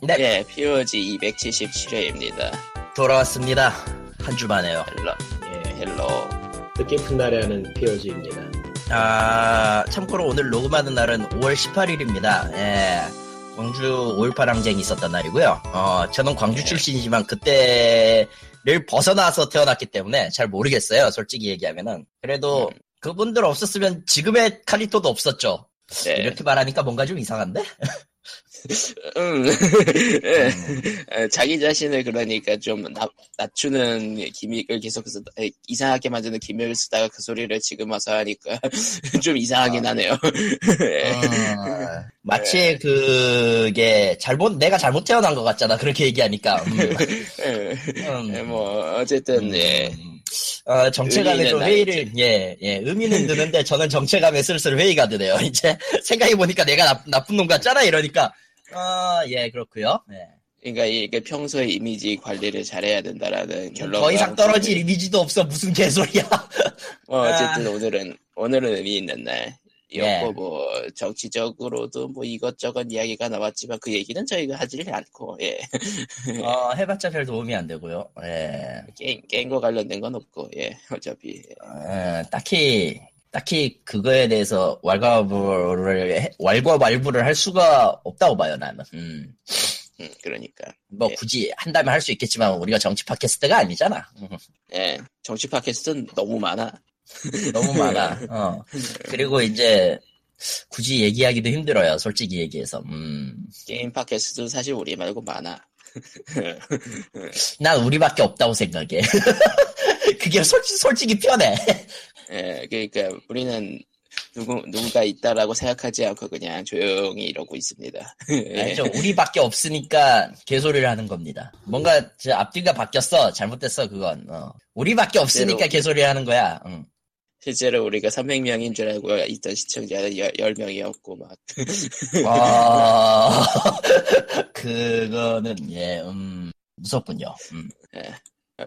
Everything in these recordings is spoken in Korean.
네. 예, POG 277회입니다. 돌아왔습니다. 한 주 만에요. Hello, 예, hello. 뜻깊은 날에 하는 POG입니다. 아, 참고로 오늘 녹음하는 날은 5월 18일입니다. 예. 광주 5.18 항쟁이 있었던 날이고요. 어, 저는 광주 출신이지만 그때를 벗어나서 태어났기 때문에 잘 모르겠어요. 솔직히 얘기하면은. 그래도 음. 그분들 없었으면 지금의 칼리토도 없었죠. 네. 이렇게 말하니까 뭔가 좀 이상한데? 음, 예. 어, 자기 자신을 그러니까 좀 나, 낮추는 기믹을 계속해서 에, 이상하게 만드는 기믹을 쓰다가 그 소리를 지금 와서 하니까 좀 이상하긴 아. 하네요. 예. 어, 마치 그게 잘못 내가 잘못 태어난 것 같잖아. 그렇게 얘기하니까. 음. 예. 음. 예, 뭐 어쨌든 예. 어, 정체감에 좀 회의를, 예, 예, 의미는 드는데 저는 정체감에 슬슬 회의가 드네요. 이제 생각해 보니까 내가 나, 나쁜 놈 같잖아? 이러니까. 어, 예, 그렇고요 예. 그러니까 이게 평소에 이미지 관리를 잘해야 된다라는 결론. 더 이상 떨어질 이미지도 없어. 무슨 개소리야. 뭐 어쨌든 오늘은 오늘은 의미 있는 날 이었고 예. 뭐 정치적으로도 뭐 이것저것 이야기가 나왔지만 그 얘기는 저희가 하질 않고 예 어, 해봤자 별 도움이 안 되고요. 예. 게임 게임과 관련된 건 없고 예 어차피 어, 딱히, 딱히 그거에 대해서 왈가왈부를, 해- 왈가왈부를 할 수가 없다고 봐요, 나는. 음. 음, 그러니까 뭐 예. 굳이 한다면 할 수 있겠지만 우리가 정치 팟캐스트가 아니잖아. 음. 예 정치 팟캐스트는 너무 많아 너무 많아. 어. 그리고 이제 굳이 얘기하기도 힘들어요. 솔직히 얘기해서. 음. 게임 팟캐스트도 사실 우리 말고 많아 난 우리밖에 없다고 생각해. 그게 솔직히, 솔직히 편해. 예 그러니까 우리는 누구 누가 있다라고 생각하지 않고 그냥 조용히 이러고 있습니다 예. 알죠? 우리밖에 없으니까 개소리를 하는 겁니다. 뭔가 저 앞뒤가 바뀌었어. 잘못됐어 그건. 어. 우리밖에 없으니까. 개소리를 하는 거야. 응. 실제로 우리가 300명인 줄 알고 있던 시청자는 10 명이었고 막 와, 그거는 예, 음, 무섭군요. 음.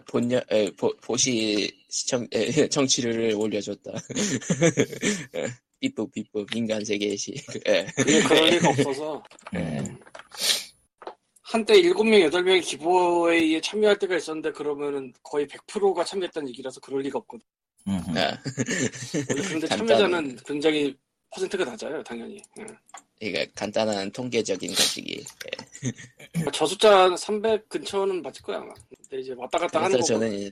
본연 에, 보, 보시 시청 에, 정치를 올려줬다. 삐뿌 삐뿌 인간 세계시. 예. 그게 그럴 리가 없어서 음. 한때 7명, 8명이 기부회의에 참여할 때가 있었는데 그러면은 거의 100%가 참여했다는 얘기라서 그럴 리가 없거든. 그런데 간단한- 참여자는 굉장히 퍼센트가 낮아요, 당연히. 예. 그러니까 간단한 통계적인 가식이. 예. 저 숫자 300 근처는 맞을 거야, 아마. 근데 이제 왔다 갔다 하는 그래서 거고. 저는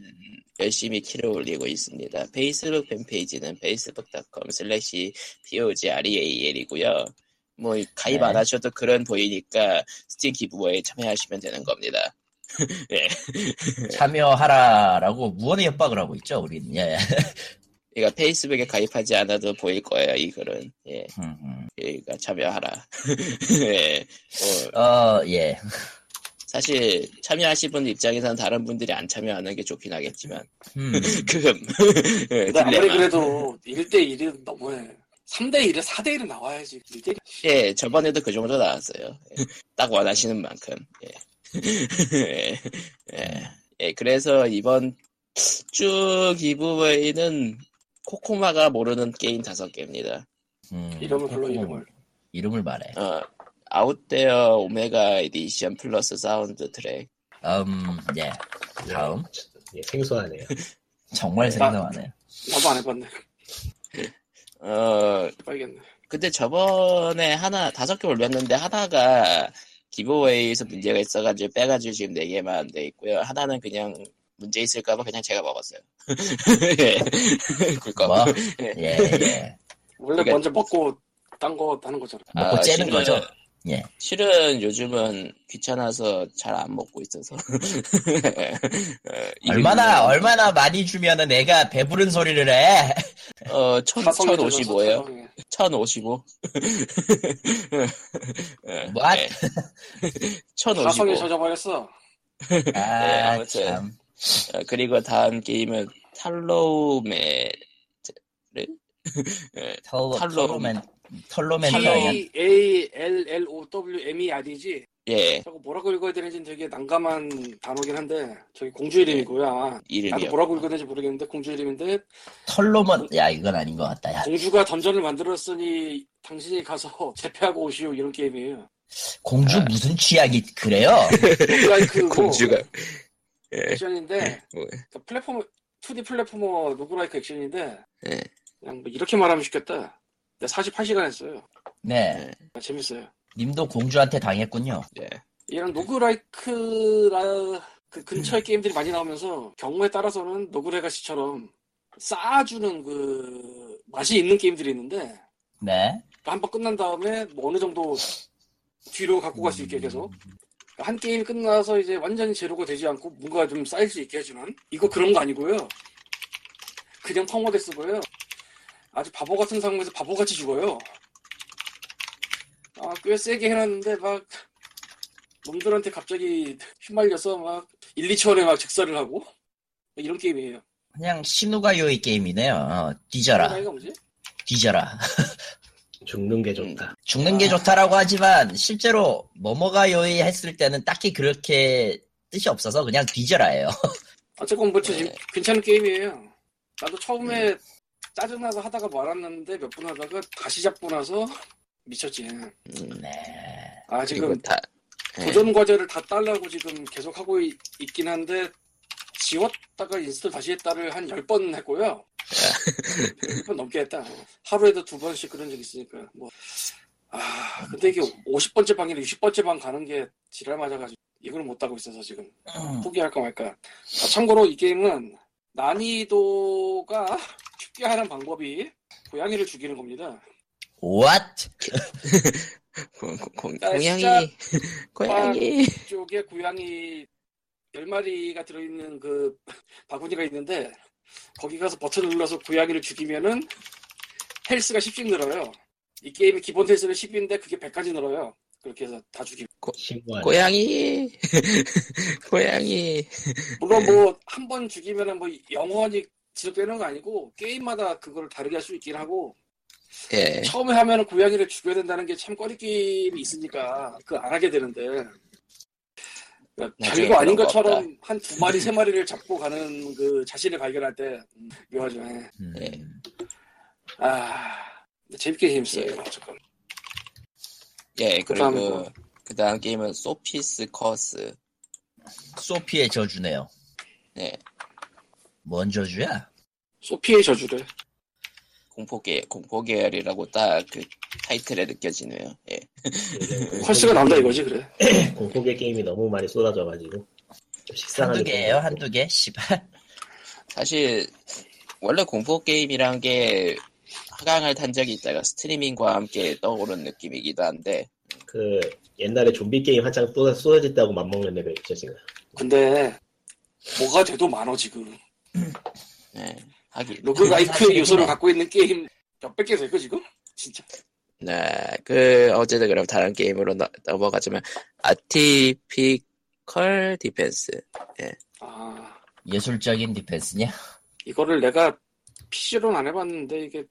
열심히 키를 올리고 있습니다. 페이스북 팬페이지는 facebook.com slash pogreal이고요. 뭐 가입 네. 안 하셔도 그런 보이니까 스팀 기부에 참여하시면 되는 겁니다. 예. 참여하라라고 무언의 협박을 하고 있죠, 우린. 예. 그러니까 페이스북에 가입하지 않아도 보일 거예요, 이 글은. 예. 음. 그러니까 참여하라. 예. 뭐, 어, 예. 사실 참여하신 분 입장에서는 다른 분들이 안 참여하는 게 좋긴 하겠지만 음. 그 예, 근데 아무리. 그래도 1대1은 너무해. 3대1은 4대1은 나와야지. 1대1. 예, 저번에도 그 정도 나왔어요. 예, 딱 원하시는 만큼. 예. 예, 예, 예, 그래서 이번 쭉 giveaway는 코코마가 모르는 게임 다섯 개입니다. 음. 이름을 불러, 이름을. 이름을 말해. 어, Out There Omega Edition Plus Soundtrack. 음, 예. 다음. 예, 생소하네요. 정말 생각나네요. 나 도 안 해봤네. 어, 해봐야겠네. 근데 저번에 하나, 다섯 개 올렸는데 하나가 기부웨이에서 문제가 있어가지고 빼가지고 지금 네 개만 돼 있고요. 하나는 그냥 문제 있을까봐 그냥 제가 먹었어요. 예. 꿀꺽. 뭐, 예, 예. 원래 그러니까- 먼저 먹고 딴 거 하는 거잖아. 먹고 아, 째는 거죠? 예. 실은 요즘은 귀찮아서 잘 안 먹고 있어서. 어, 얼마나, 얼마나 많이 주면은 내가 배부른 소리를 해. 어, 천, 사성에 1055에요. 사성에. 1055. What? 네. 사성에 1055. 젖어버렸어. 아, 아무튼. 참. 어, 그리고 다음 게임은 탈로메, 털로, 탈로- 털로맨, 털로맨? T A L L O W M E R이지. 예, 저거 뭐라고 읽어야 되는지는 되게 난감한 단어긴 한데 저기 공주 이름이고요. 아마. 나도. 뭐라고 읽어야 되는지 모르겠는데 공주 이름인데 털로먼, 야, 이건 아닌 것 같다, 야. 공주가 던전을 만들었으니 당신이 가서 재패하고 오시오 이런 게임이에요. 공주 아. 무슨 취향이 그래요? 공주가 예, 액션인데 뭐, 플랫폼 2D platformer roguelike 액션인데 예. 그냥 뭐 이렇게 말하면 쉽겠다. 내가 48시간 했어요. 네. 아, 재밌어요. 님도 공주한테 당했군요. 예. 이런 roguelike라 그 근처에 게임들이 많이 나오면서 경우에 따라서는 Rogue Legacy처럼 쌓아주는 그 맛이 있는 게임들이 있는데 네. 한번 끝난 다음에 뭐 어느 정도 뒤로 갖고 갈 수 있게 계속 한 게임이 끝나서 이제 완전히 제로가 되지 않고 뭔가 좀 쌓일 수 있게 해주는 이거 그런 거 아니고요 그냥 펑워대 쓰고요 아주 바보 같은 상황에서 바보같이 죽어요 아 꽤 세게 해놨는데 막 놈들한테 갑자기 휘말려서 막 1, 2초에 막 직사를 하고 이런 게임이에요 그냥 시누가 요이 게임이네요. 어, 뒤져라. 뒤져라. 죽는 게 좋다. 죽는 게 아. 좋다라고 하지만 실제로 뭐뭐가 요이 했을 때는 딱히 그렇게 뜻이 없어서 그냥 뒤져라예요. 어쨌건 뭐 저- 네. 괜찮은 게임이에요. 나도 처음에 짜증나서 하다가 말았는데 몇 분 하다가 다시 잡고 나서 미쳤지. 음, 네. 아 지금 다 예. 도전 과제를 다 딸라고 지금 계속 하고 있, 긴 한데 지웠다가 install 다시 했다를 한 10번 했고요. 10번 넘게 했다. 하루에도 두 번씩 그런 적 있으니까 뭐. 아 근데 이게 50번째 방이나 60번째 방 가는 게 지랄 맞아가지고 이걸 못 하고 있어서 지금 음, 포기할까 말까. 아, 참고로 이 게임은 난이도가 쉽게 하는 방법이 고양이를 죽이는 겁니다. What? 공, 공, 아, 고양이 고양이 쪽에 고양이 10마리가 들어있는 그 바구니가 있는데 거기 가서 버튼을 눌러서 고양이를 죽이면은 헬스가 10씩 늘어요. 이 게임의 기본 헬스는 10인데 그게 100까지 늘어요. 그렇게 해서 다 죽이고. 신고하네. 고양이 고양이 물론 뭐 한 번 죽이면은 뭐 영원히 지속되는 거 아니고 게임마다 그걸 다르게 할 수 있긴 하고 예 처음에 하면은 고양이를 죽여야 된다는 게 참 꺼리낌이 있으니까 그거 안 하게 되는데 그러니까 별거 아닌 그런 거 것처럼 한 두 마리 세 마리를 잡고 가는 그 자신을 발견할 때 음, 묘하죠. 예. 음, 예. 아 재밌게 재밌어요. 어쨌건 예 그다음에 그리고 뭐? 그 다음 게임은 소피스 커스 소피의 저주네요. 네 뭔 저주야? 소피의 저주래. 공포계 공포계열이라고 딱 그 타이틀에 느껴지네요 예 헐스가 나온다 이거지 그래. 공포계 게임이 너무 많이 쏟아져가지고 한두 개예요, 한두 개? 씨발. 사실 원래 공포 게임이란 게 하강을 탄 적이 있다가 스트리밍과 함께 떠오른 느낌이기도 한데 그 옛날에 좀비 게임 한창 쏟아, 쏟아졌다고 맘먹는 애가 있죠 지금. 근데 뭐가 돼도 많어 지금. 네, 하기 roguelike의 사실이구나. 요소를 갖고 있는 게임 몇백 개 될거 지금? 진짜. 네, 그 어쨌든 그럼 다른 게임으로 너- 넘어가자면 Artificial Defense 아 예술적인 defense냐? 이거를 내가 PC로는 안 해봤는데 이게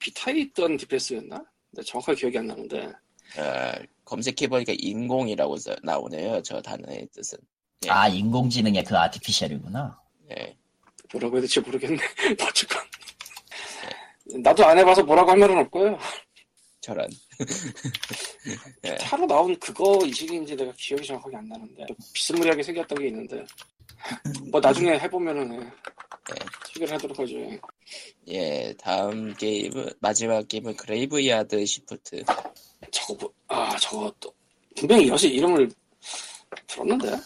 비타에 있던 defense였나? 근데 정확하게 기억이 안 나는데 어, 검색해보니까 인공이라고 써- 나오네요 저 단어의 뜻은 예. 아, 인공지능의 그 artificial이구나. 네, 뭐라고 해야 될지 모르겠네. 어쨌건 나도 안 해봐서 뭐라고 할 말은 없고요. 저런 네. 타로 나온 그거 이식인지 내가 기억이 정확하게 안 나는데 비스무리하게 생겼던 게 있는데 뭐 나중에 해보면은 예, 소개를 하도록 하죠. 예, 다음 게임은 마지막 게임은 Graveyard Shift 저거 뭐, 아 저거 또 분명히 여시 이름을 들었는데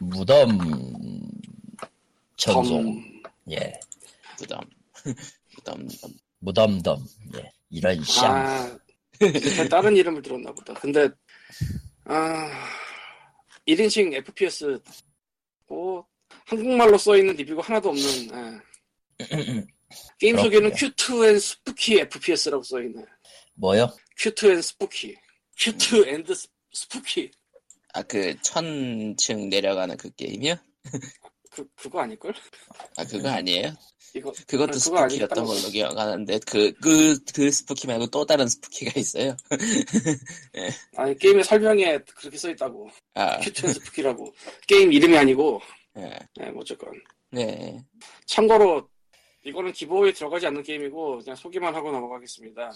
무덤 전송. 덤. 예. 무덤 무덤 무덤덤. 예. 이런 샹. 아, 다른 이름을 들었나 보다. 근데, 아, 1인칭 FPS, 고 한국말로 써 있는 리뷰가 하나도 없는, 예. 게임 소개는 cute and spooky FPS라고 써 있네. 뭐요? cute and spooky. cute and s- spooky. 아 그 천층 내려가는 그 게임이요? 그, 그거 아닐걸? 아 그거 아니에요? 이거, 그것도 아니. spooky였던 걸로 기억하는데 그 그 그 spooky 말고 또 다른 spooky가 있어요. 아니, 게임의 설명에 그렇게 써있다고. and spooky라고. 게임 이름이 아니고, 예. 예, 뭐 어쨌건. 네. 참고로 이거는 기보에 들어가지 않는 게임이고 그냥 소개만 하고 넘어가겠습니다.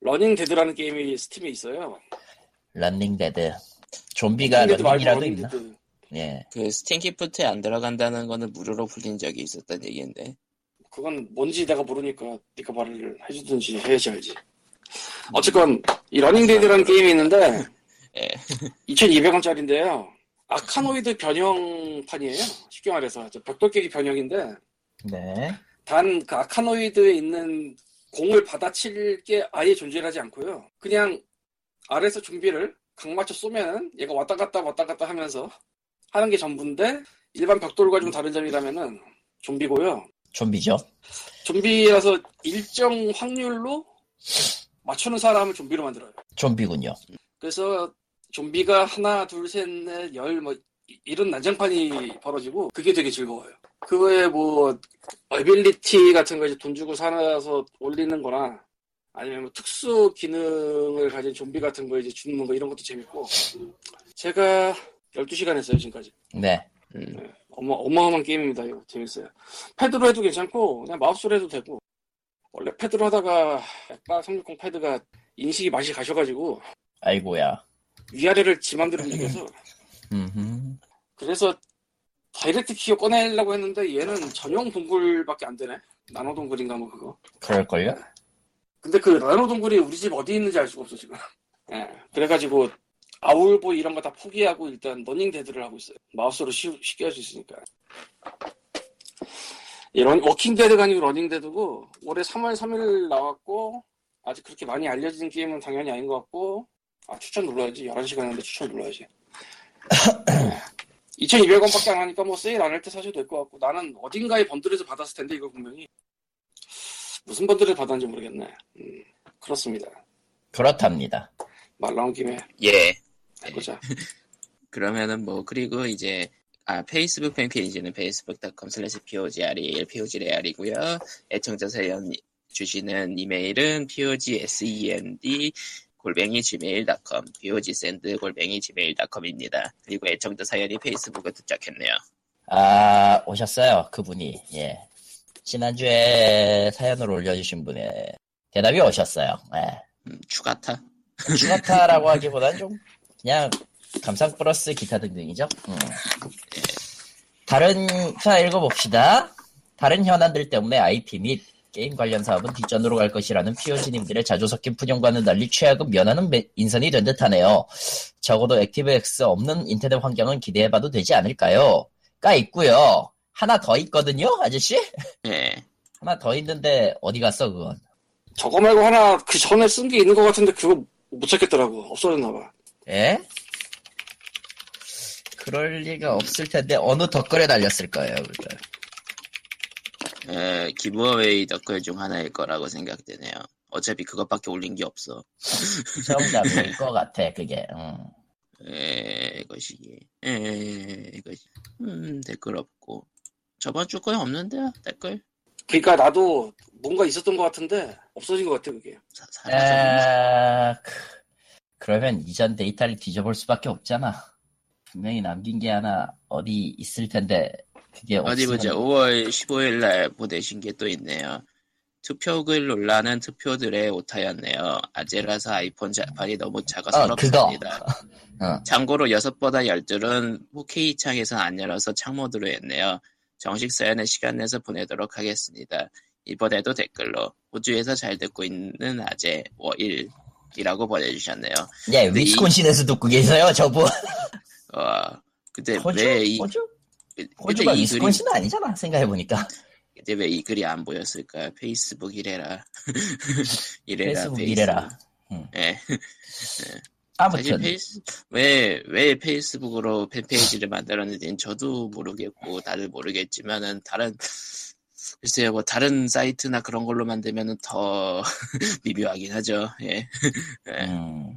Running Dead라는 게임이 스팀에 있어요. Running Dead. 좀비가 Running Dead 말고 running이라도 있나? Running Dead. 예. 그 Steam gift에 안 들어간다는 거는 무료로 풀린 적이 있었던 얘기인데. 그건 뭔지 내가 모르니까 네가 말을 해주든지 해야지 알지. 어쨌건 이 Running Dead라는 게임이 있는데 예. 2,200원짜리인데요. 아카노이드 변형판이에요. 쉽게 말해서 저 벽돌 깨기 변형인데 네. 단 그 아카노이드에 있는 공을 받아칠 게 아예 존재하지 않고요. 그냥 아래에서 좀비를 각 맞춰 쏘면은 얘가 왔다 갔다 왔다 갔다 하면서 하는 게 전부인데 일반 벽돌과 좀 다른 점이라면은 좀비고요. 좀비죠. 좀비라서 일정 확률로 맞추는 사람을 좀비로 만들어요. 좀비군요. 그래서 좀비가 하나, 둘, 셋, 넷, 열, 뭐, 이- 이런 난장판이 벌어지고, 그게 되게 즐거워요. 그 외에 뭐, 에빌리티 같은 거 이제 돈 주고 사서 올리는 거나, 아니면 뭐 특수 기능을 가진 좀비 같은 거 이제 주는 거 이런 것도 재밌고, 제가 12시간 했어요, 지금까지. 네. 음. 어마, 어마어마한 게임입니다, 이거. 재밌어요. 패드로 해도 괜찮고, 그냥 마우스로 해도 되고, 원래 패드로 하다가, 액바 360 패드가 인식이 맛이 가셔가지고, 아이고야. 위아래를 지 맘대로 움직여서 음. 그래서 다이렉트 키어 꺼내려고 했는데 얘는 전용 동굴밖에 안 되네 나노 동굴인가 뭐 그거 그럴걸요? 근데 그 나노 동굴이 우리 집 어디 있는지 알 수가 없어 지금 예, 그래가지고 아울보 이런 거 다 포기하고 일단 러닝 데드를 하고 있어요. 마우스로 쉬, 쉽게 할 수 있으니까. 이런 Walking Dead가 아니고 Running Dead고 올해 3월 3일 나왔고 아직 그렇게 많이 알려진 게임은 당연히 아닌 것 같고 아 추천 눌러야지. 11시간 했는데 추천 눌러야지. 2,200원밖에 안 하니까 뭐 세일 안 할 때 사셔도 될 것 같고 나는 어딘가에 bundle에서 받았을 텐데 이거 분명히. 무슨 bundle에서 받았는지 모르겠네. 음, 그렇습니다. 그렇답니다. 말 나온 김에. 예. 해보자 그러면은 뭐 그리고 이제 아 페이스북 팬페이지는 facebook.com slash pogrel pogrel이고요 애청자 사연 주시는 이메일은 pogsend 골뱅이 gmail.com pogsend 골뱅이 gmail.com입니다 그리고 애청자 사연이 페이스북에 도착했네요 아, 오셨어요. 그분이. 예. 지난주에 사연을 올려주신 분의 대답이 오셨어요. 예. 음, 추가타 추가타라고 하기보단 좀 그냥 감상 플러스 기타 등등이죠. 음. 다른 자 읽어봅시다. 다른 현안들 때문에 IP 및 게임 관련 사업은 뒷전으로 갈 것이라는 POG님들의 자조 섞인 푸념과는 달리 최악은 면하는 매- 인선이 된 듯하네요. 적어도 액티브엑스 없는 인터넷 환경은 기대해봐도 되지 않을까요? 가 있고요. 하나 더 있거든요, 아저씨? 예 하나 더 있는데 어디 갔어 그건? 저거 말고 하나 그 전에 쓴 게 있는 것 같은데 그거 못 찾겠더라고 없어졌나 봐 예? 그럴 리가 없을 텐데 어느 덧글에 달렸을 거예요. 그러니까. 에, 기브어웨이 댓글 중 하나일 거라고 생각되네요 어차피 그것밖에 올린 게 없어 정답일 것 같아 그게. 음. 에, 이것이, 에, 이것이, 음, 댓글 없고. 저번 주 거에 없는데요, 댓글? 그러니까 나도 뭔가 있었던 것 같은데 없어진 것 같아 그게 사, 사라졌나? 아, 크, 그러면 이전 데이터를 뒤져볼 수밖에 없잖아. 분명히 남긴 게 하나 어디 있을 텐데 그게 어디 없으면 보자. 5월 15일 날 보내신 게 또 있네요. 투표글 논란은 투표들의 오타였네요. 아재라서 아이폰 자판이 너무 작아 어, 그거. 서럽습니다. 어. 참고로 6보다 10줄은 4K 창에서 안 열어서 창모드로 했네요. 정식 사연은 시간 내서 보내도록 하겠습니다. 이번에도 댓글로 호주에서 잘 듣고 있는 아재 워일 이라고 보내주셨네요. 예, 근데 이- 위스콘신에서 듣고 계세요, 저분. 어, 근데 호주? 왜 이, 호주? 호주가 이 글이, 아니잖아, 생각해보니까. 근데 왜 이 글이 안 보였을까? 페이스북 이래라. 이래라, 페이스북 이래라. 예. 사실 아무튼, 페이스, 왜, 왜 페이스북으로 팬페이지를 만들었는지는 저도 모르겠고, 다들 모르겠지만은, 다른, 글쎄요, 뭐, 다른 사이트나 그런 걸로 만들면은 더 미묘하긴 하죠. 예. 예. 음,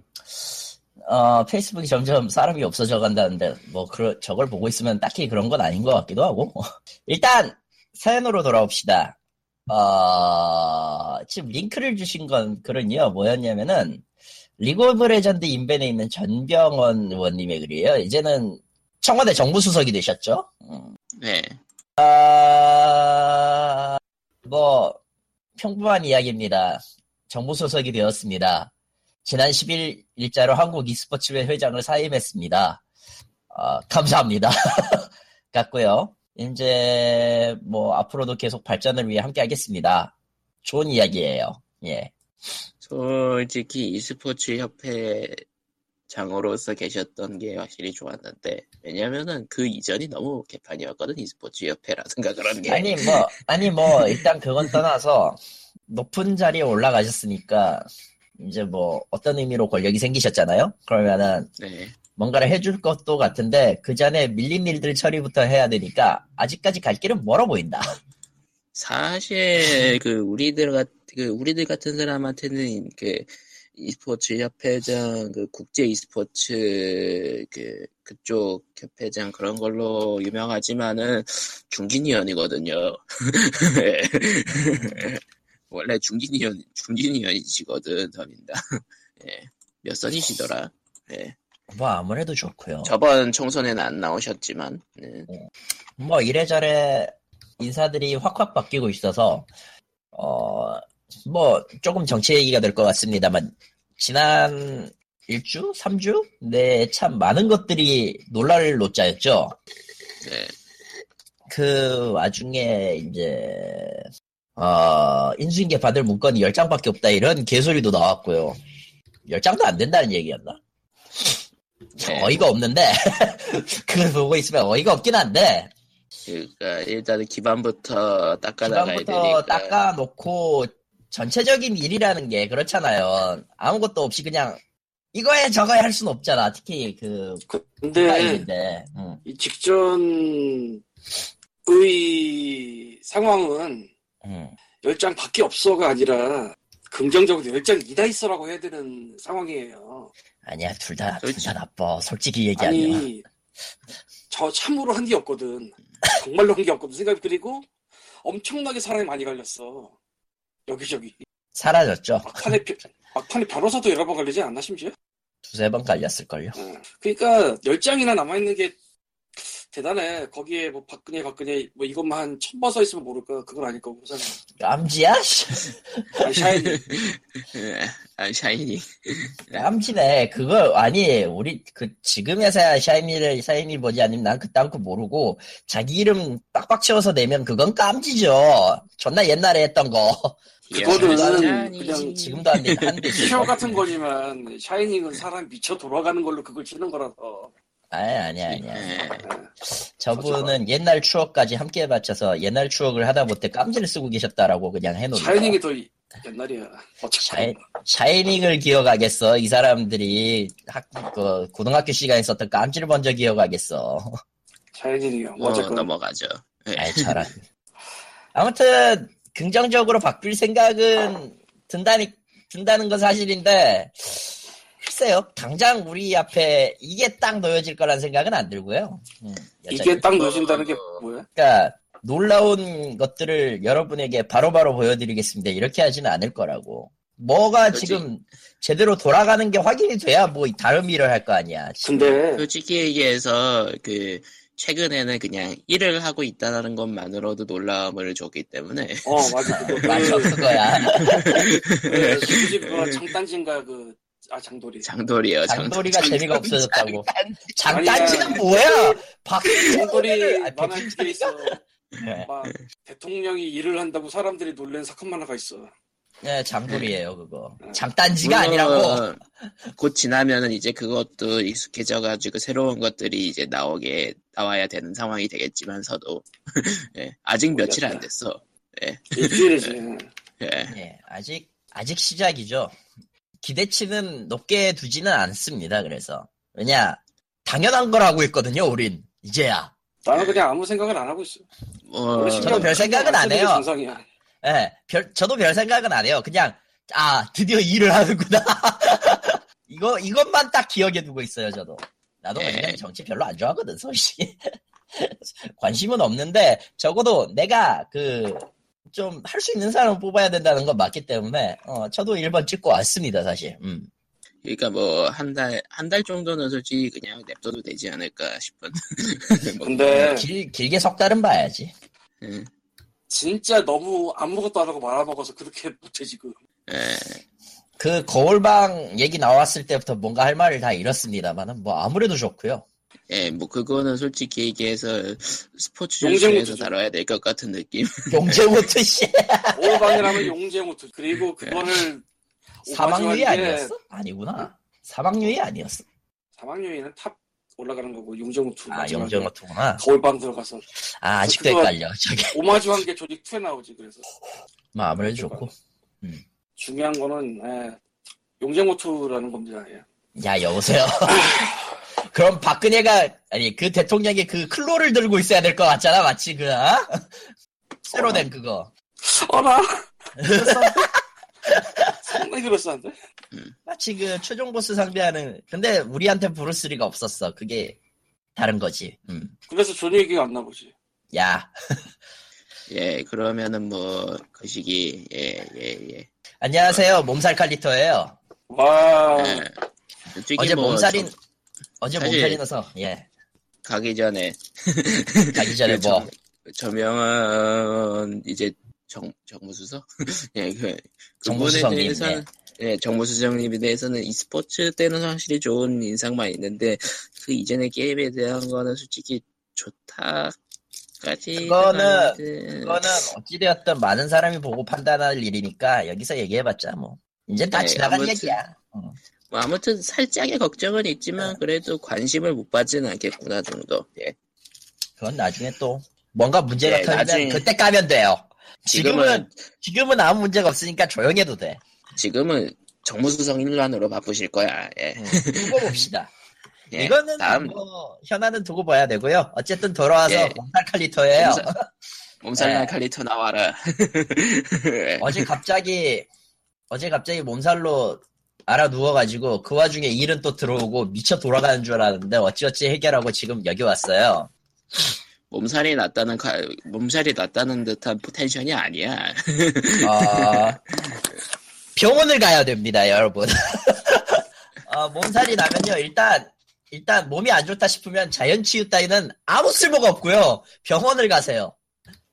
어, 페이스북이 점점 사람이 없어져 간다는데, 뭐, 그, 저걸 보고 있으면 딱히 그런 건 아닌 것 같기도 하고. 일단, 사연으로 돌아옵시다. 어, 지금 링크를 주신 건, 그런요, 뭐였냐면은, 리그 오브 레전드 인벤에 있는 전병원 의원님의 글이에요. 이제는 청와대 정부수석이 되셨죠? 음. 네. 아, 뭐, 평범한 이야기입니다. 정부수석이 되었습니다. 지난 10일 일자로 한국 e스포츠 회장을 사임했습니다. 어, 감사합니다. 같고요. 이제 뭐 앞으로도 계속 발전을 위해 함께 하겠습니다. 좋은 이야기예요. 예. 솔직히 e스포츠 협회 장으로서 계셨던 게 확실히 좋았는데 왜냐면은 그 이전이 너무 개판이었거든 e스포츠 협회라든가 그런 게 아니 뭐 아니 뭐 일단 그건 떠나서 높은 자리에 올라가셨으니까 이제 뭐 어떤 의미로 권력이 생기셨잖아요. 그러면은 네. 뭔가를 해줄 것도 같은데 그 전에 밀린 일들 처리부터 해야 되니까 아직까지 갈 길은 멀어 보인다. 사실 그 우리들 같그 우리들 같은 사람한테는 그 e스포츠 협회장 그 국제 e스포츠 그 그쪽 협회장 그런 걸로 유명하지만은 중진위원이거든요. 예. 원래 중진위원 중진위원이시거든 더민다. 예. 몇 선이시더라. 예. 뭐 아무래도 좋고요. 저번 총선에는 안 나오셨지만 예. 뭐 이래저래 인사들이 확확 바뀌고 있어서 어 뭐 조금 정치 얘기가 될 것 같습니다만 지난 일주, 삼주, 네 참 많은 것들이 놀랄 노자였죠. 네. 그 와중에 이제 어 인수인계 받을 문건이 10장밖에 없다 이런 개소리도 나왔고요. 10장도 안 된다는 얘기였나? 네. 어이가 없는데 그걸 보고 있으면 어이가 없긴 한데 그러니까 일단은 기반부터 닦아나가야 기반부터 되니까. 닦아놓고 전체적인 일이라는 게 그렇잖아요. 아무것도 없이 그냥 이거에 저거에 할 수는 없잖아. 특히 그 근데. 응. 이 직전의 상황은 응. 열장 밖에 없어가 아니라 긍정적으로 열장 이다 있어라고 해야 되는 상황이에요. 아니야 둘다 둘 다. 나빠. 솔직히 얘기하면 아니 저 참으로 한 게 없거든. 정말로 한 게 없거든. 생각 그리고 엄청나게 사람이 많이 갈렸어. 여기저기 사라졌죠. 막판에 벼- 막판에 변호사도 여러 번 갈리지 않나 심지어? 두세 번 갈렸을걸요. 어. 그러니까 열 장이나 남아 있는 게 대단해. 거기에 뭐 박근혜 박근혜 뭐 이것만 한 천번 써 있으면 모를까 그건 아닐 거고 우선 깜지야? 아니 샤이니 예. 아, 샤이니. 깜지네. 그거 아니 우리 그 지금에서야 샤이니를 샤이니 뭐지 아니면 난 그딴 거 모르고 자기 이름 빡빡 채워서 내면 그건 깜지죠. 존나 옛날에 했던 거. 그거는 샤이니. 그냥 지금도 안 돼. 쇼 같은 거지만 샤이닝은 사람 미쳐 돌아가는 걸로 그걸 치는 거라서 아니 아니 아니야. 예. 저분은 옛날 추억까지 함께 바쳐서 옛날 추억을 하다 못해 깜지를 쓰고 계셨다라고 그냥 해놓은 샤이닝이 더 옛날이야. 샤이, 샤이닝을 기억하겠어. 이 사람들이 학, 그 고등학교 시간에 썼던 깜지를 먼저 기억하겠어. 샤이닝이요. 뭐 어쨌건 넘어가죠. 예. 아이 저런. 아무튼 긍정적으로 바뀔 생각은 든다니 든다는 건 사실인데 글쎄요. 당장 우리 앞에 이게 딱 놓여질 거란 생각은 안 들고요. 음, 이게 딱 어, 넣어진다는 게 뭐야? 그러니까 놀라운 것들을 여러분에게 바로 바로 보여드리겠습니다. 이렇게 하지는 않을 거라고. 뭐가 그렇지. 지금 제대로 돌아가는 게 확인이 돼야 뭐 다른 일을 할 거 아니야. 근데 솔직히 얘기해서 그 최근에는 그냥 일을 하고 있다는 것만으로도 놀라움을 줬기 때문에 어 맞아 그거 맞아 그거야. 그 누구지 그거 장단지인가 그 아 장돌이 장돌이요. 장돌이가 장- 재미가 장- 없어졌다고. 장- 장단지는 아니야. 뭐야? 박 장돌이 아, 만화 게 있어. 네. 막 대통령이 일을 한다고 사람들이 놀란 사건 만 화가 있어. 네, 장돌이에요 그거. 장단지가 물론 아니라고. 곧 지나면은 이제 그것도 익숙해져가지고 새로운 것들이 이제 나오게 나와야 되는 상황이 되겠지만서도 예, 아직 며칠 안 됐어. 일주일이지. 예. 예, 아직 아직 시작이죠. 기대치는 높게 두지는 않습니다. 그래서 왜냐 당연한 걸 하고 있거든요. 우린 이제야. 나는 그냥 아무 생각을 안 하고 있어. 뭐 원래 저도 신경 별 생각은 안 해요. 정상이야. 예, 별 저도 별 생각은 안 해요. 그냥 아 드디어 일을 하는구나. 이거 이것만 딱 기억에 두고 있어요. 저도. 나도 예. 그냥 정치 별로 안 좋아하거든. 솔직히 관심은 없는데 적어도 내가 그 좀 할 수 있는 사람을 뽑아야 된다는 건 맞기 때문에 어 저도 1번 찍고 왔습니다. 사실. 음. 그러니까 뭐 한 달 한 달 정도는 솔직히 그냥 냅둬도 되지 않을까 싶은. 뭐, 근데 길 길게 석 달은 봐야지. 예. 진짜 너무 아무것도 안 하고 말아먹어서 그렇게 못해 지금. 예. 그 거울방 얘기 나왔을 때부터 뭔가 할 말을 다 잃었습니다만은 뭐 아무래도 좋고요. 예, 뭐 그거는 솔직히 얘기해서 스포츠 우투죠. 다뤄야 될 것 같은 느낌. 용재무트 씨 오방이라면 용재무트 그리고 그거를 사망유의 오버하는 게 아니었어? 아니구나. 사망유의 아니었어. 사망유의는 탑 올라가는 거고 용재무트 아 용재무트구나. 거울방 들어가서 아 아직도 헷갈려. 저게 오마주한 게 조직 2에 나오지 그래서 뭐 아무래도 좋고. 중요한 거는 예, 용재무트라는 겁니다. 예. 야 여보세요. 그럼 박근혜가 아니 그 대통령이 그 claw를 들고 있어야 될 것 같잖아 마치 그 어? 새로 된 그거 어라? 상당히 그럴싸한데? 마치 그 최종 보스 상대하는 근데 우리한테 브루스리가 없었어. 그게 다른 거지. 음. 그래서 존 얘기가 안 나보지. 야. 예, 그러면은 뭐 그 시기 예, 예, 예. 안녕하세요. 몸살 칼리터예요. 와. 예. 어제 뭐 몸살인 저- 어제 사실- 몸살이 나서 예. 가기 전에. 가기 전에 그 뭐? 저, 저명은 이제 정 정무수석 예, 그 그분에 정무수석님, 대해서는 예, 정무수석님에 대해서는 e스포츠 때는 확실히 좋은 인상만 있는데 그 이전의 게임에 대한 거는 솔직히 좋다까지 그거는- 그거는 어찌되었든 많은 사람이 보고 판단할 일이니까 여기서 얘기해봤자 뭐 이제 다 네, 지나간 아무튼- 얘기야 응. 뭐 아무튼 살짝의 걱정은 있지만 그래도 관심을 못 받지는 않겠구나 정도. 예. 그건 나중에 또 뭔가 문제가 네, 터지면 나중에- 그때 까면 돼요. 지금은 지금은 아무 문제가 없으니까 조용해도 돼. 지금은 정무수석 일란으로 바쁘실 거야. 예. 응, 두고 봅시다. 예. 이거는 다음 뭐 현안은 두고 봐야 되고요. 어쨌든 돌아와서 예. 몸살 칼리터예요. 몸살- 몸살난 네. 칼리터 나와라. 예. 어제 갑자기 어제 갑자기 몸살로 알아 누워가지고 그 와중에 일은 또 들어오고 미쳐 돌아가는 줄 알았는데 어찌어찌 해결하고 지금 여기 왔어요. 몸살이 났다는 카- 몸살이 났다는 듯한 포텐션이 아니야. 어, 병원을 가야 됩니다, 여러분. 어, 몸살이 나면요, 일단, 일단 몸이 안 좋다 싶으면 자연 치유 따위는 아무 쓸모가 없고요. 병원을 가세요.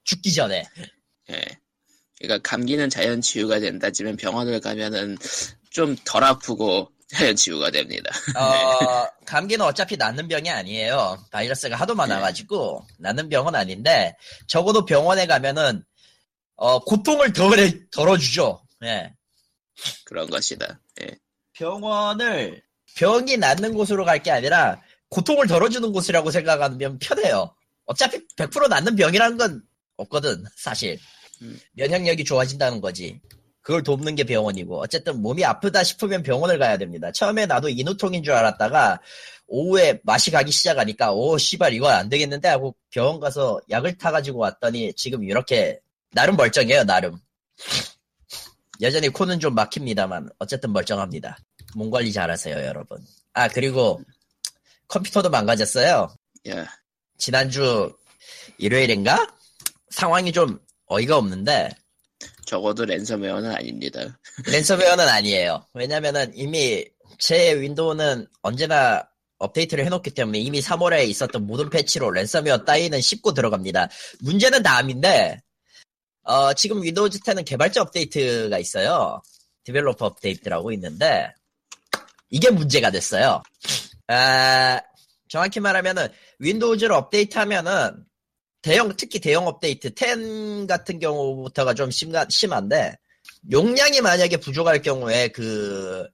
죽기 전에. 예. 그러니까 감기는 자연 치유가 된다지만 병원을 가면은 좀 덜 아프고 자연 치유가 됩니다. 어, 감기는 어차피 낫는 병이 아니에요. 바이러스가 하도 많아가지고, 낫는 병은 아닌데, 적어도 병원에 가면은, 어, 고통을 덜, 덜어주죠. 예. 그런 것이다. 예. 병원을 병이 낫는 곳으로 갈 게 아니라 고통을 덜어주는 곳이라고 생각하면 편해요. 어차피 100% 낫는 병이라는 건 없거든, 사실. 음. 면역력이 좋아진다는 거지. 그걸 돕는 게 병원이고. 어쨌든 몸이 아프다 싶으면 병원을 가야 됩니다. 처음에 나도 인후통인 줄 알았다가 오후에 맛이 가기 시작하니까 오 씨발 이건 안 되겠는데 하고 병원 가서 약을 타가지고 왔더니 지금 이렇게 나름 멀쩡해요 나름. 여전히 코는 좀 막힙니다만 어쨌든 멀쩡합니다. 몸 관리 잘하세요, 여러분. 아, 그리고 컴퓨터도 망가졌어요. 야, 지난주 일요일인가? 상황이 좀 어이가 없는데 적어도 랜섬웨어는 아닙니다. 랜섬웨어는 아니에요. 왜냐면은 이미 제 윈도우는 언제나 업데이트를 해놓기 때문에 이미 3월에 있었던 모든 패치로 랜섬웨어 따위는 씹고 들어갑니다. 문제는 다음인데 어, 지금 윈도우 10는 개발자 업데이트가 있어요. developer update라고 있는데 이게 문제가 됐어요. 아, 정확히 말하면은 윈도우즈를 업데이트하면은 대형 특히 대형 업데이트 10 같은 경우부터가 좀 심가, 심한데 용량이 만약에 부족할 경우에 그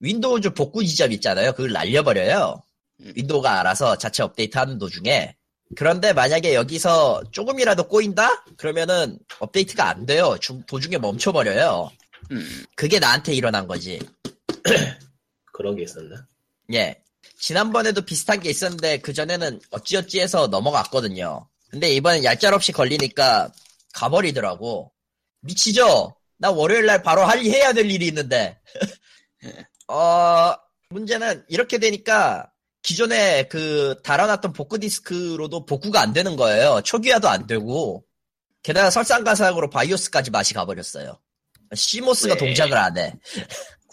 윈도우즈 복구 지점 있잖아요. 그걸 날려버려요. 음. 윈도우가 알아서 자체 업데이트하는 도중에. 그런데 만약에 여기서 조금이라도 꼬인다? 그러면은 업데이트가 안 돼요. 중- 도중에 멈춰버려요. 음, 그게 나한테 일어난 거지. 그런 게 있었나? 예. 지난번에도 비슷한 게 있었는데 그전에는 어찌어찌 해서 넘어갔거든요. 근데 이번엔 얄짤 없이 걸리니까 가버리더라고. 미치죠? 나 월요일날 바로 할, 해야 될 일이 있는데. 어, 문제는 이렇게 되니까 기존에 그 달아놨던 복구 디스크로도 복구가 안 되는 거예요. 초기화도 안 되고. 게다가 설상가상으로 BIOS까지 맛이 가버렸어요. CMOS가 왜? 동작을 안 해.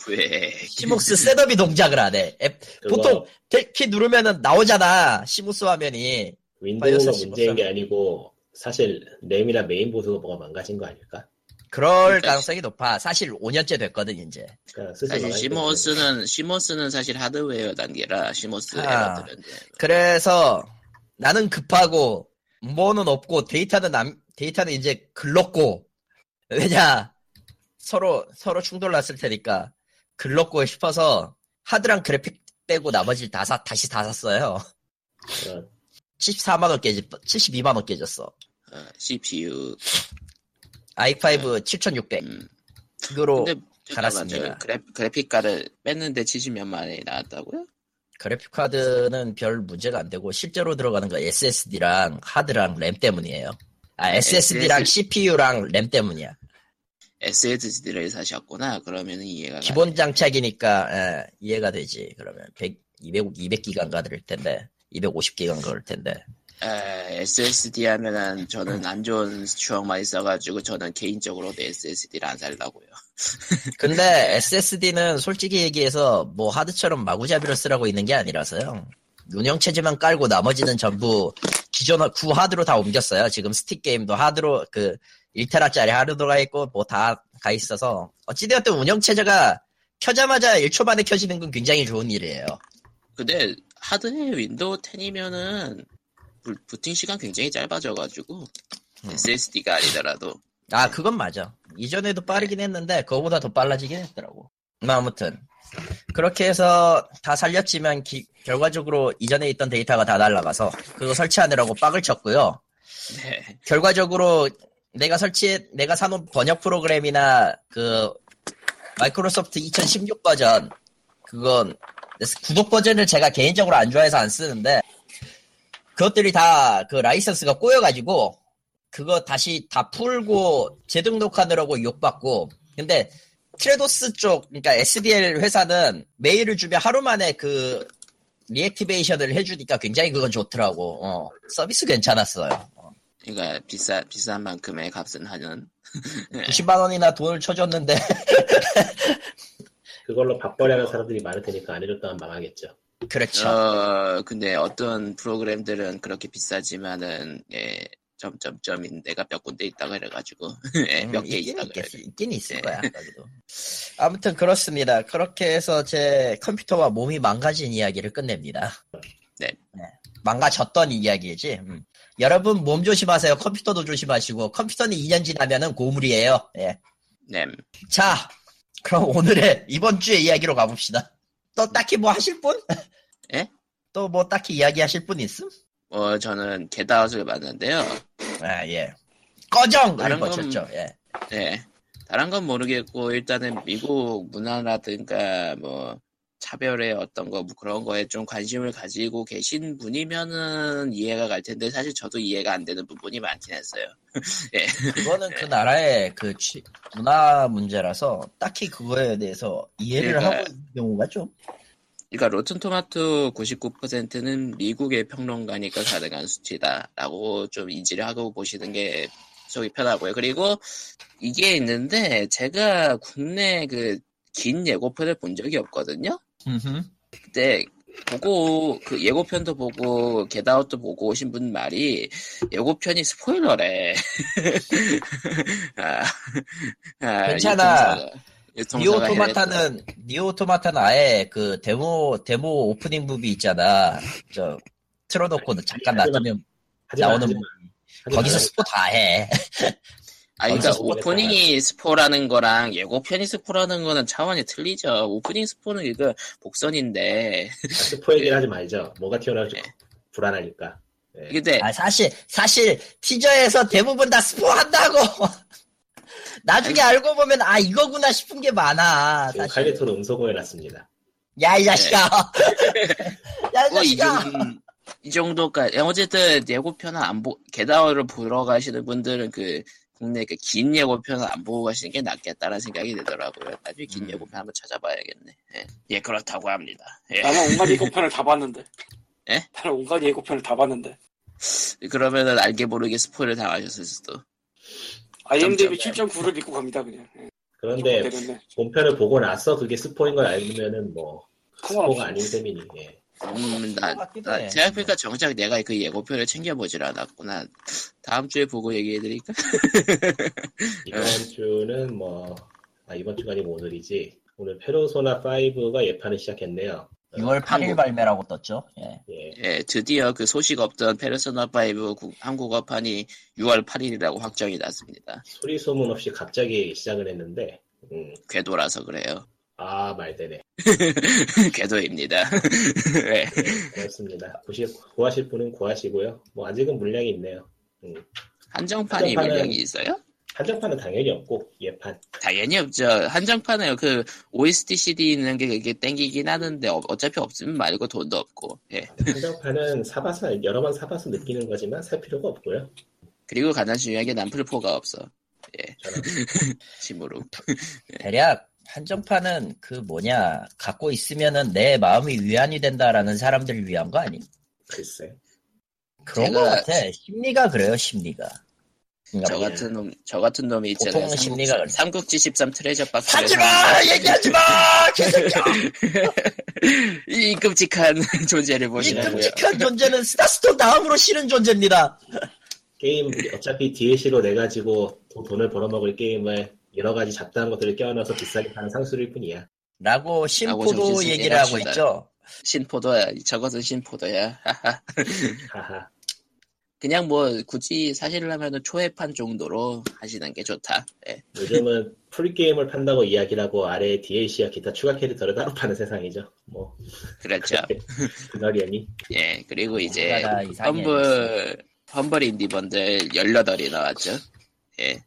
왜? CMOS setup이 동작을 안 해. 앱, 보통 키 누르면은 나오잖아. CMOS 화면이. 윈도우가 문제인 게 아니고 사실 램이나 메인 보드가 뭐가 망가진 거 아닐까? 그럴 그러니까 가능성이 높아. 사실 5년째 됐거든 이제. 그러니까 사실 CMOS는 CMOS는 사실 하드웨어 단계라 CMOS 아. 에러들은 그래서 나는 급하고 뭐는 없고 데이터는 남 데이터는 이제 글렀고 왜냐 서로 서로 충돌 났을 테니까 글렀고 싶어서 하드랑 그래픽 빼고 나머지 다 사, 다시 다 샀어요. 어, 74만 원 깨졌 72만 원 깨졌어. 어, CPU. i5 7600 음. 그거로 근데 잠깐만, 갈았습니다. 저 그래, 그래 픽 카드 뺐는데 70몇만 원이 나왔다고요? 그래픽 카드는 별 문제가 안 되고 실제로 들어가는 거 SSD랑 하드랑 램 때문이에요. 아 SSD랑 SS. CPU랑 램 때문이야. SSD를 사셨구나. 그러면 이해가 기본 장착이니까 예, 이해가 되지. 그러면 100, 200, 200기가인가 들 텐데 250기가인가 그럴 텐데 가네. SSD 하면은 저는 안 좋은 추억만 있어가지고 저는 개인적으로도 SSD를 안 살라고요. 근데 SSD는 솔직히 얘기해서 뭐 하드처럼 마구잡이로 쓰라고 있는 게 아니라서요. 운영체제만 깔고 나머지는 전부 기존 구 하드로 다 옮겼어요. 지금 스팀 게임도 하드로 그 1테라짜리 하드로가 있고 뭐 다 가 있어서 어찌되었든 운영체제가 켜자마자 1초 만에 켜지는 건 굉장히 좋은 일이에요. 근데 하드의 윈도우 10이면은 부팅 시간 굉장히 짧아져가지고 음. SSD가 아니더라도 아 그건 맞아. 이전에도 빠르긴 했는데 그거보다 더 빨라지긴 했더라고. 뭐 아무튼 그렇게 해서 다 살렸지만 기- 결과적으로 이전에 있던 데이터가 다 날라가서 그거 설치하느라고 빡을 쳤고요. 네. 결과적으로 내가 설치해 내가 사놓은 번역 프로그램이나 그 마이크로소프트 2016 버전 그건 구독 버전을 제가 개인적으로 안 좋아해서 안 쓰는데 그것들이 다 그 라이선스가 꼬여가지고 그거 다시 다 풀고 재등록하느라고 욕봤고 근데 트라도스 쪽 그러니까 SDL 회사는 메일을 주면 하루 만에 그 reactivation을 해주니까 굉장히 그건 좋더라고. 어, 서비스 괜찮았어요. 어. 그러니까 비싸 비싼 만큼의 값은 하는. 90만 원이나 돈을 쳐줬는데 그걸로 밥벌이하는 사람들이 많을 테니까 안 해줬다면 망하겠죠. 그렇죠. 어 근데 어떤 프로그램들은 그렇게 비싸지만은 예 점점점인 데가 몇 군데 있다고 그래가지고 예, 음, 몇개 있긴, 있다 있겠, 그래. 있긴 있을 네. 거야. 거기도. 아무튼 그렇습니다. 그렇게 해서 제 컴퓨터와 몸이 망가진 이야기를 끝냅니다. 네. 망가졌던 이야기지. 음. 여러분 몸 조심하세요. 컴퓨터도 조심하시고 컴퓨터는 2년 지나면은 고물이에요. 예. 네. 자, 그럼 오늘의 이번 주의 이야기로 가봅시다. 또 딱히 뭐 하실 분? 예? 또 뭐 딱히 이야기하실 분 있음? 어 저는 게다웃을 봤는데요. 아 예. 꺼정을 다른 건- 거쳤죠. 예. 네. 다른 건 모르겠고 일단은 미국 문화라든가 뭐 차별의 어떤 거뭐 그런 거에 좀 관심을 가지고 계신 분이면은 이해가 갈 텐데 사실 저도 이해가 안 되는 부분이 많긴 했어요. 그거는 그 나라의 그 취- 문화 문제라서 딱히 그거에 대해서 이해를 그러니까- 하고 있는 경우가 좀 그러니까 로튼 토마토 99%는 미국의 평론가니까 가능한 수치다라고 좀 인지를 하고 보시는 게 속이 편하고요. 그리고 이게 있는데 제가 국내 그긴 예고편을 본 적이 없거든요. 그때 보고 그 예고편도 보고 겟아웃도 보고 오신 분 말이 예고편이 스포일러래. 아, 아, 괜찮아. 니어 오토마타는 니어 오토마타는 아예 그 데모 데모 오프닝 movie 있잖아. 저 틀어놓고 잠깐 놔두면 나오는 하지만, movie 하지만 거기서 스포 다 해 아, 그러니까 오프닝이 스포라는 거랑 예고편이 스포라는 거는 차원이 틀리죠. 오프닝 스포는 이거 복선인데. 스포 얘기를 하지 말죠. 뭐가 튀어나올지 네. 불안하니까. 네. 근데 아 사실 사실 티저에서 대부분 다 스포 한다고 나중에 알고 보면 아 이거구나 싶은 게 많아 칼리토로 음소거 해놨습니다. 야 이 자식아 야이뭐이 자식아 이 정도까지. 어쨌든 예고편은 안 보, 게다워를 보러 가시는 분들은 그 국내 그긴 예고편은 안 보고 가시는 게 낫겠다는 생각이 들더라고요. 나중에 긴 음. 예고편 한번 찾아봐야겠네. 예, 예, 그렇다고 합니다. 예. 나는 온갖 예고편을 다 봤는데. 예? 나는 온갖 예고편을 다 봤는데. 그러면은 알게 모르게 스포를 당하셨을 수도. IMDb 점점. 7.9를 믿고 갑니다 그냥. 예. 그런데. 본편을 보고 나서 그게 스포인 걸 알면은 뭐 스포가. 아닌 셈이니. 예. 음, 나, 것 같기도 나 해. 생각해보니까 정작 내가 그 예고편을 챙겨보질 않았구나. 다음 주에 보고 얘기해드릴까? 이번 주는 뭐, 아, 이번 주가 아니고 오늘이지. 오늘 페르소나 5가 예판을 시작했네요. 6월 8일 한국- 발매라고 떴죠. 예. 예. 예, 드디어 그 소식 없던 페르소나 5 구- 한국어판이 6월 8일이라고 확정이 났습니다. 소리 소문 없이 갑자기 시작을 했는데, 음, 궤도라서 그래요. 아, 말되네. 궤도입니다. 예. 그렇습니다. 보시, 구하실 분은 구하시고요. 뭐, 아직은 물량이 있네요. 음. 한정판이 한정판은- 물량이 있어요? 한정판은 당연히 없고, 예판. 당연히 없죠. 한정판은 그 OST CD 있는 게 그게 땡기긴 하는데 어, 차피 없으면 말고 돈도 없고. 예. 한정판은 사봐서, 여러 번 사봐서 느끼는 거지만 살 필요가 없고요. 그리고 가장 중요한 게 남플포가 없어. 예. 저는 심으로. 대략 한정판은 그 뭐냐 갖고 있으면은 내 마음이 위안이 된다라는 사람들을 위한 거 아니? 글쎄. 그런 제가- 거 같아. 심리가 그래요, 심리가. 그러니까 저 뭐, 같은 놈, 저 같은 놈이 있잖아요. 보통은 심리가 그래. 삼국지 13 Treasure Box. 하지 마! 얘기하지 마! 개새끼야! 이 끔찍한 존재를 이 보시라고요. 끔찍한 존재는 스타스톤 다음으로 싫은 존재입니다. 게임, 어차피 DLC로 내 가지고 돈- 돈을 벌어먹을 게임을 여러 가지 잡다한 것들을 껴안아서 비싸게 파는 상술일 뿐이야. 라고 신포도 얘기를 하고 합시다. 있죠. 신포도야. 저것은 신포도야. 하하. 그냥 뭐 굳이 사실을 하면은 초회판 정도로 하시는 게 좋다. 예. 요즘은 풀게임을 판다고 이야기를 하고 아래에 DLC와 기타 추가 캐릭터를 따로 파는 세상이죠. 뭐, 그렇죠. 그러려니. 예. 그리고 이제. 험블 험블 인디번들 18이 나왔죠. 예.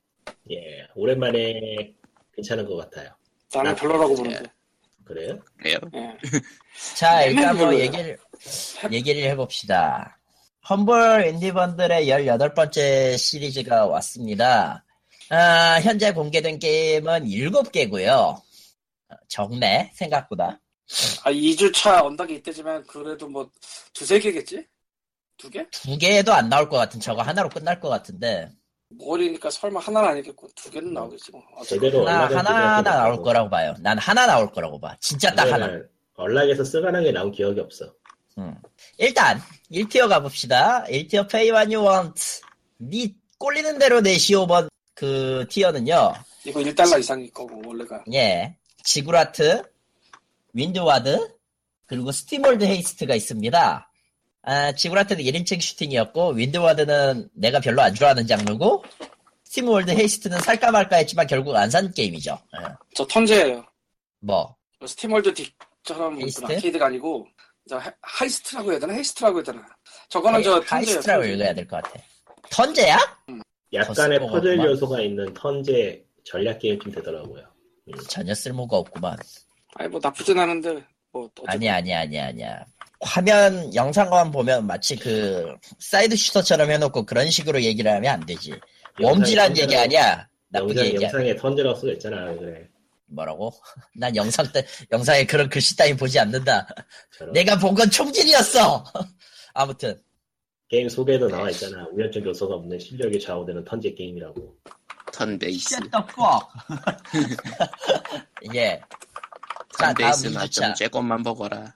예, 오랜만에 괜찮은 것 같아요. 나는 아, 별로라고. 보는데. 그래요? 그래요. 예. 자, 일단 뭐. 얘기를, 얘기를 해봅시다. 험블 인디번들의 18번째 시리즈가 왔습니다. 아, 현재 공개된 게임은 7개고요. 적네, 생각보다. 아 2주차 언덕이 있대지만 그래도 뭐 두세 개겠지? 두 개? 두 개도 안 나올 것 같은 저거 하나로 끝날 것 같은데 머리니까 설마 하나는 아니겠고 두 개는 나오겠지 뭐. 제대로 하나, 하나 나올. 거라고 봐요. 난 하나 나올 거라고 봐. 진짜 딱 하나. 왜냐면 unlock에서 쓰가는 게 나온 기억이 없어. 음. 일단 1 tier 가봅시다. 1 tier Pay What You Want. 니 꼴리는 대로 내시오 번 그 tier는요. 이거 1달러 이상일 거고 원래가. 예. 지구라트, 윈드와드, 그리고 SteamWorld Heist가 있습니다. 아, Ziggurat은 1인칭 슈팅이었고, Windward는 내가 별로 안 좋아하는 장르고, SteamWorld Heist는 살까 말까 했지만 결국 안 산 게임이죠. 예. 저 턴제예요. 뭐, SteamWorld Dig처럼 아케이드가 아니고 저 하- heist라고 해야 되나? heist라고 해야 되나? 저거는 하이, 저 턴제예요. heist라고 턴제. 읽어야 될 것 같아. 턴제야? 약간의 쓸모가 퍼즐 없구만. 요소가 있는 턴제 전략 게임쯤 되더라고요. 전혀 쓸모가 없구만. 아니 뭐 나쁘진 않은데 뭐 어쨌든 아니야, 아니야, 아니야, 아니야. 화면, 영상만 보면 마치 그, side shooter처럼 해놓고 그런 식으로 얘기를 하면 안 되지. Worms란 얘기 아니야. 나쁘게 영상, 얘기 영상에 턴제라고 쓰고 있잖아. 그래. 뭐라고? 난 영상 때, 영상에 그런 글씨 따위 보지 않는다. 저런. 내가 본 건 총질이었어! 아무튼, 게임 소개에도 나와 있잖아. 우연적 요소가 없는 실력이 좌우되는 턴제 게임이라고. Turn base. Shut the fuck! 예. 2주차. 좀 쬐꼼만 보거라.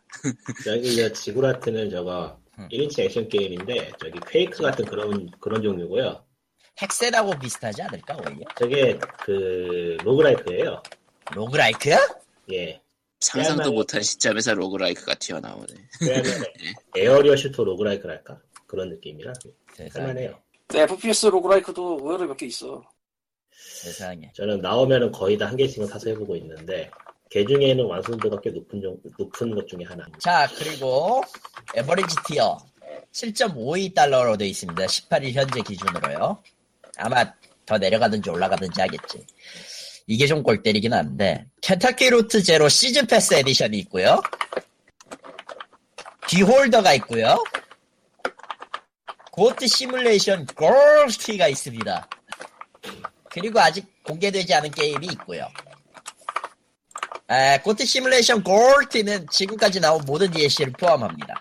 여기 저 Ziggurat은 저거 음. 1인칭 액션 게임인데 저기 Quake 같은 그런 그런 종류고요. 핵셋하고 비슷하지 않을까, 오히려? 저게 그 roguelike예요. roguelike야? 예. 상상도 못한 시점에서 roguelike가 튀어나오네. 그야말로 arena shooter roguelike랄까 그런 느낌이라. 할만해요. 네, FPS roguelike도 의외로 몇 개 있어. 세상에. 저는 나오면은 거의 다 한 개씩은 사서 해보고 있는데 개 중에는 완성도가 꽤 높은 종, 높은 것 중에 하나. 자, 그리고, average tier. 7.52달러로 되어 있습니다. 18일 현재 기준으로요. 아마 더 내려가든지 올라가든지 하겠지. 이게 좀 골 때리긴 한데, Kentucky Route Zero season pass edition이 있고요. 디홀더가 있고요. 고트 시뮬레이션 골티가 있습니다. 그리고 아직 공개되지 않은 게임이 있고요. 아, 고트 시뮬레이션 골티는 지금까지 나온 모든 DLC를 포함합니다.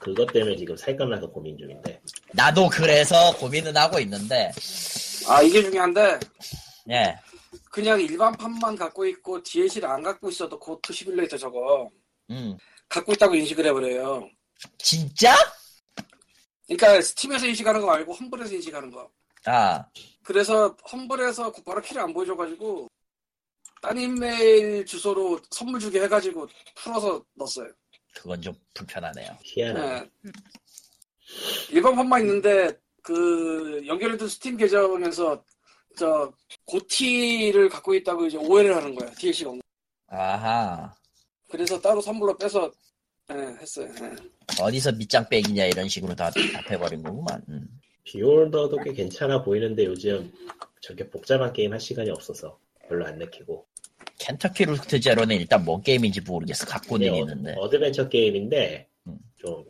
그것 때문에 지금 살까 말까 고민 중인데 나도 그래서 고민은 하고 있는데, 아 이게 중요한데 예. 그냥 일반판만 갖고 있고 DLC를 안 갖고 있어도 고트 시뮬레이터 저거 음, 갖고 있다고 인식을 해버려요. 진짜? 그러니까 스팀에서 인식하는 거 말고 험블에서 인식하는 거. 아, 그래서 험블에서 곧바로 키를 안 보여줘가지고 따님 메일 주소로 선물 주게 해가지고 풀어서 넣었어요. 그건 좀 불편하네요. 희한하네. 네. 일반 폰만 있는데 그 연결해둔 스팀 계정에서 저 고티를 갖고 있다고 이제 오해를 하는 거야 DLC가 없는. 아하. 그래서 따로 선물로 빼서 예, 했어요. 예. 어디서 밑장 빼기냐 이런 식으로 다 답해버린 거구만. 음. Beholder도 꽤 괜찮아 보이는데 요즘 저렇게 복잡한 게임 할 시간이 없어서 별로 안 내키고. Kentucky Route Zero는 일단 뭔 게임인지 모르겠어. 갖고는 있는데. 어, adventure 게임인데 음. 좀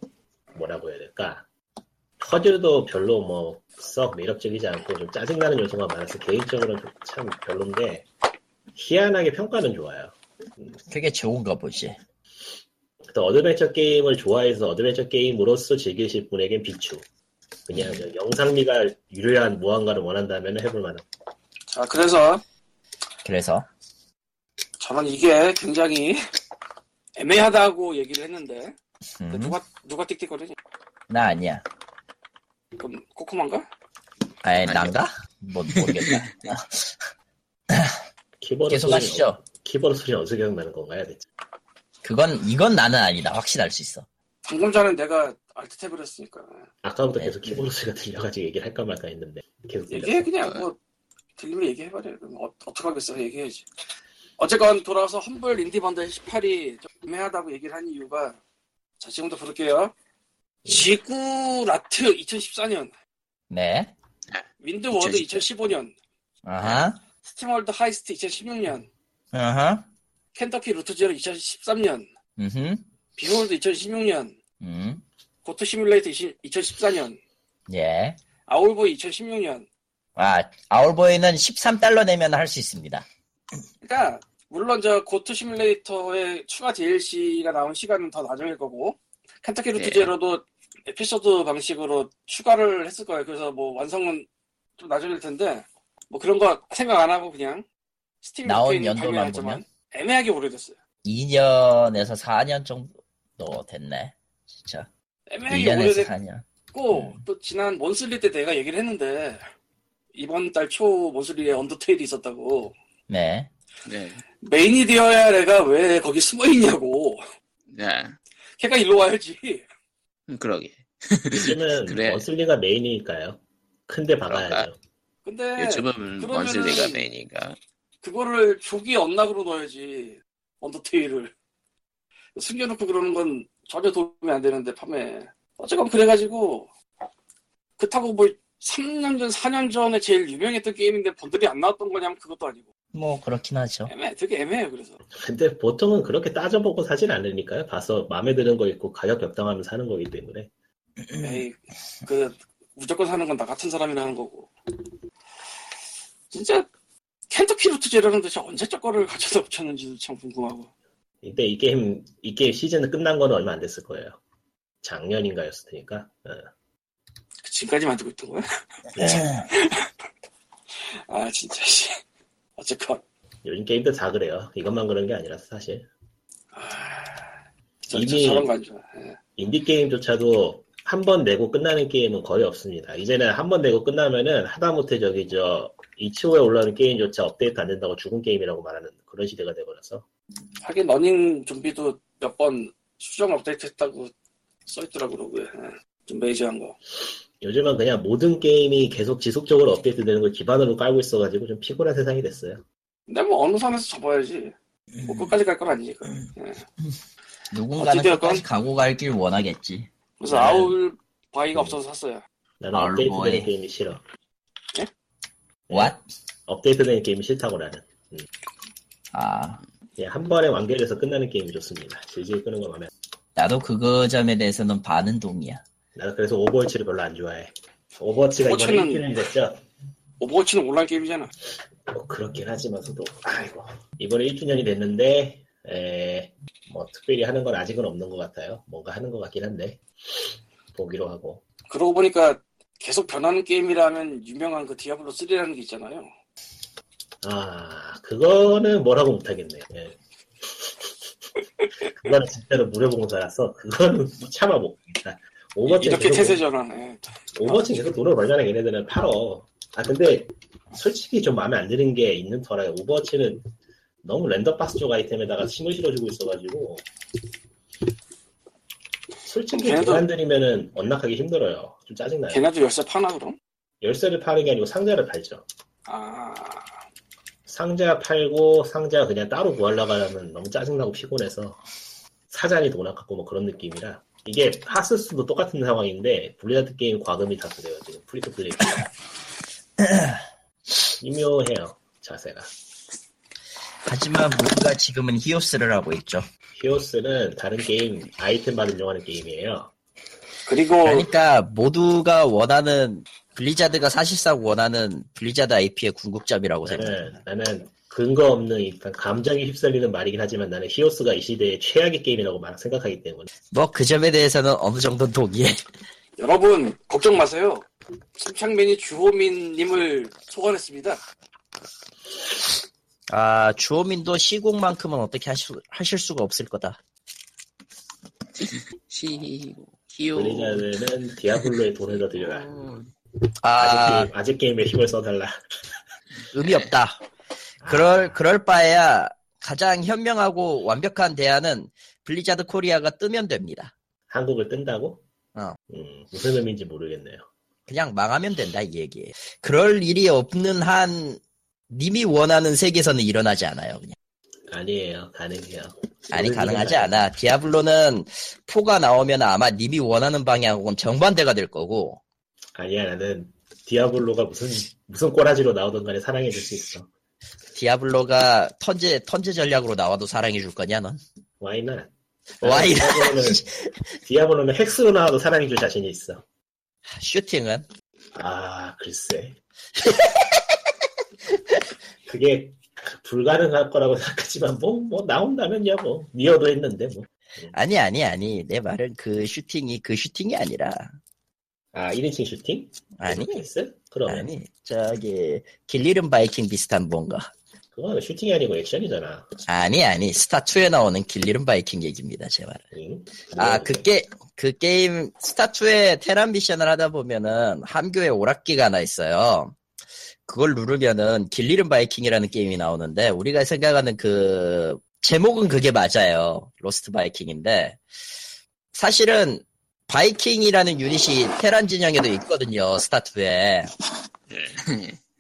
뭐라고 해야 될까? 퍼즐도 별로 뭐 썩 매력적이지 않고 좀 짜증나는 요소가 많아서 개인적으로는 좀참 별론데 희한하게 평가는 좋아요. 그게 좋은가 보지. 또 adventure 게임을 좋아해서 adventure 게임으로서 즐기실 분에겐 비추. 그냥 저 영상미가 유려한 무언가를 원한다면 해볼 만한. 자 그래서 그래서 저는 이게 굉장히 애매하다고 얘기를 했는데 음, 누가 누가 띡띡거리지? 나 아니야. 그럼 코코만가? 아예 난가? 뭐 모르겠다. 키보드 계속 하시죠. 어- 키보드 소리 어디서 기억나는 건가요, 대체? 그건 이건 나는 아니다. 확신할 수 있어. 방금 전에 내가 알트 탭을 했으니까 아까부터 네. 계속 키보드 소리가 들려가지고 얘기를 할까 말까 했는데 계속 얘기해. 그냥 뭐 들리면 얘기해버려 그럼 어, 어떡하겠어 얘기해야지 어쨌건 돌아와서 험블 인디번들 18이 좀 애매하다고 얘기를 한 이유가 자 지금부터 부를게요 Ziggurat 2014년 네. Windward 2014. 2015년 아하. SteamWorld Heist 2016년 아하. Kentucky Route Zero 2013년 음흠. Beholder 2016년 음. Goat Simulator 2014년 예. Owlboy 2016년 아, Owlboy는 13달러 내면 할 수 있습니다. 그러니까 물론 저 Goat Simulator의 추가 DLC가 나온 시간은 더 나중일 거고 Kentucky Route 네. Zero도 에피소드 방식으로 추가를 했을 거예요. 그래서 뭐 완성은 좀 나중일 텐데 뭐 그런 거 생각 안 하고 그냥 스팀 나온 연도만 보면? 애매하게 오래됐어요. 2년에서 4년 정도 됐네. 진짜. 애매하게 1년에서 오래됐고 4년. 음. 또 지난 Monthly 때 내가 얘기를 했는데 이번 달 초 Monthly에 Undertale이 있었다고 네. 네. 메인이 되어야 내가 왜 거기 숨어 있냐고 네. 걔가 일로 와야지. 음, 그러게. 요즘은 그래. 원슬리가 메인이니까요. 큰데 박아야죠. 근데 요즘은 원슬리가 메인인가? 그거를 조기 언락으로 넣어야지 언더테일을 숨겨놓고 그러는 건 전혀 도움이 안 되는데 판매 어쨌건 그래가지고 그렇다고 뭐 3년 전 4년 전에 제일 유명했던 게임인데 번들이 안 나왔던 거냐면 그것도 아니고 뭐 그렇긴 하죠. 애매 되게 애매해요 그래서 근데 보통은 그렇게 따져보고 사진 않으니까요. 봐서 마음에 드는 거 있고 가격 적당하면 사는 거기 때문에. 에이 그 무조건 사는 건 나 같은 사람이나 하는 거고 진짜 켄터키 루트 제로는 도대체 언제적 거를 가져다 붙였는지도 참 궁금하고 근데 이 게임, 이 게임 시즌 끝난 거는 얼마 안 됐을 거예요. 작년인가였을 테니까. 어. 지금까지 만들고 있던 거야? 아 진짜 씨 어쨌건 요즘 게임들 다 그래요. 이것만 그런 게 아니라서 사실. 저, 이미- 예. 인디 게임조차도 한 번 내고 끝나는 게임은 거의 없습니다. 이제는 한 번 내고 끝나면은 하다못해 저기 저 이치오에 올라오는 게임조차 업데이트 안 된다고 죽은 게임이라고 말하는 그런 시대가 돼버려서 하긴 러닝 좀비도 몇 번 수정 업데이트 했다고 써있더라고 로그에 예. 좀 메이저한 거 요즘은 그냥 모든 게임이 계속 지속적으로 업데이트 되는 걸 기반으로 깔고 있어가지고 좀 피곤한 세상이 됐어요. 근데 뭐 어느 선에서 접어야지 뭐 끝까지 갈 건 아니니까 예. 누군가는 끝까지 가고 갈길 원하겠지. 그래서 네. 아울 바이가 음. 없어서 샀어요 나는 아, 업데이트 뭐해. 되는 게임이 싫어. What? 업데이트 되는 게임이 싫다고 나는. 아, 그냥 한 번에 완결해서 끝나는 게임이 좋습니다. 질질 끄는 거 마음에. 나도 그거 점에 대해서는 반은 동의야. 나는 그래서 Overwatch를 별로 안 좋아해. Overwatch가 이번에 Overwatch는- 1주년이 됐죠? Overwatch는 온라인 게임이잖아 뭐 그렇긴 하지만서도 아이고 이번에 1주년이 됐는데 에, 뭐 특별히 하는 건 아직은 없는 것 같아요. 뭔가 하는 것 같긴 한데 보기로 하고 그러고 보니까 계속 변하는 게임이라면 유명한 그 Diablo 3라는 게 있잖아요 아 그거는 뭐라고 못하겠네요. 예. 그거는 진짜로 무료봉사라서 그거는 차마 못 보겠다. Overwatch 이렇게 태세 전환해. Overwatch 계속 돈을 벌잖아 얘네들은 팔어. 아 근데 솔직히 좀 마음에 안 드는 게 있는 터라 Overwatch는 너무 random box 쪽 아이템에다가 힘을 실어주고 있어가지고 솔직히 들이면은 unlock하기 힘들어요. 좀 짜증나요. 걔네도 열쇠 파나 그럼? 열쇠를 파는 게 아니고 상자를 팔죠. 아 상자 팔고 상자 그냥 따로 구하려고 하면 너무 짜증나고 피곤해서 사장이 돈 아깝고 뭐 그런 느낌이라 이게 하스스톤도 똑같은 상황인데 블리자드 게임 과금이 다 그래요 지금 free-to-play 미묘해요 자세가 하지만 모두가 지금은 히오스를 하고 있죠. 히오스는 다른 게임 아이템 받으려고 하는 게임이에요 그리고 그러니까 모두가 원하는 블리자드가 사실상 원하는 블리자드 IP의 궁극점이라고 생각합니다. 나는 근거 없는 일단 감정이 휩쓸리는 말이긴 하지만 나는 히오스가 이 시대의 최악의 게임이라고 말 생각하기 때문에 뭐 그 점에 대해서는 어느 정도 동의해. 여러분 걱정 마세요. 침착맨이 주호민님을 소환했습니다. 아 주호민도 시공만큼은 어떻게 하실, 하실 수가 없을 거다. 시 히오 블리자드는 디아블로에 돈을 더 들여라 아 아직, 게임, 아직 게임에 힘을 써달라 의미 없다. 그럴 그럴 바에야 가장 현명하고 완벽한 대안은 블리자드 코리아가 뜨면 됩니다. 한국을 뜬다고? 어. 음, 무슨 의미인지 모르겠네요. 그냥 망하면 된다 이 얘기예요. 그럴 일이 없는 한 님이 원하는 세계에서는 일어나지 않아요. 그냥. 아니에요. 가능해요. 아니 가능하지 않아. 디아블로는 4가 나오면 아마 님이 원하는 방향하고는 정반대가 될 거고 아니야, 나는 디아블로가 무슨, 무슨 꼬라지로 나오던 간에 사랑해줄 수 있어. 디아블로가 턴제 턴제 전략으로 나와도 사랑해 줄 거냐 넌? Not? Why 디아블로는, 디아블로는 헥스로 나와도 사랑해 줄 자신이 있어. 슈팅은 아, 글쎄. 그게 불가능할 거라고 생각하지만, 뭐, 뭐, 나온다면야, 뭐. 니어도 했는데, 뭐. 아니 아니 아니 내 말은 그 슈팅이 그 슈팅이 아니라 아, 1인칭 슈팅? 아니? 그러면. 아니 저기 길 잃은 바이킹 비슷한 뭔가 그건 슈팅이 아니고 액션이잖아. 아니 아니 스타 2에 나오는 길 잃은 바이킹 얘기입니다 제 말은 응? 아, 뭐, 그, 게, 그 게임, 스타2의 테란 미션을 하다 보면은, 함교에 오락기가 하나 있어요. 그걸 누르면은, 길 잃은 바이킹이라는 게임이 나오는데, 우리가 생각하는 그, 제목은 그게 맞아요. 로스트 바이킹인데, 사실은, 바이킹이라는 유닛이 테란 진영에도 있거든요, 스타2에.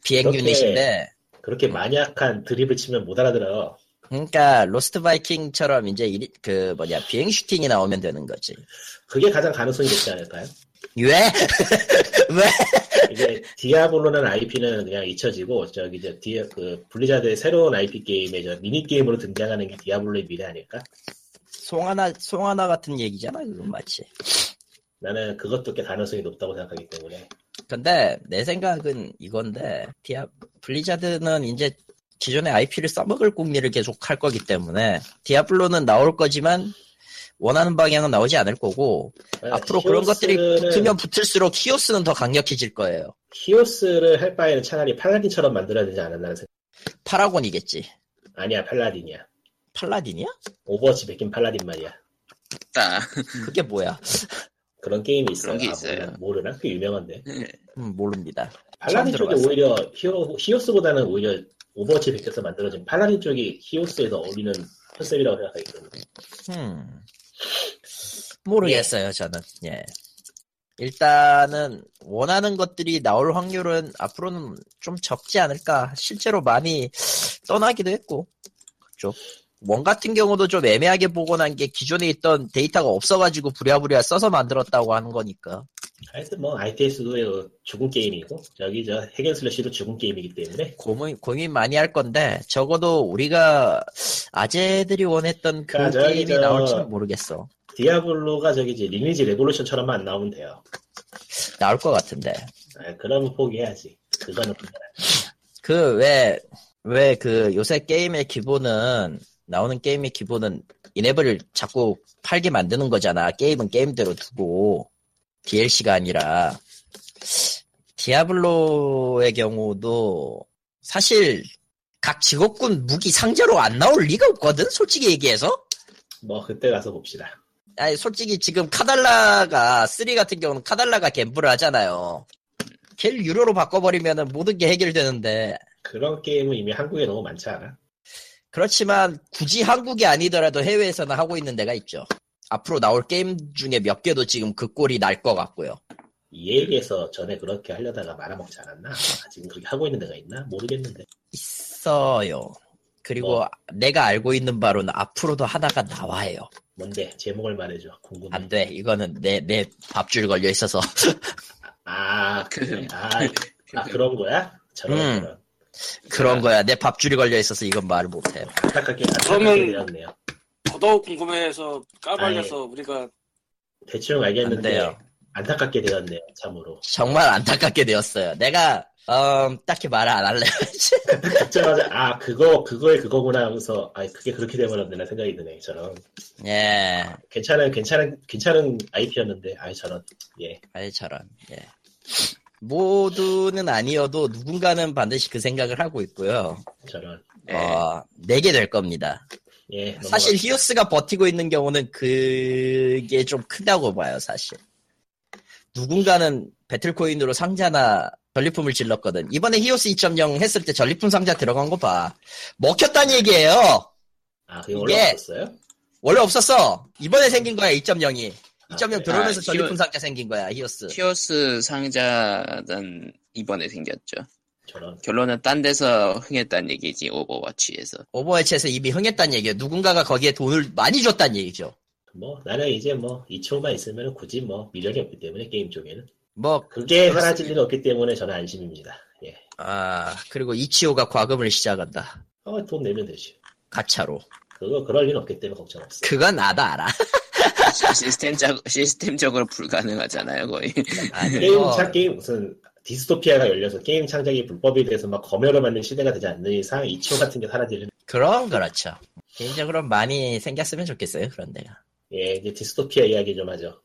비행 그렇게 유닛인데, 그렇게 마이너한 드립을 치면 못 알아들어. 그러니까, 로스트 바이킹처럼 이제, 이- 그, 뭐냐, 비행 슈팅이 나오면 되는 거지. 그게 가장 가능성이 높지 않을까요? 왜? 왜? 이제 디아블로는 IP는 그냥 잊혀지고 저기 저 디, 그 블리자드의 새로운 IP 게임에 저 미니 게임으로 등장하는 게 디아블로의 미래 아닐까? 송하나 송하나 같은 얘기잖아 그건 마치. 나는 그것도 꽤 가능성이 높다고 생각하기 때문에 근데 내 생각은 이건데 디아 블리자드는 이제 기존의 IP를 써먹을 궁리를 계속 할 거기 때문에 디아블로는 나올 거지만 원하는 방향은 나오지 않을 거고 앞으로 그런 것들이 붙으면 붙을수록 히오스는 더 강력해질 거예요. 히오스를 할 바에는 차라리 팔라딘처럼 만들어야 되지 않았나 생각. 파라곤이겠지. 아니야 팔라딘이야. 팔라딘이야? 오버워치 베낀 팔라딘 말이야. 따 그게 뭐야? 그런 게임이 있어요. 그런 게 아, 있어요. 모르나? 꽤 유명한데. 음, 모릅니다. 팔라딘 쪽이 들어봤어. 오히려 히오, 히오스보다는 오히려 오버워치 베껴서 만들어진 팔라딘 쪽이 히오스에서 어울리는 컨셉이라고 때문에. 음. 모르겠어요, 저는. 예. 일단은 원하는 것들이 나올 확률은 앞으로는 좀 적지 않을까. 실제로 많이 떠나기도 했고. 그쪽. 원 같은 경우도 좀 애매하게 보고 난게 기존에 있던 데이터가 없어가지고 부랴부랴 써서 만들었다고 하는 거니까. 하여튼 뭐 RTS도 죽은 게임이고 저기 저 hack and slash도 죽은 게임이기 때문에 고민, 고민 많이 할 건데, 적어도 우리가 아재들이 원했던 그 그러니까 게임이 저- 나올지는 모르겠어. 디아블로가 저기 이제 리니지 레볼루션처럼만 안 나오면 돼요. 나올 것 같은데. 아, 그러면 포기해야지. 그거는 그왜왜그 요새 게임의 기본은 나오는 게임의 기본은 이앱을 자꾸 팔게 만드는 거잖아. 게임은 게임대로 두고 DLC가 아니라 디아블로의 경우도 사실 각 직업군 무기 상자로 안 나올 리가 없거든. 솔직히 얘기해서 뭐 그때 가서 봅시다. 아니 솔직히 지금 카달라가 3 같은 경우는 카달라가 갬블을 하잖아요. 걔를 유료로 바꿔버리면은 모든 게 해결되는데 그런 게임은 이미 한국에 너무 많지 않아? 그렇지만 굳이 한국이 아니더라도 해외에서는 하고 있는 데가 있죠. 앞으로 나올 게임 중에 몇 개도 지금 그 꼴이 날 것 같고요. 이 얘기에서 전에 그렇게 하려다가 말아먹지 않았나? 아, 지금 그렇게 하고 있는 데가 있나? 모르겠는데. 있어요. 그리고 뭐? 내가 알고 있는 바로는 앞으로도 하나가 나와요. 뭔데? 제목을 말해줘. 궁금해. 안 돼. 이거는 내, 내 밥줄 걸려 있어서. 아, 그-. 아, 아, 그런 거야? 저런, 음. 저런. 그런 거야. 내 밥줄이 걸려 있어서 이건 말을 못해요. 안타깝게, 안타깝게 그러면- 되었네요. 더더욱 궁금해해서 까발려서 우리가 대충 안 알겠는데, 돼요. 안타깝게 되었네요, 참으로. 정말 안타깝게 되었어요. 내가, 음, 딱히 말을 안 할래. 듣자마자, 아, 그거, 그거에 그거구나 하면서, 아, 그게 그렇게 되버렸네, 생각이 드네, 저런. 예. 괜찮은, 괜찮은, 괜찮은 IP였는데, 아이, 저런. 예. 아이, 저런. 예. 모두는 아니어도 누군가는 반드시 그 생각을 하고 있고요. 저런. 네. 어, 내게 될 겁니다. 예. 사실. 히오스가 버티고 있는 경우는 그게 좀 크다고 봐요, 사실. 누군가는 배틀코인으로 상자나 전리품을 질렀거든. 이번에 히오스 2.0 했을 때 전리품 상자 들어간 거 봐. 먹혔단 얘기예요. 아, 그게 이게- 올라왔었어요? 원래 없었어. 이번에 생긴 거야, 2.0이. 2.0 아, 들어오면서 아, 전리품 히오- 상자 생긴 거야, 히오스. 히오스 상자는 이번에 생겼죠. 저런. 결론은 딴 데서 흥했다는 얘기지 오버워치에서. 오버워치에서 이미 흥했단 얘기예요. 누군가가 거기에 돈을 많이 줬단 얘기죠. 뭐, 나는 이제 뭐, itch.io만 있으면 굳이 뭐, 미련이 없기 때문에, 게임 쪽에는. 뭐, 그게. 사라질 일은 없기 때문에 저는 안심입니다. 예. 아, 그리고 itch.io가 과금을 시작한다. 어, 돈 내면 되지. 가차로. 그거, 그럴 일은 없기 때문에 걱정 없어. 그건 나도 알아. 시스템적, 시스템적으로 불가능하잖아요, 거의. 아니, 게임 뭐, 창, 게임, 무슨, 디스토피아가 열려서 게임 창작이 불법이 돼서 막 검열을 받는 시대가 되지 않는 이상, 2초 같은 게 일은, 그럼 그렇죠. 개인적으로 많이 생겼으면 좋겠어요, 그런 데가. 예, 이제 디스토피아 이야기 좀 하죠.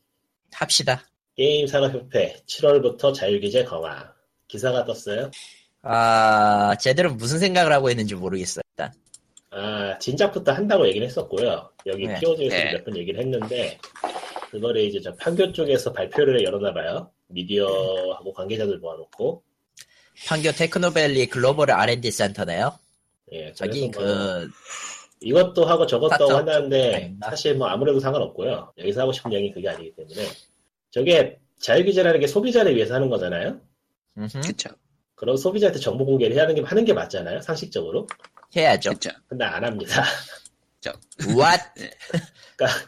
합시다. 게임 산업협회 7월부터 자율규제 강화. 기사가 떴어요. 아, 쟤들은 무슨 생각을 하고 있는지 모르겠어요. 아, 진작부터 한다고 얘기는 했었고요. 여기 네. 피오즈에서 네. 몇번 얘기를 했는데, 그거를 이제 저 판교 쪽에서 발표를 열었나 봐요. 미디어하고 관계자들 모아놓고. 판교 테크노밸리 글로벌 R&D 센터네요. 예, 저기 뭐그 이것도 하고 저것도 하고 한다는데? 사실 뭐 아무래도 상관없고요. 여기서 하고 싶은 얘기 그게 아니기 때문에. 저게 자율규제라는 게 소비자를 위해서 하는 거잖아요? 그쵸. 그럼 소비자한테 정보 공개를 해야 하는 게, 하는 게 맞잖아요? 상식적으로? 해야죠. 그쵸. 근데 안 합니다. What? 그러니까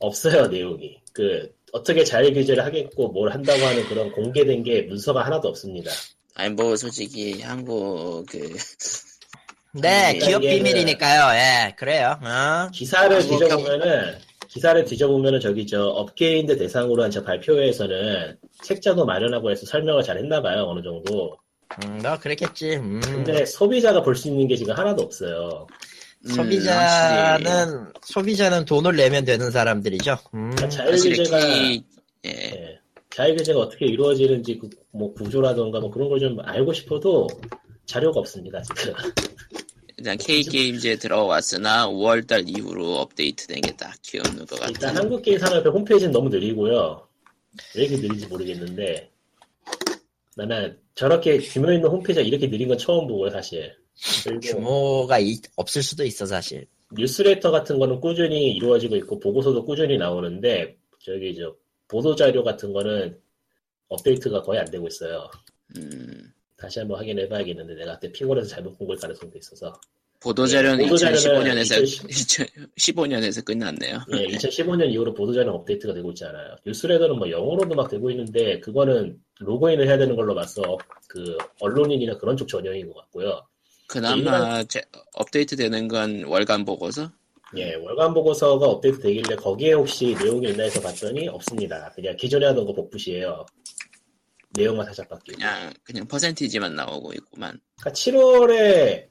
없어요 내용이. 그 어떻게 자율 규제를 하겠고 뭘 한다고 하는 그런 공개된 게 문서가 하나도 없습니다. 아니, 뭐, 솔직히, 한국, 그, 네, 아니, 기업 비밀이니까요. 예, 그래요. 어? 기사를 뒤져보면은 기사를 뒤져보면은 저기 저 업계인들 대상으로 한 저 발표회에서는 책자도 마련하고 해서 설명을 잘 했나 봐요 어느 정도. 음, 너 그랬겠지. 음. 근데 소비자가 볼 수 있는 게 지금 하나도 없어요. 음, 소비자는 소비자는 돈을 내면 되는 사람들이죠. 음. 그러니까 자율 확실히 규제가 키, 예, 예, 자율 규제가 어떻게 이루어지는지 그 뭐 구조라던가 뭐 그런 걸 좀 알고 싶어도 자료가 없습니다 지금. 일단 K게임즈에 들어왔으나 5월달 이후로 업데이트된 게 딱히 없는 것 일단 같아요. 한국 게임 산업회 홈페이지는 너무 느리고요. 왜 이렇게 느린지 모르겠는데 나는 저렇게 규모 있는 홈페이지가 이렇게 느린 건 처음 보고요 사실. 규모가 이- 없을 수도 있어 사실. 뉴스레터 같은 거는 꾸준히 이루어지고 있고 보고서도 꾸준히 나오는데 저기 저 보도 자료 같은 거는 업데이트가 거의 안 되고 있어요. 음, 다시 한번 확인해 봐야겠는데 내가 그때 핑거에서 잘못 본 걸 가능성도 있어서 보도자료는 예, 보도자료는 2015년에서 2015년에서 끝났네요. 예, 2015년 이후로 보도자료 업데이트가 되고 있지 않아요. 뉴스레더는 뭐 영어로도 막 되고 있는데 그거는 로그인을 해야 되는 걸로 봐서 그 언론인이나 그런 쪽 전형인 것 같고요. 그나마 제- 업데이트 되는 건 월간 보고서? 예, 월간 보고서가 업데이트 되길래 거기에 혹시 내용이 있나 해서 봤더니 없습니다. 그냥 기존에 하던 거 복붙이에요. 내용만 살짝 바뀌고. 그냥 그냥 퍼센티지만 나오고 있구만. 그러니까 7월에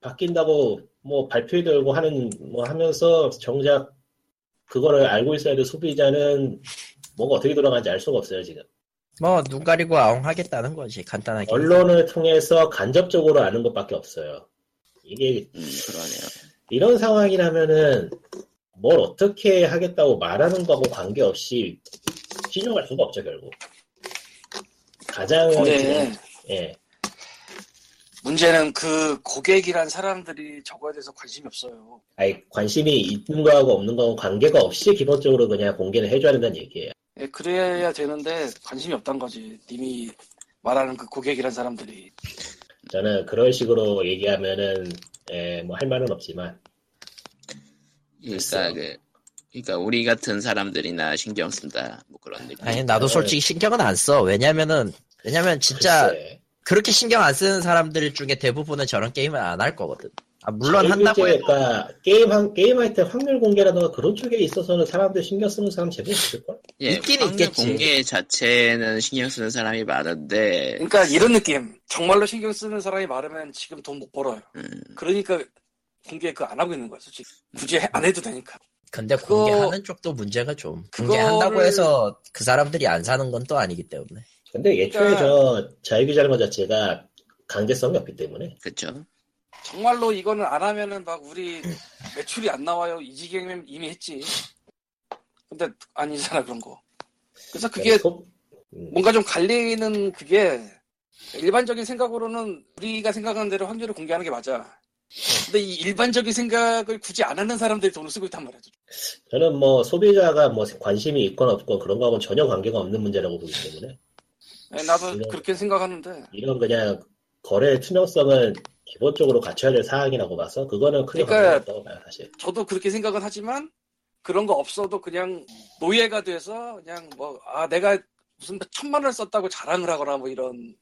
바뀐다고 뭐 발표 들고 하는 뭐 하면서 정작 그거를 알고 있어야 될 소비자는 뭐가 어떻게 돌아가는지 알 수가 없어요 지금. 뭐 눈 가리고 아웅 하겠다는 거지 간단하게. 언론을 통해서 간접적으로 아는 것밖에 없어요. 이게 음, 그러네요. 이런 상황이라면은 뭘 어떻게 하겠다고 말하는 거하고 관계없이 신용할 수가 없죠 결국. 가장 근데 그냥, 예 문제는 그 고객이란 사람들이 저거에 대해서 관심이 없어요. 아니 관심이 있는 거하고 없는 거하고 관계가 없이 기본적으로 그냥 공개를 해줘야 된다는 얘기예요. 예, 그래야 되는데 관심이 없단 거지. 님이 말하는 그 고객이란 사람들이. 저는 그런 식으로 얘기하면은 예, 뭐 할 말은 없지만 그러니까 그 그러니까 우리 같은 사람들이나 신경 쓴다 뭐 그런 느낌. 아니 나도 솔직히 신경은 안 써. 왜냐면은 왜냐면 진짜 글쎄, 그렇게 신경 안 쓰는 사람들 중에 대부분은 저런 게임을 안 할 거거든. 아, 물론 한다고 해도 그러니까 게임 한 게임 할 때 확률 공개라든가 그런 쪽에 있어서는 사람들 신경 쓰는 사람 제법 있을 걸. 예, 있긴 확률 있겠지. 공개 자체는 신경 쓰는 사람이 많은데 그러니까 이런 느낌. 정말로 신경 쓰는 사람이 많으면 지금 돈 못 벌어요. 음, 그러니까 공개 그 안 하고 있는 거야, 솔직히. 굳이 해- 안 해도 되니까. 근데 그거- 공개하는 쪽도 문제가 좀 그거를- 공개한다고 해서 그 사람들이 안 사는 건 또 아니기 때문에 근데 예초에 그러니까- 저 자유규제라는 것 자체가 강제성이 없기 때문에 그쵸. 정말로 이거는 안 하면은 막 우리 매출이 안 나와요. 이 지경이면 이미 했지. 근데 아니잖아, 그런 거. 그래서 그게 소- 음, 뭔가 좀 갈리는 그게 일반적인 생각으로는 우리가 생각하는 대로 확률을 공개하는 게 맞아. 근데 이 일반적인 생각을 굳이 안 하는 사람들이 돈을 쓰고 있단 말이야. 저는 뭐 소비자가 뭐 관심이 있건 없건 그런 거하고는 전혀 관계가 없는 문제라고 보기 때문에 네, 나도 이런- 그렇게 생각하는데 이런 그냥 거래 투명성은 기본적으로 갖춰야 될 사항이라고 봐서 그거는 크게 그러니까- 없다고 봐요 사실. 저도 그렇게 생각은 하지만 그런 거 없어도 그냥 노예가 돼서 그냥 뭐 아 내가 무슨 천만 원을 썼다고 자랑을 하거나 뭐 이런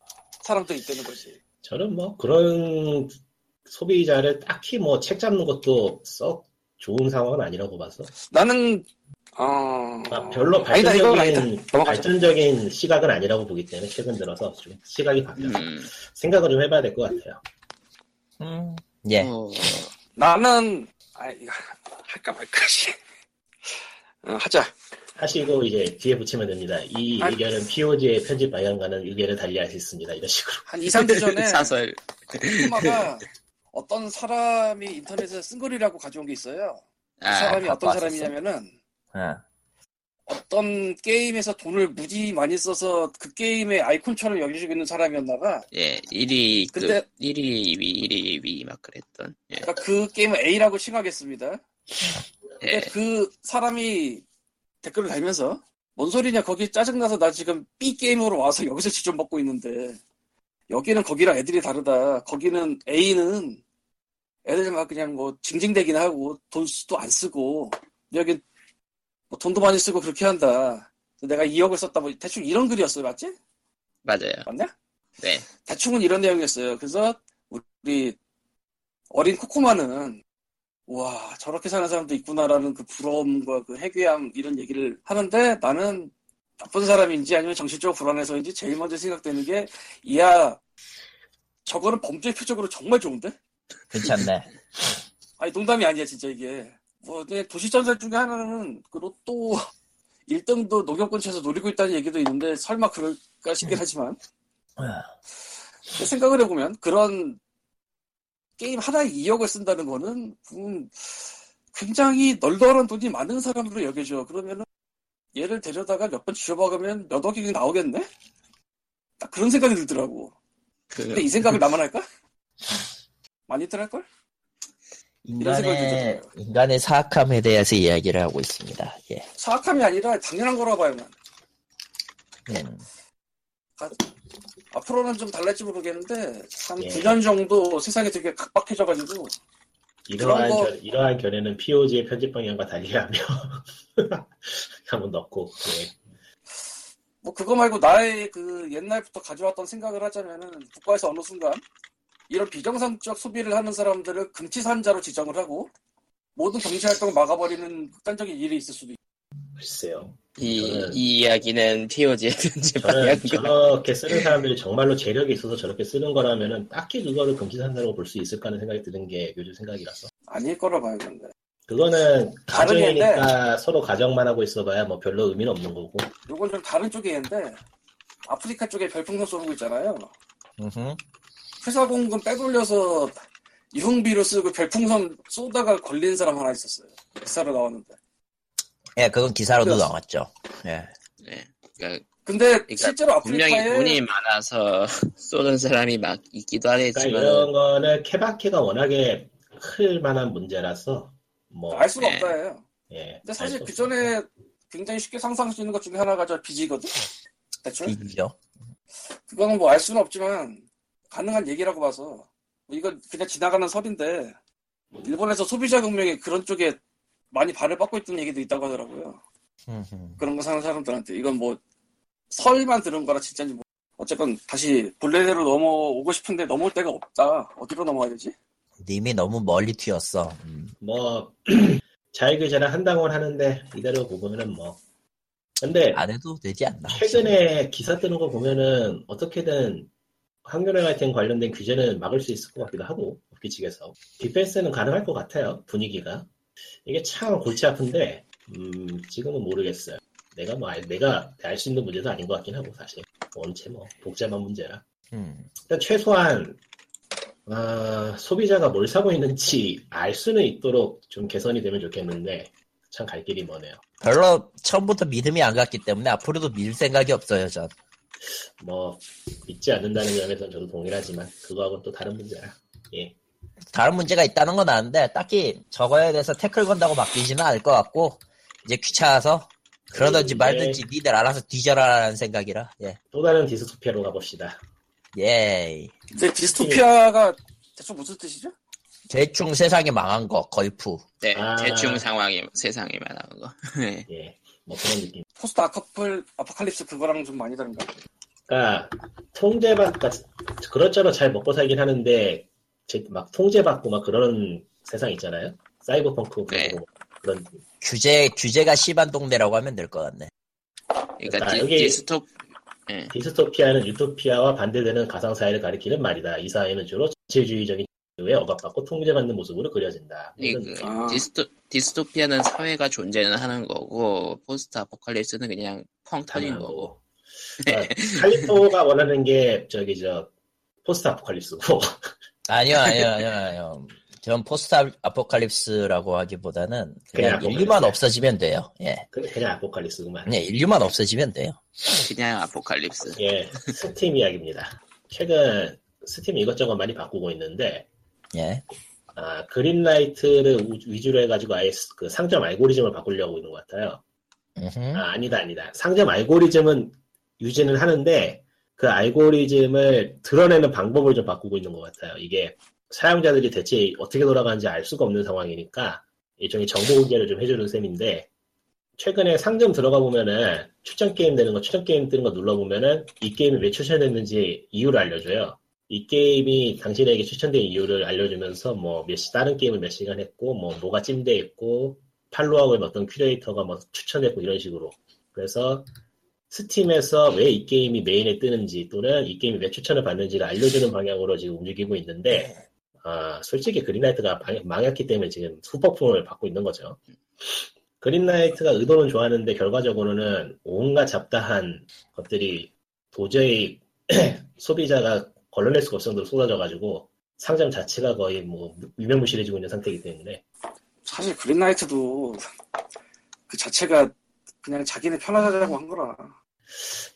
사람도 있다는 거지. 저는 뭐 그런 소비자를 딱히 뭐 책 잡는 것도 썩 좋은 상황은 아니라고 봐서 나는 어 아, 별로 이건 아니다. 발전적인. 발전적인 시각은 아니라고 보기 때문에 최근 들어서 좀 시각이 바뀌어서 음, 생각을 좀 해봐야 될 것 같아요. 음, 예 어, 나는 아 이거 할까 말까지 어, 하자. 하시고 이제 뒤에 붙이면 됩니다. 이 아니. 의견은 POG의 편집 방향과는 의견을 달리할 수 있습니다. 이런 식으로. 한 2, 3주 전에 사설 코마가 어떤 사람이 인터넷에 쓴 글이라고 가져온 게 있어요. 그 아, 사람이 어떤 봤었어? 사람이냐면은 어. 어떤 게임에서 돈을 무지 많이 써서 그 게임의 아이콘처럼 여기시고 있는 사람이었나봐. 예 1위 그 근데- 1위 위 1위 위막 그랬던 예, 그러니까 그 게임을 A라고 칭하겠습니다. 예. 근데 그 사람이 댓글을 달면서 뭔 소리냐 거기 짜증나서 나 지금 B 게임으로 와서 여기서 지점 먹고 있는데 여기는 거기랑 애들이 다르다. 거기는 A는 애들 막 그냥 뭐 징징대기나 하고 돈도 안 쓰고 여기 뭐 돈도 많이 쓰고 그렇게 한다. 내가 2억을 썼다 뭐 대충 이런 글이었어요, 맞지? 맞아요 맞냐? 네 대충은 이런 내용이었어요. 그래서 우리 어린 코코마는 와 저렇게 사는 사람도 있구나라는 그 부러움과 그 해괴함 이런 얘기를 하는데 나는 나쁜 사람인지 아니면 정신적으로 불안해서인지 제일 먼저 생각되는 게 이야 저거는 범죄 표적으로 정말 좋은데? 괜찮네 아니 농담이 아니야 진짜 이게 뭐 근데 도시전설 중에 하나는 그 로또 1등도 농협근처에서 노리고 있다는 얘기도 있는데 설마 그럴까 싶긴 하지만 생각을 해보면 그런 게임 하나에 2억을 쓴다는 거는 음, 굉장히 널널한 돈이 많은 사람으로 여겨져. 그러면은 얘를 데려다가 몇 번 쥐어박으면 몇 억이 나오겠네? 딱 그런 생각이 들더라고. 근데 그이 생각을 나만 할까? 많이들 할걸? 인간의. 인간의 사악함에 대해서 이야기를 하고 있습니다 예 사악함이 아니라 당연한 거라 봐요, 난. 음. 앞으로는 좀 달랄지 모르겠는데, 한 예. 9년 정도 세상이 되게 각박해져가지고, 이러한, 거- 견, 이러한 견해는 POG의 편집 방향과 달리하며 한번 넣고 예. 뭐 그거 말고 나의 그 옛날부터 가져왔던 생각을 하자면은 국가에서 어느 순간 이런 비정상적 소비를 하는 사람들을 금치산자로 지정을 하고 모든 경제 활동을 막아버리는 극단적인 일이 있을 수도 있고 글쎄요. 이, 저는- 이 이야기는 POG의 편집 저는 저렇게 쓰는 사람들이 정말로 재력이 있어서 저렇게 쓰는 거라면은 딱히 그거를 금지산다고 볼 수 있을까 하는 생각이 드는 게 요즘 생각이라서. 아닐 거라 봐요 근데 그거는 다른 가정이니까 서로 가정만 하고 있어봐야 뭐 별로 의미는 없는 거고. 요건 좀 다른 쪽의 얘인데 아프리카 쪽에 별풍선 쏘는 거 있잖아요 음흠. 회사 공금 빼돌려서 유흥비로 쓰고 별풍선 쏘다가 걸린 사람 하나 있었어요. 기사로 나왔는데. 예, 그건 기사로도 그래서- 나왔죠. 예. 네. 그러니까 근데 그러니까 실제로 분명히 아프리카에 돈이 많아서 쏘는 사람이 막 있기도 그러니까 하겠지만 이런 거는 케바케가 워낙에 클 만한 문제라서 뭐 알 수가 네. 없다예요. 예. 근데 사실 그 전에 굉장히 쉽게 상상할 수 있는 것 중에 하나가 저 빚이거든. 대출. 이죠. 그거는 뭐 알 수는 없지만 가능한 얘기라고 봐서 뭐 이건 그냥 지나가는 설인데 일본에서 소비자革命에 그런 쪽에 많이 발을 뻗고 있다는 얘기도 있다고 하더라고요. 그런 거 사는 사람들한테 이건 뭐 설만 들은 거라 진짜인지 뭐 어쨌건 다시 본래대로 넘어오고 싶은데 넘어올 데가 없다. 어디로 넘어가야 되지? 님이 너무 멀리 튀었어. 음. 뭐 자유규제를 한다고는 하는데 이대로 보면은 뭐 근데 안 해도 되지 않나. 최근에 기사 뜨는 거 보면은 어떻게든 같은 관련된 규제는 막을 수 있을 것 같기도 하고 업계 측에서. 디펜스는 가능할 것 같아요 분위기가. 이게 참 골치 아픈데 음, 지금은 모르겠어요. 내가 뭐 알- 내가 알 수 있는 문제도 아닌 것 같긴 하고 사실. 원체 뭐 복잡한 문제라. 음. 일단 최소한 아, 소비자가 뭘 사고 있는지 알 수는 있도록 좀 개선이 되면 좋겠는데 참 갈 길이 머네요. 별로 처음부터 믿음이 안 갔기 때문에 앞으로도 믿을 생각이 없어요, 전. 뭐 믿지 않는다는 면에서는 저도 동일하지만 그거하고는 또 다른 문제라 예 다른 문제가 있다는 건 아는데 딱히 저거에 대해서 태클 건다고 맡기지는 않을 것 같고 이제 귀찮아서 그러든지 네. 말든지 니들 알아서 뒤져라라는 생각이라 예. 또 다른 디스토피아로 가봅시다. 예. 근데 디스토피아가 대충 무슨 뜻이죠? 대충 세상이 망한 거 걸프. 네, 아. 대충 상황이 세상에 말하는 거. 네. 예, 뭐 그런 느낌. post 아커플 apocalypse 그거랑 좀 많이 다른가? 그러니까 통제받, 그렇저렇 잘 먹고 살긴 하는데 제- 막 통제받고 막 그런 세상 있잖아요. 사이버펑크 네. 그런 그런 규제 규제가 심한 동네라고 하면 될 것 같네. 그러니까 아, 디, 여기- 디스톱 디스토피아는 유토피아와 반대되는 가상 사회를 가리키는 말이다. 이 사회는 주로 전체주의적인 에 억압받고 통제받는 모습으로 그려진다. 그 아. 디스토, 디스토피아는 사회가 존재는 하는 거고 포스트 아포칼립스는 그냥 펑 터진 가능한 거고. 그러니까 칼리토가 원하는 게 저기 저 포스트 아포칼립스고 아니요, 아니요, 아니요, 아니요. 전 포스트 아포칼립스라고 하기보다는 그냥 그냥 인류만 apocalypse. 없어지면 돼요. 예. 그- 그냥 아포칼립스구만. 그냥 인류만 없어지면 돼요. 그냥 apocalypse. 예, 스팀 이야기입니다. 최근 스팀이 이것저것 많이 바꾸고 있는데 예. 아, 그린라이트를 우- 위주로 해가지고 아예 스- 그 상점 알고리즘을 바꾸려고 있는 것 같아요. 아, 아니다, 아니다. 상점 알고리즘은 유지는 하는데 그 알고리즘을 드러내는 방법을 좀 바꾸고 있는 것 같아요. 이게 사용자들이 대체 어떻게 돌아가는지 알 수가 없는 상황이니까 일종의 정보 공개를 좀 해주는 셈인데 최근에 상점 들어가 보면은 추천 게임 되는 거, 추천 게임 뜨는 거 눌러 보면은 이 게임이 왜 추천됐는지 이유를 알려줘요. 이 게임이 당신에게 추천된 이유를 알려주면서 뭐몇 시, 다른 게임을 몇 시간 했고, 뭐 뭐가 찜돼 있고, follow하고 어떤 큐레이터가 뭐 추천했고 이런 식으로. 그래서 스팀에서 왜 이 게임이 메인에 뜨는지 또는 이 게임이 왜 추천을 받는지를 알려주는 방향으로 지금 움직이고 있는데, 아, 솔직히 그린라이트가 방- 망했기 때문에 지금 후폭풍을 받고 있는 거죠. 그린라이트가 의도는 좋았는데 결과적으로는 온갖 잡다한 것들이 도저히 소비자가 걸러낼 수가 없을 정도로 쏟아져가지고 상점 자체가 거의 뭐 유명무실해지고 있는 상태이기 때문에 사실 Greenlight도 그 자체가 그냥 자기네 편하자고 한 거라.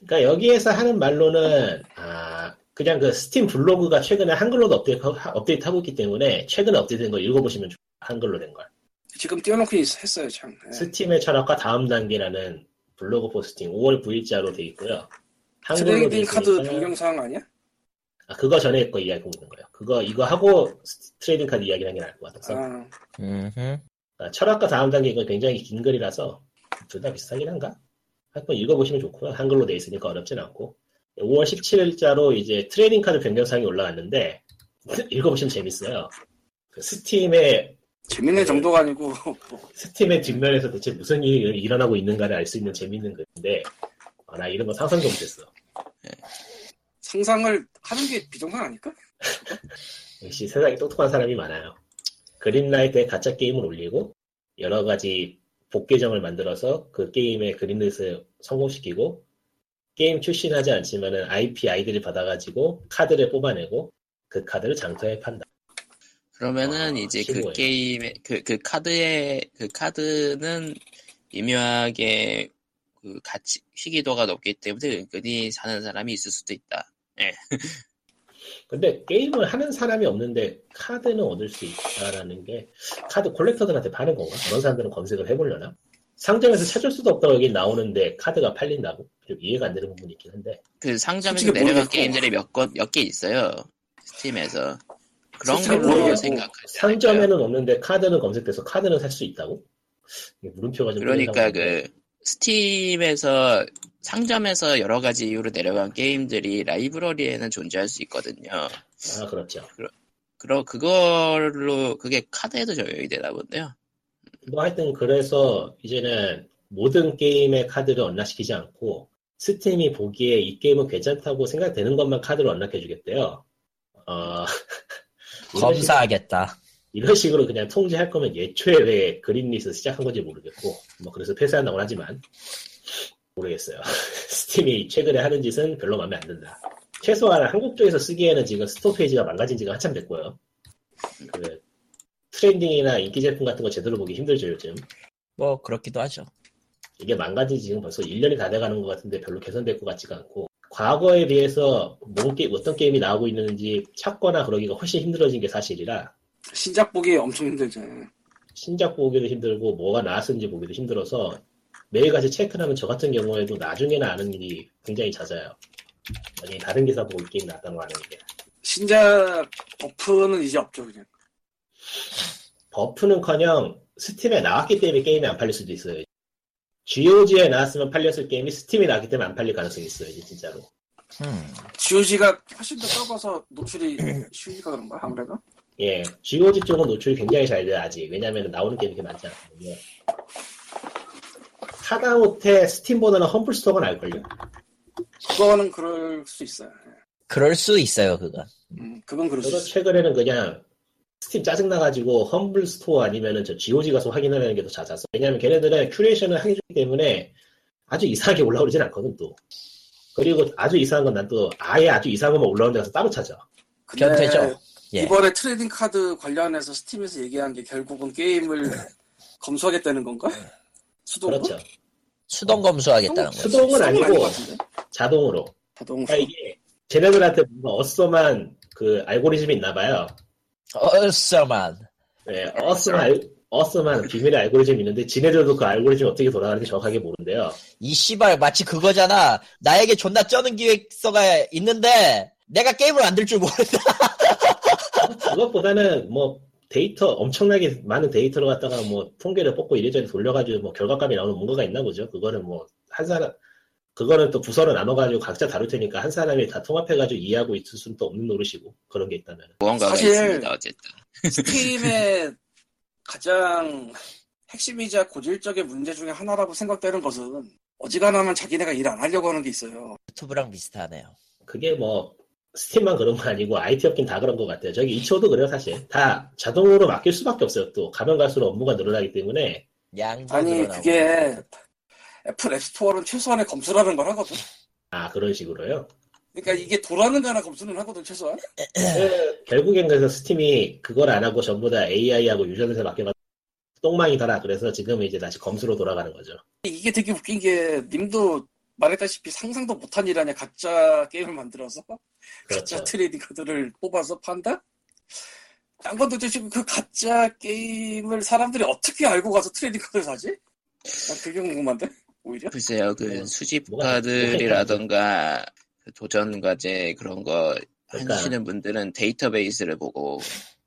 그러니까 여기에서 하는 말로는 아 그냥 그 스팀 블로그가 최근에 한글로도 업데이트, 업데이트 하고 있기 때문에 최근에 업데이트된 걸 읽어보시면 좋- 한글로 된 걸. 지금 띄워놓고 있- 했어요, 참. 예. 스팀의 철학과 다음 단계라는 블로그 포스팅 5월 9일자로 돼 있고요. 한글로 돼 트레이딩 카드 있으니까 변경 사항 아니야? 아, 그거 전에 거 이야기하고 있는 거예요. 그거 이거 하고 스- trading 카드 이야기를 하는 게 나을 것 같아서 아. 아, 철학과 다음 단계 이건 굉장히 긴 글이라서 둘 다 비슷하긴 한가? 한번 읽어보시면 좋고요. 한글로 돼 있으니까 어렵진 않고 5월 17일자로 이제 trading 카드 변경사항이 올라왔는데 읽어보시면 재밌어요. 그 스팀의 재밌는 정도가 아니고 뭐, 스팀의 뒷면에서 대체 무슨 일이 일어나고 있는가를 알 수 있는 재밌는 글인데 아, 나 이런 거 상상도 못했어. 상상을 하는 게 비정상 아닐까? 역시 세상에 똑똑한 사람이 많아요. Greenlight에 가짜 게임을 올리고 여러 가지 봇 계정을 만들어서 그 게임의 Greenlit을 성공시키고 게임 출시하지 않지만은 IP 아이디를 받아가지고 카드를 뽑아내고 그 카드를 장터에 판다. 그러면은 아, 이제 그 신고해. 게임의 그, 그 카드의 그 카드는 미묘하게 그 가치 희귀도가 높기 때문에 은근히 사는 사람이 있을 수도 있다. 근데 게임을 하는 사람이 없는데 카드는 얻을 수 있다라는 게 카드 콜렉터들한테 파는 건가? 그런 사람들은 검색을 해보려나? 상점에서 찾을 수도 없다고 여기 나오는데 카드가 팔린다고? 좀 이해가 안 되는 부분이 있긴 한데 그 상점에서 내려간. 게임들이 몇것몇개 있어요. 스팀에서 그런 걸로. 생각할 상점에는 없는데 카드는 검색돼서 카드는 살 수 있다고? 이게 물음표가 좀 그러니까 그 스팀에서 상점에서 여러 가지 이유로 내려간 게임들이 라이브러리에는 존재할 수 있거든요. 아 그렇죠 그러 그걸로 그게 카드에도 적용이 되나 본데요. 뭐 하여튼 그래서 이제는 모든 게임의 카드를 언락시키지 않고 스팀이 보기에 이 게임은 괜찮다고 생각되는 것만 카드를 언락해주겠대요. 어, 검사하겠다. 이런 식으로 그냥 통제할 거면 예초에 왜 그린리스 시작한 건지 모르겠고 뭐 그래서 폐쇄한다고 하지만 모르겠어요. 스팀이 최근에 하는 짓은 별로 마음에 안 든다. 최소한 한국 쪽에서 쓰기에는 지금 store 페이지가 망가진 지가 한참 됐고요. 그 trending이나 인기 제품 같은 거 제대로 보기 힘들죠 요즘. 뭐 그렇기도 하죠. 이게 망가진 지 지금 벌써 1년이 다 돼가는 것 같은데 별로 개선될 것 같지가 않고 과거에 비해서 뭔 게, 어떤 게임이 나오고 있는지 찾거나 그러기가 훨씬 힘들어진 게 사실이라 신작 보기 엄청 힘들죠. 신작 보기도 힘들고 뭐가 나왔는지 보기도 힘들어서 매일같이 체크를 하면 저 같은 경우에도 나중에는 아는 일이 굉장히 잦아요. 만약에 다른 기사 보고 이 게임 나왔다는 거 아는 게 신작 buff는 이제 없죠, 그냥. buff는커녕 스팀에 나왔기 때문에 게임이 안 팔릴 수도 있어요. GOG에 나왔으면 팔렸을 게임이 스팀에 나왔기 때문에 안 팔릴 가능성이 있어요, 이제 진짜로. 음. GOG가 훨씬 더 적어서 노출이 쉬우니까 그런가, 아무래도? 예, GOG 쪽은 노출이 굉장히 잘 돼요, 아직. 왜냐면 나오는 게임이 많지 않거든요. 하다못해 스팀보다는 Humble Store가 나을걸요? 그거는 그럴 수 있어요. 그럴 수 있어요, 그건. 음, 그건 그럴 수 있어요. 최근에는 그냥 스팀 짜증나가지고 Humble Store 아니면은 저 GOG 가서 확인하는 게 더 잦았어. 왜냐면 걔네들은 curation을 해주기 때문에 아주 이상하게 올라오진 않거든, 또. 그리고 아주 이상한 건 난 또 아예 아주 이상한 것만 올라오는 데 가서 따로 찾아. 변태죠. 예. 이번에 trading 카드 관련해서 스팀에서 얘기한 게 결국은 게임을 검수하겠다는 건가? 수동으로? 그렇죠. 수동 검수하겠다는 거죠. 수동은 아니고? 자동으로. 자동으로. 그러니까 이게 쟤네들한테 뭔가 awesome한 그 알고리즘이 있나 봐요. awesome한. 네, awesome한, 알- 어썸한 비밀의 알고리즘이 있는데 지네들도 그 알고리즘이 어떻게 돌아가는지 정확하게 모른대요. 이 씨발 마치 그거잖아. 나에게 존나 쩌는 기획서가 있는데 내가 게임을 만들 줄 모른다. 그것보다는 뭐 데이터 엄청나게 많은 데이터를 갖다가 뭐 통계를 뽑고 이래저래 돌려가지고 뭐 결과값이 나오는 뭔가가 있나 보죠. 그거는 뭐 한 사람 그거는 또 부서로 나눠가지고 각자 다룰 테니까 한 사람이 다 통합해가지고 이해하고 있을 수는 또 없는 노릇이고 그런 게 있다면 무언가가 사실- 있습니다. 어쨌든 스팀의 가장 핵심이자 고질적인 문제 중에 하나라고 생각되는 것은 어지간하면 자기네가 일 안 하려고 하는 게 있어요. 유튜브랑 비슷하네요. 그게 뭐 스팀만 그런 거 아니고 IT 업계는 다 그런 것 같아요. 저기 이쪽도 그래요 사실 다 자동으로 맡길 수밖에 없어요. 또 가면 갈수록 업무가 늘어나기 때문에 양도 아니 늘어나고. 그게 애플 앱스토어는 최소한의 검수라는 걸 하거든. 아 그런 식으로요. 그러니까 이게 돌아는 거나 검수는 하거든 최소한. 그, 결국엔 그래서 스팀이 그걸 안 하고 전부 다 AI하고 user한테 맡겨가 똥망이더라. 그래서 지금 이제 다시 검수로 돌아가는 거죠. 이게 되게 웃긴 게 님도 말했다시피 상상도 못한 일 아니야 가짜 게임을 만들어서 가짜 그렇죠. trading 카드를 뽑아서 판다? 딴 건도 지금 그 가짜 게임을 사람들이 어떻게 알고 가서 trading 카드를 사지? 난 그게 궁금한데 오히려 글쎄요 그 뭐, 수집 뭐가 카드라던가 그 도전 과제 그런 거 그러니까. 하시는 분들은 데이터베이스를 보고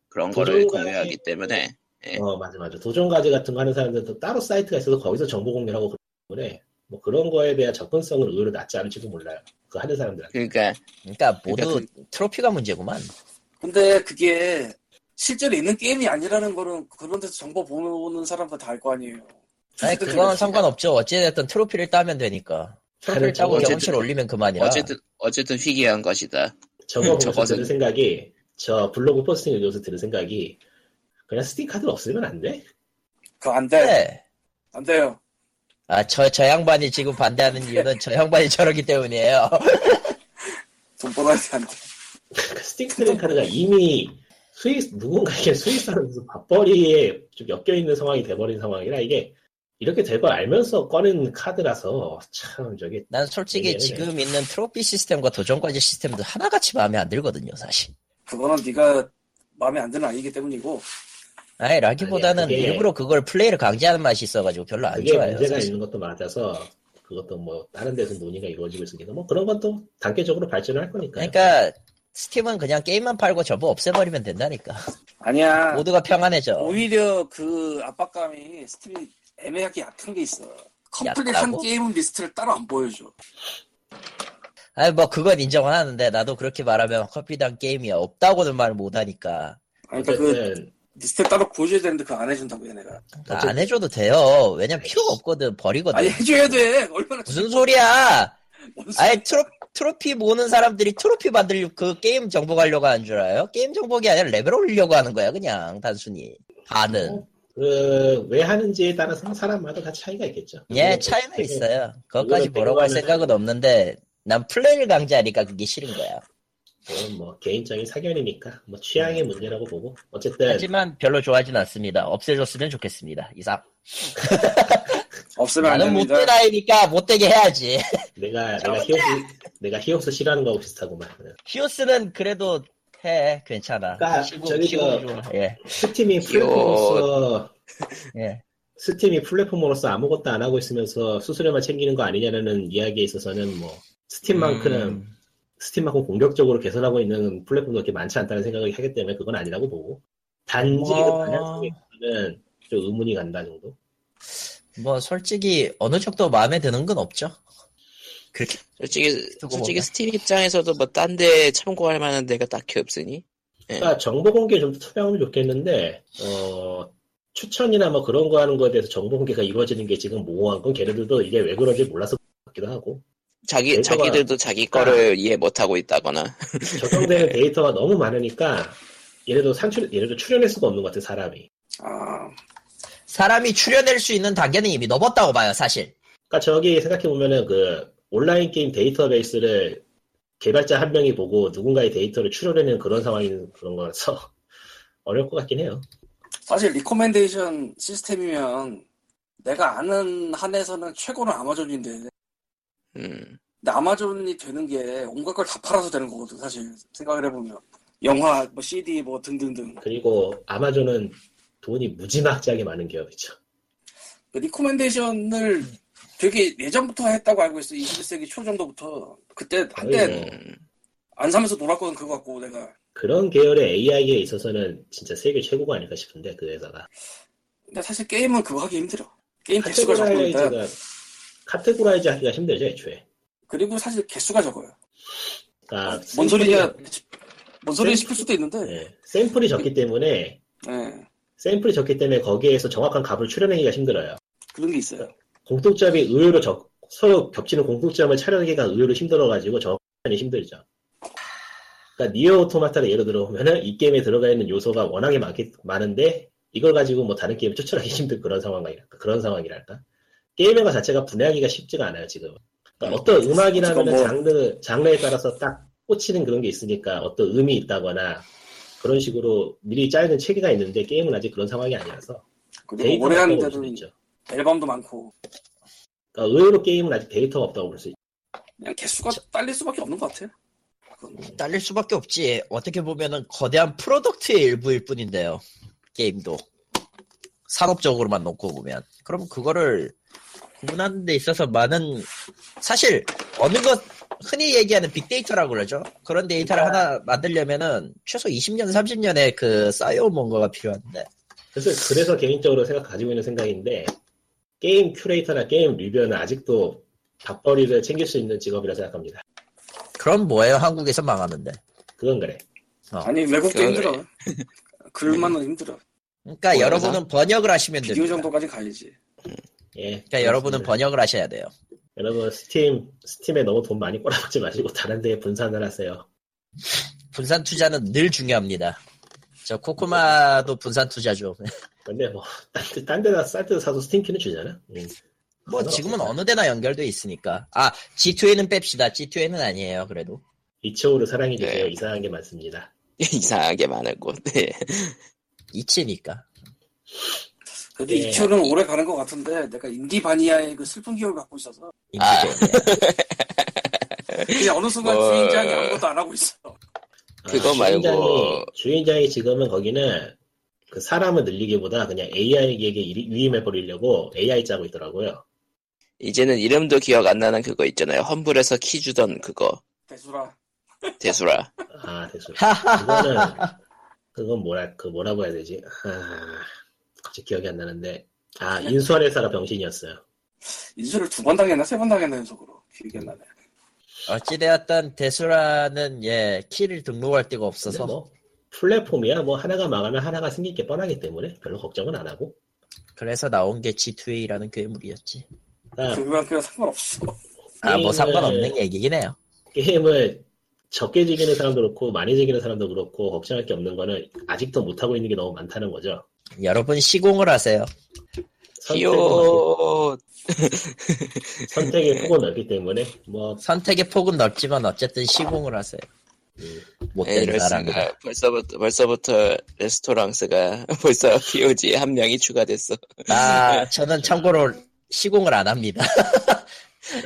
그런 거를 공유하기 때문에 예. 어 맞아 맞아. 도전 과제 같은 거 하는 사람들도 따로 사이트가 있어서 거기서 정보 공유하고 그러기 때문에 뭐 그런 거에 대한 접근성은 의외로 낮지 않을지도 몰라요. 그 하는 사람들한테. 그러니까 그러니까 모두 그러니까 트로피가 문제구만. 근데 그게 실제로 있는 게임이 아니라는 거는 그런 데서 정보 보는 사람들 다알 거 아니에요 아니 그건 상관없죠. 어찌됐든 트로피를 따면 되니까. 트로피를 따고 어쨌든- 경험치를 올리면 그만이라. 어쨌든 어쨌든 희귀한 것이다. 저거 보면서 저것은- 드는 생각이 저 블로그 포스팅 읽으면서 드는 생각이 그냥 스팀 카드 없으면 안 돼? 그거 안 돼. 네. 안 돼요. 아, 저, 저 양반이 지금 반대하는 이유는 저 양반이 저러기 때문이에요. 돈 벌어야 스팀 trading 카드가 이미 스위스 누군가에게 무슨 밥벌이에 좀 엮여 있는 상황이 돼버린 상황이라 이게 이렇게 될 걸 알면서 꺼낸 카드라서 참 저게 난 솔직히 네, 네. 지금 있는 트로피 시스템과 도전과제 시스템도 하나같이 마음에 안 들거든요, 사실. 그거는 네가 마음에 안 드는 아이기 때문이고 아니, 라기보다는 아니야, 그게- 일부러 그걸 플레이를 강제하는 맛이 있어가지고 별로 안 좋아요. 문제가 사실. 있는 것도 맞아서 그것도 뭐 다른 데서 논의가 이루어지고 있으니까 뭐 그런 건 또 단계적으로 발전을 할 거니까. 그러니까 스팀은 그냥 게임만 팔고 접어 없애버리면 된다니까. 아니야 모두가 평안해져. 오히려 그 압박감이 스팀이 애매하게 약한 게 있어 컴플릿 한? 게임 리스트를 따로 안 보여줘 아니 뭐 그건 인정은 하는데 나도 그렇게 말하면 커피당 게임이 없다고는 말 못하니까 아니, 그러니까 그 리스트를 따로 보여줘야 되는데 그거 안 해준다고 얘네가 그러니까 안 해줘도 돼요. 왜냐면 필요가 없거든 버리거든. 아니 해줘야 돼 얼마나 무슨 소리야? 아니 트로 트로피 모으는 사람들이 트로피 만들려 그 게임 정복하려고 하는 줄 알아요? 게임 정복이 아니라 레벨 올리려고 하는 거야 그냥 단순히 반은. 그왜 하는지에 따라서 사람마다 다 차이가 있겠죠. 예 차이는 되게- 있어요. 그것까지 뭐라고 할 생각은 없는데 난 플레이를 강제하니까 그게 싫은 거야. 그건 뭐 개인적인 사견이니까 뭐 취향의 문제라고 보고 어쨌든 하지만 별로 좋아하진 않습니다. 없애줬으면 좋겠습니다. 이상. 없으면 안 나는 못된 아이니까 못되게 해야지. 내가 내가 히오스 내가 히오스 싫어하는 거하고 비슷하구만. 히오스는 그래도 해 괜찮아. 그러니까 시구- 저기 시구 그-. 예 스팀이 플랫폼으로서 예. 스팀이 플랫폼으로서 아무것도 안 하고 있으면서 수수료만 챙기는 거 아니냐는 이야기에 있어서는 뭐 스팀만큼은 음. 스팀만큼 공격적으로 개선하고 있는 플랫폼도 그렇게 많지 않다는 생각을 하기 때문에 그건 아니라고 보고 단지 뭐- 그 방향성에는 좀 의문이 간다 정도. 뭐 솔직히 어느 정도 마음에 드는 건 없죠. 그렇게 솔직히 솔직히. 스팀 입장에서도 뭐 딴 데 참고할 만한 데가 딱히 없으니 그러니까 정보 공개 좀 투명하면 좋겠는데 어, 추천이나 뭐 그런 거 하는 거에 대해서 정보 공개가 이루어지는 게 지금 모호한 건 걔네들도 이게 왜 그런지 몰라서 같기도 하고 자기 자기들도 자기 거를 이해 못 하고 있다거나 적용되는 데이터가 너무 많으니까 얘네도 산출 얘네도 추론할 수가 없는 것 같아 사람이. 아, 사람이 추론할 수 있는 단계는 이미 넘었다고 봐요 사실. 그러니까 저기 생각해 보면은 그 온라인 게임 데이터베이스를 개발자 한 명이 보고 누군가의 데이터를 추론해내는 그런 상황인 그런 거라서 어려울 것 같긴 해요. 사실 recommendation 시스템이면 내가 아는 한에서는 최고는 아마존인데 음, 근데 아마존이 되는 게 온갖 걸 다 팔아서 되는 거거든 사실. 생각을 해보면. 영화, 뭐 CD 뭐 등등등. 그리고 아마존은 돈이 무지막지하게 많은 기업이죠. 그 recommendation을 되게 예전부터 했다고 알고 있어. 21세기 초 정도부터. 그때 한때 음. 안 사면서 놀았거든 그거 갖고 내가. 그런 계열의 AI에 있어서는 진짜 세계 최고가 아닐까 싶은데 그 회사가. 근데 사실 게임은 그거 하기 힘들어. 게임 개수가 적으니까 categorize 하기가 힘들죠 애초에. 그리고 사실 개수가 적어요 아, 뭔 소리냐 뭔 소리 샘- 싶을 수도 있는데 예, 샘플이 적기 때문에 예, 샘플이 적기 때문에 거기에서 정확한 값을 추론하기가 힘들어요. 그런 게 있어요 공통점이 의외로 적, 서로 겹치는 공통점을 찾아내기가 의외로 힘들어가지고 정확하니 힘들죠. 그러니까 니어 오토마타를 예로 들어보면은 이 게임에 들어가 있는 요소가 워낙에 많기, 많은데 이걸 가지고 뭐 다른 게임을 추천하기 힘든 그런 상황이랄까 그런 상황이랄까 게임의 것 자체가 분해하기가 쉽지가 않아요 지금. 그러니까 어떤 음악이라면 뭐- 장르 장르에 따라서 딱 꽂히는 그런 게 있으니까 어떤 의미 있다거나 그런 식으로 미리 짜여진 체계가 있는데 게임은 아직 그런 상황이 아니라서 그리고 데이터가 오래 수도 하는 데도 있죠. 앨범도 많고 그러니까 의외로 게임은 아직 데이터가 없다고 볼 수 있죠. 그냥 개수가 딸릴 수밖에 없는 것 같아 그건. 딸릴 수밖에 없지. 어떻게 보면은 거대한 product의 일부일 뿐인데요. 게임도 산업적으로만 놓고 보면 그럼 그거를 구분하는 데 있어서 많은 사실 어느 것 흔히 얘기하는 빅데이터라고 그러죠. 그런 데이터를 하나 만들려면은 최소 20년, 30년의 그 쌓여온 뭔가가 필요한데 그래서 그래서 개인적으로 생각 가지고 있는 생각인데 게임 큐레이터나 게임 리뷰어는 아직도 밥벌이를 챙길 수 있는 직업이라 생각합니다. 그럼 뭐예요? 한국에서 망하는데. 그건 그래. 아니 외국도 그래. 힘들어 글만은 힘들어 그러니까 뭐야, 여러분은 번역을 하시면 비디오 됩니다. 정도까지 가야지 예. 그러니까 여러분은 그렇습니다. 번역을 하셔야 돼요. 여러분 스팀 스팀에 너무 돈 많이 꼬라박지 마시고 다른 데에 분산을 하세요. 분산 투자는 늘 중요합니다. 저 코코마도 분산 투자죠. 근데 뭐딴 딴 데다 쌀때 사서 스팀 키는 주잖아. 음. 뭐 지금은 없겠다. 어느 데나 연결돼 있으니까. 아 G2에는 뺍시다. G2에는 아니에요. 그래도 이초우를 사랑해 주세요. 네. 이상한 게 많습니다. 이상하게 많은 곳. 네. 이치니까. 근데 예. 이초는 오래 가는 것 같은데 내가 인디바니아의 그 슬픈 기억을 갖고 있어서 아. 인디게임이야. 그냥 어느 순간 뭐- 주인장이 아무것도 안 하고 있어. 그거 아, 말고- 주인장이, 주인장이 지금은 거기는 그 사람을 늘리기보다 그냥 AI에게 유임해 버리려고 AI 짜고 있더라고요. 이제는 이름도 기억 안 나는 그거 있잖아요. 험블에서 키 주던 그거. 대수라. 대수라. 아. 하하하. 그거는 그건 뭐라 그 뭐라고 해야 되지? 아, 갑자기 기억이 안 나는데 아 인수한 회사가 병신이었어요. 인수를 두 번 당했나 세 번 당했나 연속으로 기억이 안 나네. 어찌되었던 대수라는 예 키를 등록할 데가 없어서 뭐 플랫폼이야 뭐 하나가 망하면 하나가 생길 게 뻔하기 때문에 별로 걱정은 안 하고. 그래서 나온 게 G2A라는 괴물이었지. 그러니까 그거랑 상관없어. 아 뭐 상관없는 얘기긴 해요. 게임을 적게 즐기는 사람도 그렇고 많이 즐기는 사람도 그렇고 걱정할 게 없는 거는 아직도 못 하고 있는 게 너무 많다는 거죠. 여러분 시공을 하세요. 히오. 선택의 폭은 넓기 때문에 뭐 선택의 폭은 넓지만 어쨌든 시공을 하세요. 음, 에 못된 이럴 사람이다. 벌써부터, 벌써부터 레스토랑스가 벌써 POG에 한 명이 추가됐어. 아 저는 참고로 시공을 안 합니다.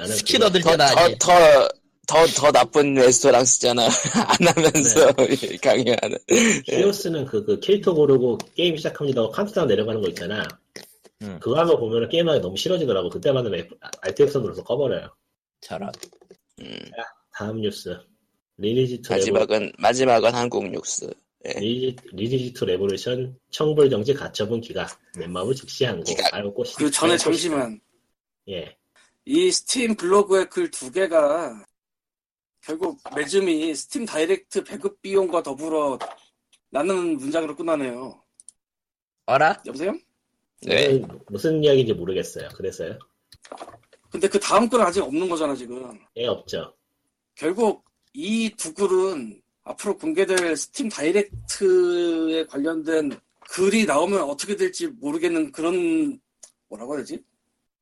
스킨 얻을 더, 때는 더, 아니. 더, 더, 더 나쁜 레스토랑스잖아. 안 하면서 네. 강요하는. 히오스는 그, 그 캐릭터 고르고 게임 시작합니다 하고 카운트다운 내려가는 거 있잖아. 음. 그거 하면 보면은 게임하기 너무 싫어지더라고. 그때마다 Alt F 눌러서 꺼버려요. 저런. 음, 다음 뉴스. 리니지 투 레보, 마지막은, 마지막은 한국 뉴스. 리니지, 리니지 투 레보루션 청불 정지 가처분 기각. 넷마블 즉시 항고. 기각. 알고 그 전에 잠시만 예. 이 스팀 블로그의 글 두 개가 결국 맺음이 스팀 다이렉트 배급 비용과 더불어 라는 문장으로 끝나네요. 어라? 여보세요? 네. 무슨, 무슨 이야기인지 모르겠어요. 그래서요. 근데 그 다음 글은 아직 없는 거잖아 지금. 예, 없죠. 결국 이 두 글은 앞으로 공개될 스팀 다이렉트에 관련된 글이 나오면 어떻게 될지 모르겠는 그런 뭐라고 해야 되지?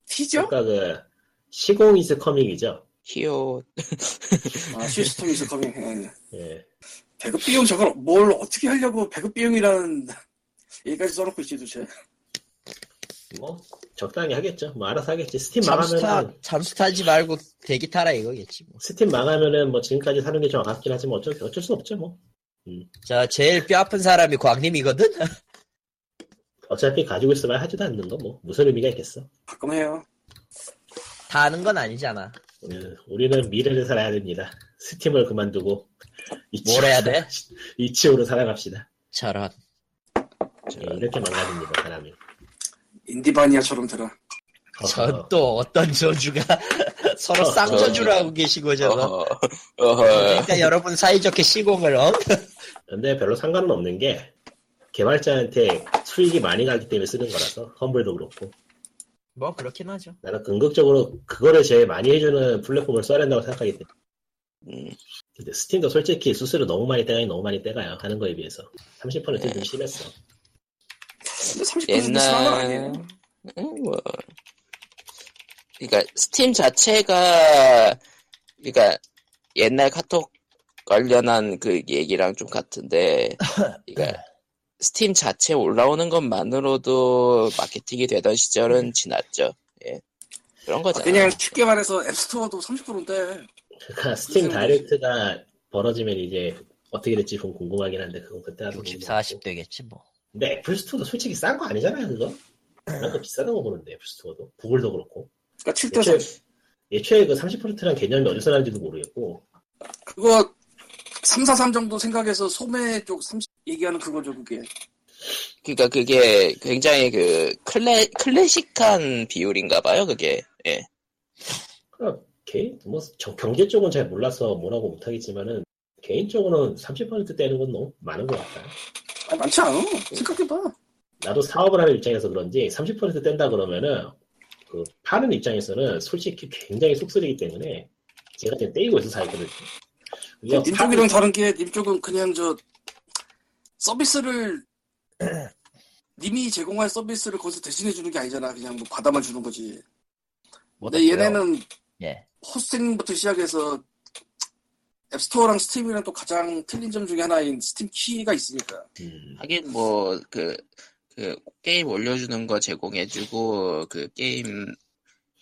티저? 그러니까 그 시공 is coming이죠. 히오. 아 시스템 is coming. 예. 예. 배급 비용 저걸 뭘 어떻게 하려고 배급 비용이라는 얘기까지 써놓고 있지 도대체. 뭐 적당히 하겠죠. 뭐 알아서 하겠지. 스팀 잠수타, 망하면은 잠수 타지 말고 대기 타라 이거겠지 뭐. 스팀 망하면은 뭐 지금까지 사는 게 좀 아깝긴 하지만 어쩔 어쩔 수 없죠. 뭐저 제일 뼈 아픈 사람이 광님이거든? 어차피 가지고 있으면 하지도 않는 거 뭐 무슨 의미가 있겠어. 가끔 해요. 다 아는 건 아니잖아. 음, 우리는 미래를 살아야 됩니다. 스팀을 그만두고 뭘 해야 돼? itch.io로 살아갑시다. 저런. 예, 이렇게 망가집니다 사람이. 인디바니아처럼 들어. 전또 어떤 저주가 서로 어, 쌍저주를 어, 하고 계시고 저거. 그러니까 여러분 사이좋게 시공을 어? 근데 별로 상관은 없는 게 개발자한테 수익이 많이 가기 때문에 쓰는 거라서 험블도 그렇고 뭐 그렇긴 하죠. 나는 긍정적으로 그거를 제일 많이 해주는 플랫폼을 써야 된다고 생각하기 때문에 음, 근데 스팀도 솔직히 수수료 너무 많이 떼가니 너무 많이 떼가요 하는 거에 비해서 30%좀 심했어 근데 30% 심한 건 아니에요. 옛날, 음, 뭐. 그니까, 스팀 자체가, 그니까, 옛날 카톡 관련한 그 얘기랑 좀 같은데, 그니까, 스팀 자체 올라오는 것만으로도 마케팅이 되던 시절은 지났죠. 예. 그런 아, 거잖아. 그냥 쉽게 말해서 앱스토어도 30%인데 그러니까 스팀 다이렉트가 벌어지면 이제 어떻게 될지 좀 궁금하긴 한데 그건 그때 하도 60, 궁금하고. 40 되겠지 뭐. 근데 애플스토어도 솔직히 싼 거 아니잖아요 그거 그만큼 비싸다고 보는데 애플스토어도 구글도 그렇고 그러니까 7대 애초에, 30. 애초에 그 30%란 개념이 어디서 나는지도 모르겠고 그거 343 정도 생각해서 소매 쪽 30 얘기하는 그거죠 그게. 그니까 그게 굉장히 그, 클래, 클래식한 비율인가 봐요, 그게. 예. 그러니까 개인 뭐 저- 경제 쪽은 잘 몰라서 뭐라고 못하겠지만은 개인적으로는 30% 떼는 건 너무 많은 것 같아요. 아니, 많지 않아. 생각해봐. 나도 사업을 하는 입장에서 그런지 30% 뗀다 그러면은 그 파는 입장에서는 솔직히 굉장히 속쓰리기 때문에 제가 지금 떼이고 있어서 살거든요. 그게 님 파- 쪽이랑 다른 게님 쪽은 그냥 저 서비스를 님이 제공할 서비스를 거기서 대신해 주는 게 아니잖아. 그냥 뭐 받아만 주는 거지. 뭐 근데 얘네는 예. 호스팅부터 시작해서 앱스토어랑 스팀이랑 또 가장 틀린 점 중에 하나인 스팀 키가 있으니까. 음, 하긴 뭐그 그 게임 올려주는 거 제공해주고 그 게임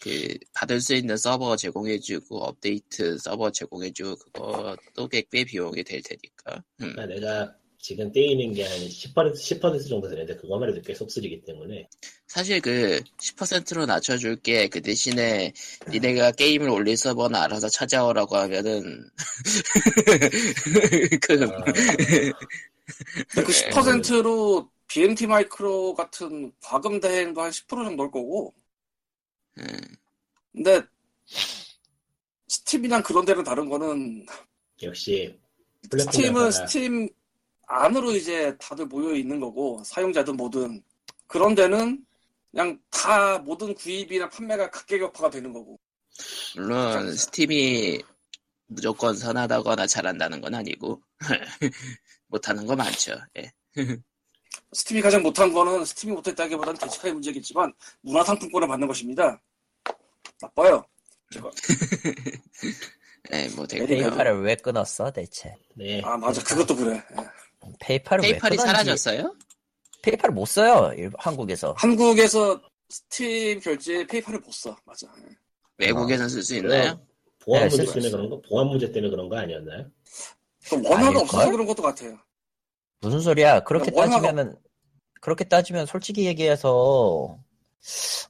그 받을 수 있는 서버 제공해주고 업데이트 서버 제공해주고 그것도 꽤, 꽤 비용이 될 테니까. 음. 그러니까 내가 지금 떼이는 게 한 10% 10% 정도 되는데 그것만 해도 꽤 속쓰리기 때문에. 사실 그 10%로 낮춰줄게 그 대신에 니네가 게임을 올릴 서버는 알아서 찾아오라고 하면은 그 아, 근데 그 10%로 BMT 마이크로 같은 과금 대행도 한 10% 정도일 거고. 음, 근데 스팀이랑 그런 데는 다른 거는 역시 스팀은 스팀 안으로 이제 다들 모여 있는 거고 사용자든 뭐든 그런 데는 그냥 다 모든 구입이나 판매가 각계격파가 되는 거고 물론 스팀이 무조건 선하다거나 잘한다는 건 아니고 못하는 거 많죠. 예. 스팀이 가장 못한 거는 스팀이 못했다기보다는 대책의 문제겠지만 문화상품권을 받는 것입니다. 나빠요. 제가. 예, 뭐 되고요. 페이팔을 왜 끊었어 대체? 네. 아 맞아 그것도 그래. 예. 페이팔을 페이팔이 사라졌어요? 페이팔을 못 써요 일- 한국에서. 한국에서 스팀 결제에 페이팔을 못 써. 맞아. 예. 외국에선 쓸수 있나요? 보안 네, 문제 쓸 때문에 수 그런 거 보안 문제 때문에 그런 거 아니었나요? 또 원화가? 없어서 그런 것도 같아요. 무슨 소리야? 그렇게 원화가- 따지면은 그렇게 따지면 솔직히 얘기해서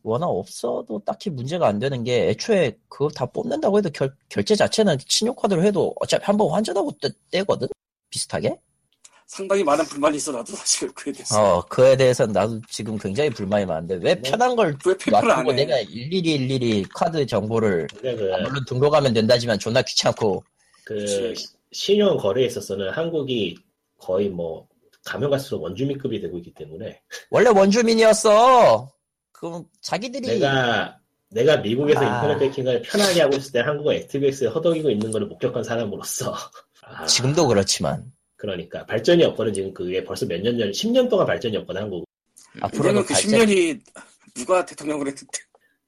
원화 없어도 딱히 문제가 안 되는 게 애초에 그거 다 뽑는다고 해도 결, 결제 자체는 신용카드로 해도 어차피 한 번 환전하고 떼, 떼거든? 비슷하게? 상당히 많은 불만이 있어 나도 사실 그에 대해서. 어, 그에 대해서는 나도 지금 굉장히 불만이 많은데 왜 편한 걸왜 페이팔을 안 해? 내가 일일이 일일이 카드 정보를 근데 그, 아, 물론 등록하면 된다지만 존나 귀찮고 그 그치. 신용 거래에 있어서는 한국이 거의 뭐 가면 갈수록 원주민급이 되고 있기 때문에 원래 원주민이었어. 그럼 자기들이 내가 내가 미국에서 아. 인터넷 뱅킹을 편하게 하고 있을 때 한국은 액티비엑스에 허덕이고 있는 거를 목격한 사람으로서 아, 지금도 그렇지만 그러니까 발전이 없거든 지금 그게 벌써 몇 년 전, 10년 동안 발전이 없거든 한국. 앞으로는 이제는 그 발전 10년이 누가 대통령을 했는데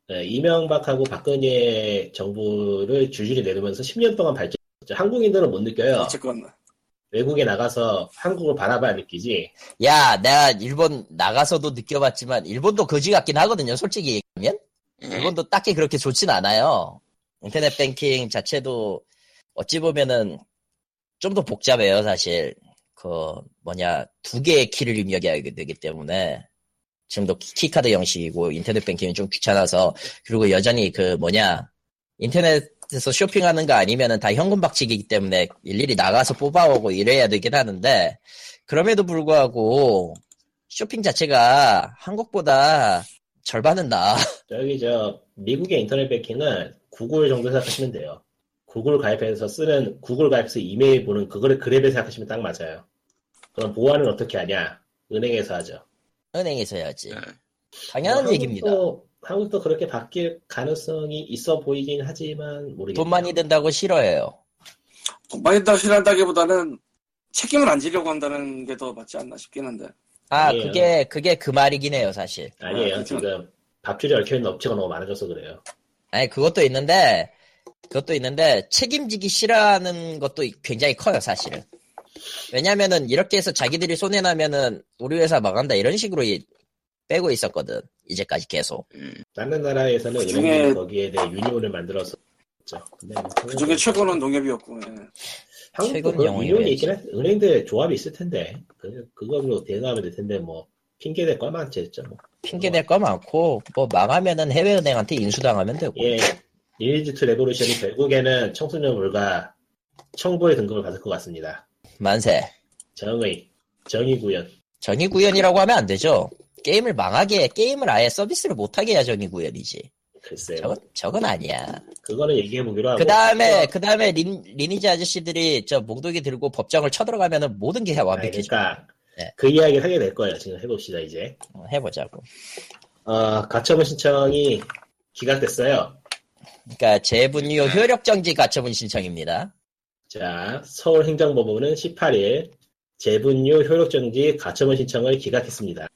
네, 이명박하고 박근혜 정부를 줄줄이 내두면서 10년 동안 발전했죠. 한국인들은 못 느껴요. 어쨌건 외국에 나가서 한국을 바라봐야 느끼지. 야, 내가 일본 나가서도 느껴봤지만 일본도 거지 같긴 하거든요. 솔직히 얘기하면 예. 일본도 딱히 그렇게 좋진 않아요. 인터넷 뱅킹 자체도 어찌 보면은 좀 더 복잡해요, 사실. 그 뭐냐 두 개의 키를 입력해야 되기 때문에 지금도 키- 키카드 형식이고 인터넷 뱅킹은 좀 귀찮아서 그리고 여전히 그 뭐냐 인터넷에서 쇼핑하는 거 아니면은 다 현금 박치기이기 때문에 일일이 나가서 뽑아오고 이래야 되긴 하는데 그럼에도 불구하고 쇼핑 자체가 한국보다 절반은 나아. 저기 저 미국의 인터넷 뱅킹은 구글 정도 생각하시면 돼요. 구글 가입해서 쓰는 구글 가입해서 이메일 보는 그거를 그랩에 생각하시면 딱 맞아요. 그럼 보안은 어떻게 하냐? 은행에서 하죠. 은행에서 해야지. 네. 당연한 뭐 얘기입니다. 한국도, 한국도 그렇게 바뀔 가능성이 있어 보이긴 하지만 모르겠네요. 돈 많이 든다고 싫어해요. 돈 많이 다 싫어한다기보다는 책임을 안 지려고 한다는 게 더 맞지 않나 싶긴 한데 아, 아니에요. 그게, 그게 그 말이긴 해요, 사실. 아니에요. 아, 지금 밥줄이 얽혀있는 업체가 너무 많아져서 그래요. 아니, 그것도 있는데, 그것도 있는데, 책임지기 싫어하는 것도 굉장히 커요, 사실은. 왜냐면은, 이렇게 해서 자기들이 손해나면은, 우리 회사 망한다, 이런 식으로 이- 빼고 있었거든. 이제까지 계속. 음, 다른 나라에서는 그 중에- 은행이 거기에 대해 유니온을 만들어서 죠 근데 뭐그 중에 최고는 농협이었고 예. 한국도 그 union이? 있긴 해. 은행들 조합이 있을 텐데 그 그걸로 대응하면 될 텐데 뭐 핑계 댈거 많겠죠. 뭐. 핑계 댈거 많고, 뭐, 망하면은 해외은행한테 인수당하면 되고. 예, 리니지 2 레볼루션이 결국에는 청소년물과 청불의 등급을 받을 것 같습니다. 만세. 정의, 정의구현. 정의구현이라고 하면 안 되죠. 게임을 망하게, 게임을 아예 서비스를 못하게 해야 정의구현이지. 글쎄요. 저건, 저건 아니야. 그거는 얘기해보기로 하고. 그 다음에, 그 다음에 린, 리니지 아저씨들이 저 몽둥이 들고 법정을 쳐들어가면은 모든 게 완벽해져. 그러니까 네. 그 이야기를 하게 될 거예요. 지금 해봅시다 이제. 어, 해보자고. 어, 가처분 신청이 기각됐어요. 그러니까 재분류 효력정지 가처분 신청입니다. 자, 서울행정법원은 18일 재분류 효력정지 가처분 신청을 기각했습니다.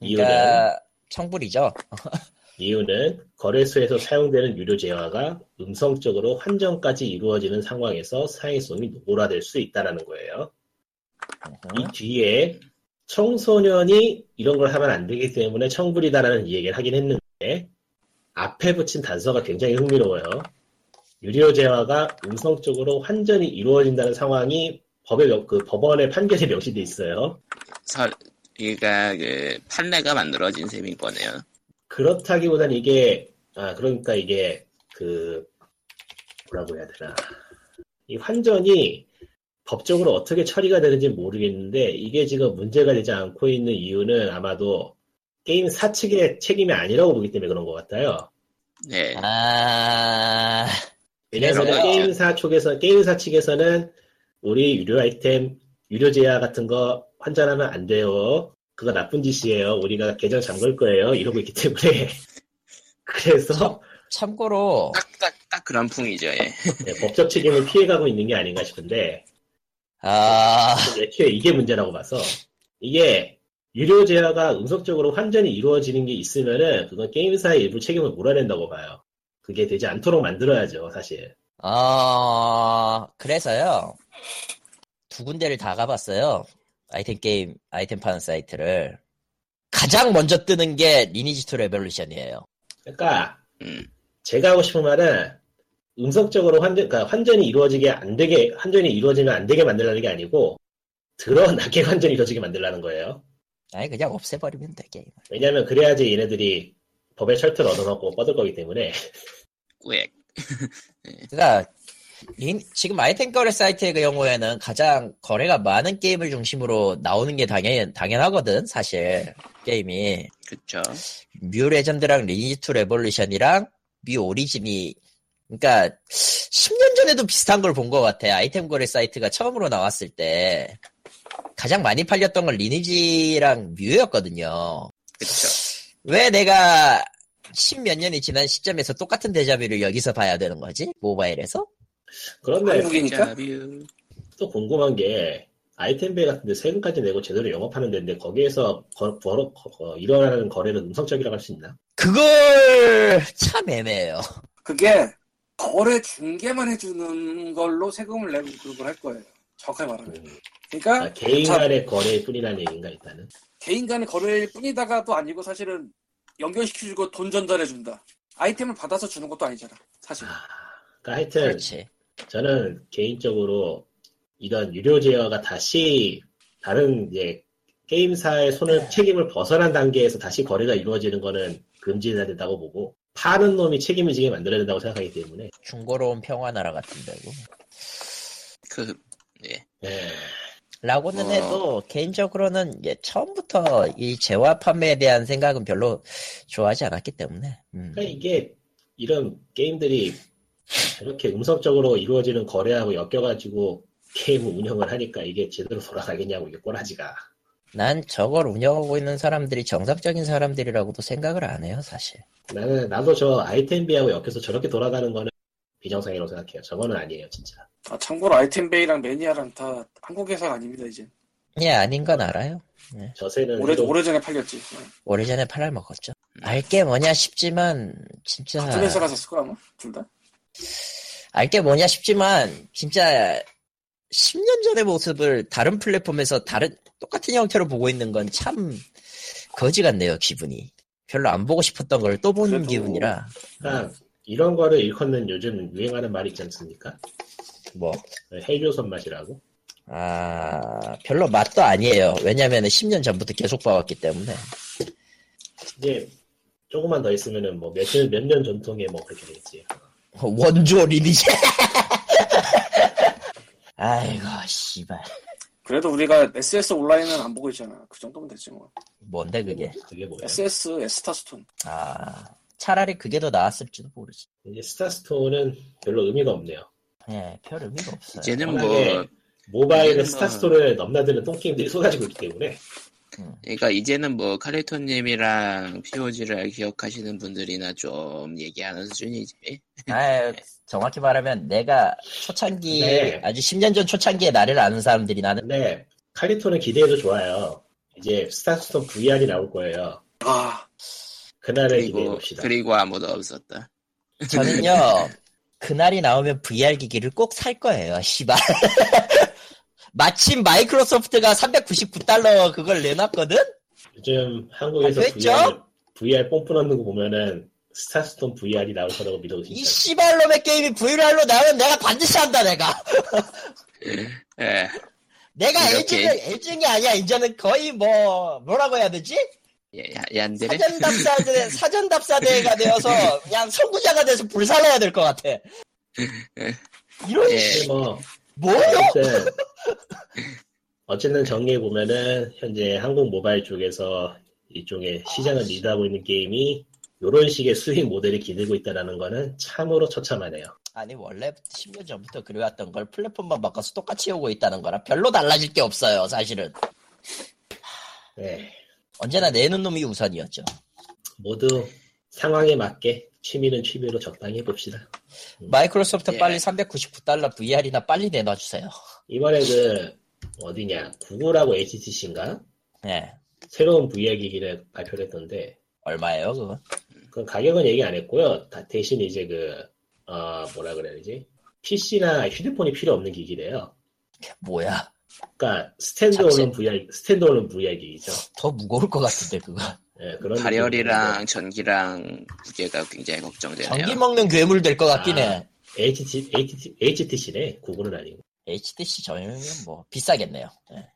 이유는 그러니까 청불이죠. 이유는 거래소에서 사용되는 유료 재화가 음성적으로 환전까지 이루어지는 상황에서 사행성이 노골화될 수 있다는 거예요. 이 뒤에 청소년이 이런 걸 하면 안 되기 때문에 청불이다라는 얘기를 하긴 했는데 앞에 붙인 단서가 굉장히 흥미로워요. 유료 재화가 음성적으로 환전이 이루어진다는 상황이 법의 명- 그 법원의 판결에 명시돼 있어요. 설, 그러니까 그 판례가 만들어진 셈인 거네요. 그렇다기보단 이게 아 그러니까 이게 그 뭐라고 해야 되나 이 환전이 법적으로 어떻게 처리가 되는지 모르겠는데 이게 지금 문제가 되지 않고 있는 이유는 아마도 게임 사측의 책임이 아니라고 보기 때문에 그런 것 같아요. 네. 아, 왜냐하면? 게임사 쪽에서 게임사 측에서는 우리 유료 아이템 유료 제야 같은 거 환전하면 안 돼요. 그거 나쁜 짓이에요. 우리가 계정 잠글 거예요. 이러고 있기 때문에 그래서 참 고로 딱, 딱, 딱 그런 풍이죠, 예. 네, 법적 책임을 피해가고 있는 게 아닌가 싶은데 아, 애초에 이게 문제라고 봐서 이게 유료 제어가 음성적으로 환전이 이루어지는 게 있으면은 그건 게임사의 일부 책임을 물어낸다고 봐요. 그게 되지 않도록 만들어야죠, 사실. 어, 그래서요 두 군데를 다 가봤어요. 아이템 게임 아이템 파는 사이트를 가장 먼저 뜨는 게 리니지 2 레볼루션이에요. 그러니까 음. 제가 하고 싶은 말은 음성적으로 환전, 그러니까 환전이 이루어지게 안 되게 환전이 이루어지면 안 되게 만들라는 게 아니고 드러나게 환전이 이루어지게 만들라는 거예요. 아니 그냥 없애버리면 돼 게임. 왜냐하면 그래야지 얘네들이 법의 철퇴를 얻어먹고 뻗을 거기 때문에 꾸액. 그러니까 린- 지금 아이템 거래 사이트의 그 경우에는 가장 거래가 많은 게임을 중심으로 나오는 게 당연 당연하거든 사실 게임이 그쵸. 뮤 레전드랑 리니지 2 레볼루션이랑 뮤 오리진이 그러니까 10년 전에도 비슷한 걸 본 것 같아 아이템 거래 사이트가 처음으로 나왔을 때 가장 많이 팔렸던 건 리니지랑 뮤였거든요 그쵸. 왜 내가 십몇 년이 지난 시점에서 똑같은 데자뷰를 여기서 봐야 되는 거지 모바일에서 그런데 한국이니까. 또 궁금한 게 아이템베이 같은데 세금까지 내고 제대로 영업하는 데인데 거기에서 거, 벌어, 거- 일어나는 거래는 음성적이라고 할 수 있나? 그걸 참 애매해요 그게 거래 중개만 해주는 걸로 세금을 내고 그런 걸할 거예요. 정확하게 말하면. 음, 그러니까 아, 개인 자, 간의 거래일 뿐이라는 얘기인가 일단은 개인 간의 거래일 뿐이다가도 아니고 사실은 연결시켜주고 돈 전달해준다. 아이템을 받아서 주는 것도 아니잖아. 사실. 아, 그러니까 하여튼 그렇지 저는 개인적으로 이런 유료 제어가 다시 다른 이제 게임사의 손을 책임을 벗어난 단계에서 다시 거래가 이루어지는 거는 금지해야 된다고 보고 파는 놈이 책임을 지게 만들어야 된다고 생각하기 때문에 중고로운 평화 나라 같은 데고 그, 예. 예, 라고는 어. 해도 개인적으로는 이게 처음부터 이 재화 판매에 대한 생각은 별로 좋아하지 않았기 때문에 음. 그러니까 이게 이런 게임들이 이렇게 음성적으로 이루어지는 거래하고 엮여가지고 게임을 운영을 하니까 이게 제대로 돌아가겠냐고 이게 꼬라지가 난 저걸 운영하고 있는 사람들이 정상적인 사람들이라고도 생각을 안 해요 사실 나는 나도 저 아이템비하고 엮여서 저렇게 돌아가는 거는 비정상이라고 생각해요. 저거는 아니에요 진짜. 아, 참고로 아이템베이랑 매니아랑 다 한국 회사가 아닙니다, 이제. 예 아닌 건 알아요 저세는 오래, 해도 오래전에 팔렸지. 어. 오래전에 팔아 먹었죠 알 게 뭐냐 싶지만 진짜 같은 회사가 샀을 거야, 아마. 둘 다. 알 게 뭐냐 싶지만 진짜 10년 전의 모습을 다른 플랫폼에서 다른 똑같은 형태로 보고 있는 건 참 거지 같네요 기분이 별로 안 보고 싶었던 걸 또 보는 기분이라 그러니까 이런 거를 일컫는 요즘 유행하는 말이 있지 않습니까? 뭐 해조선 맛이라고. 아, 별로 맛도 아니에요. 왜냐면 10년 전부터 계속 봐왔기 때문에. 이제 조금만 더 있으면은 뭐 몇년 몇 년 전통의 뭐 그렇게 되겠지. 원조 리니지. 아이고, 씨발. 그래도 우리가 SS 온라인은 안 보고 있잖아. 그 정도면 되지 뭐. 뭔데, 그게. 그게 뭐야? SS, 에스타스톤. 아, 차라리 그게 더 나았을지도 모르지. 이제 스타스톤은 별로 의미가 없네요. 예, 별 의미가 없어요. 이제는 뭐, 모바일에 이제는 스타스톤을 넘나드는 똥게임들이 쏟아지고 있기 때문에 그러니까 이제는 뭐, 카리토님이랑 POG를 기억하시는 분들이나 좀 얘기하는 수준이지. 아, 정확히 말하면 내가 초창기, 네. 아주 10년 전 초창기에 나를 아는 사람들이 나는, 근데 칼리토는 기대해도 좋아요. 이제 스타스톤 VR이 나올 거예요. 아, 그날을 기대해 그리고 봅시다. 그리고 아무도 없었다. 저는요 그날이 나오면 VR 기기를 꼭 살 거예요. 씨발. 마침 마이크로소프트가 399달러 그걸 내놨거든. 요즘 한국에서? VR, VR 뽐뿌 넣는 거 보면은 스타스톤 VR이 나올 거라고 믿어도 이 진짜. 씨발놈의 게임이 VR로 나오면 내가 반드시 한다 내가. 예, 내가 이렇게. 애증이 애증이 아니야 이제는 거의 뭐 뭐라고 해야 되지? 예, 야, 얀데레. 사전답사대 사전답사대가 되어서 그냥 선구자가 돼서 불살라야 될 것 같아. 이런 예. 씨뭐 뭐요? 어쨌든 어쨌든 정리해 보면은 현재 한국 모바일 쪽에서 일종의 시장을 리드하고 있는 게임이 이런 식의 수익 모델을 기르고 있다는 거는 참으로 처참하네요. 아니 원래 10년 전부터 그래왔던 걸 플랫폼만 바꿔서 똑같이 오고 있다는 거라 별로 달라질 게 없어요 사실은. 네, 언제나 내는 놈이 우선이었죠. 모두 상황에 맞게 취미는 취미로 적당히 해봅시다. 마이크로소프트 예. 빨리 399달러 VR이나 빨리 내놔주세요. 이번에 그 어디냐 구글하고 HTC인가 예. 새로운 VR 기기를 발표를 했던데 얼마예요 그거? 그 가격은 얘기 안 했고요. 다- 대신 이제 그, 어, 뭐라 그래야 되지? PC나 휴대폰이 필요 없는 기기래요. 뭐야? 그러니까 standalone VR, standalone VR 기기죠. 더 무거울 것 같은데 그거. 예, 그런 발열이랑 전기랑 무게가 굉장히 걱정되네요. 전기 먹는 괴물 될 것 같긴 아. 해. HT, HT, HTC네. 구글은 아니고. HTC 전용이면 뭐 비싸겠네요. 예.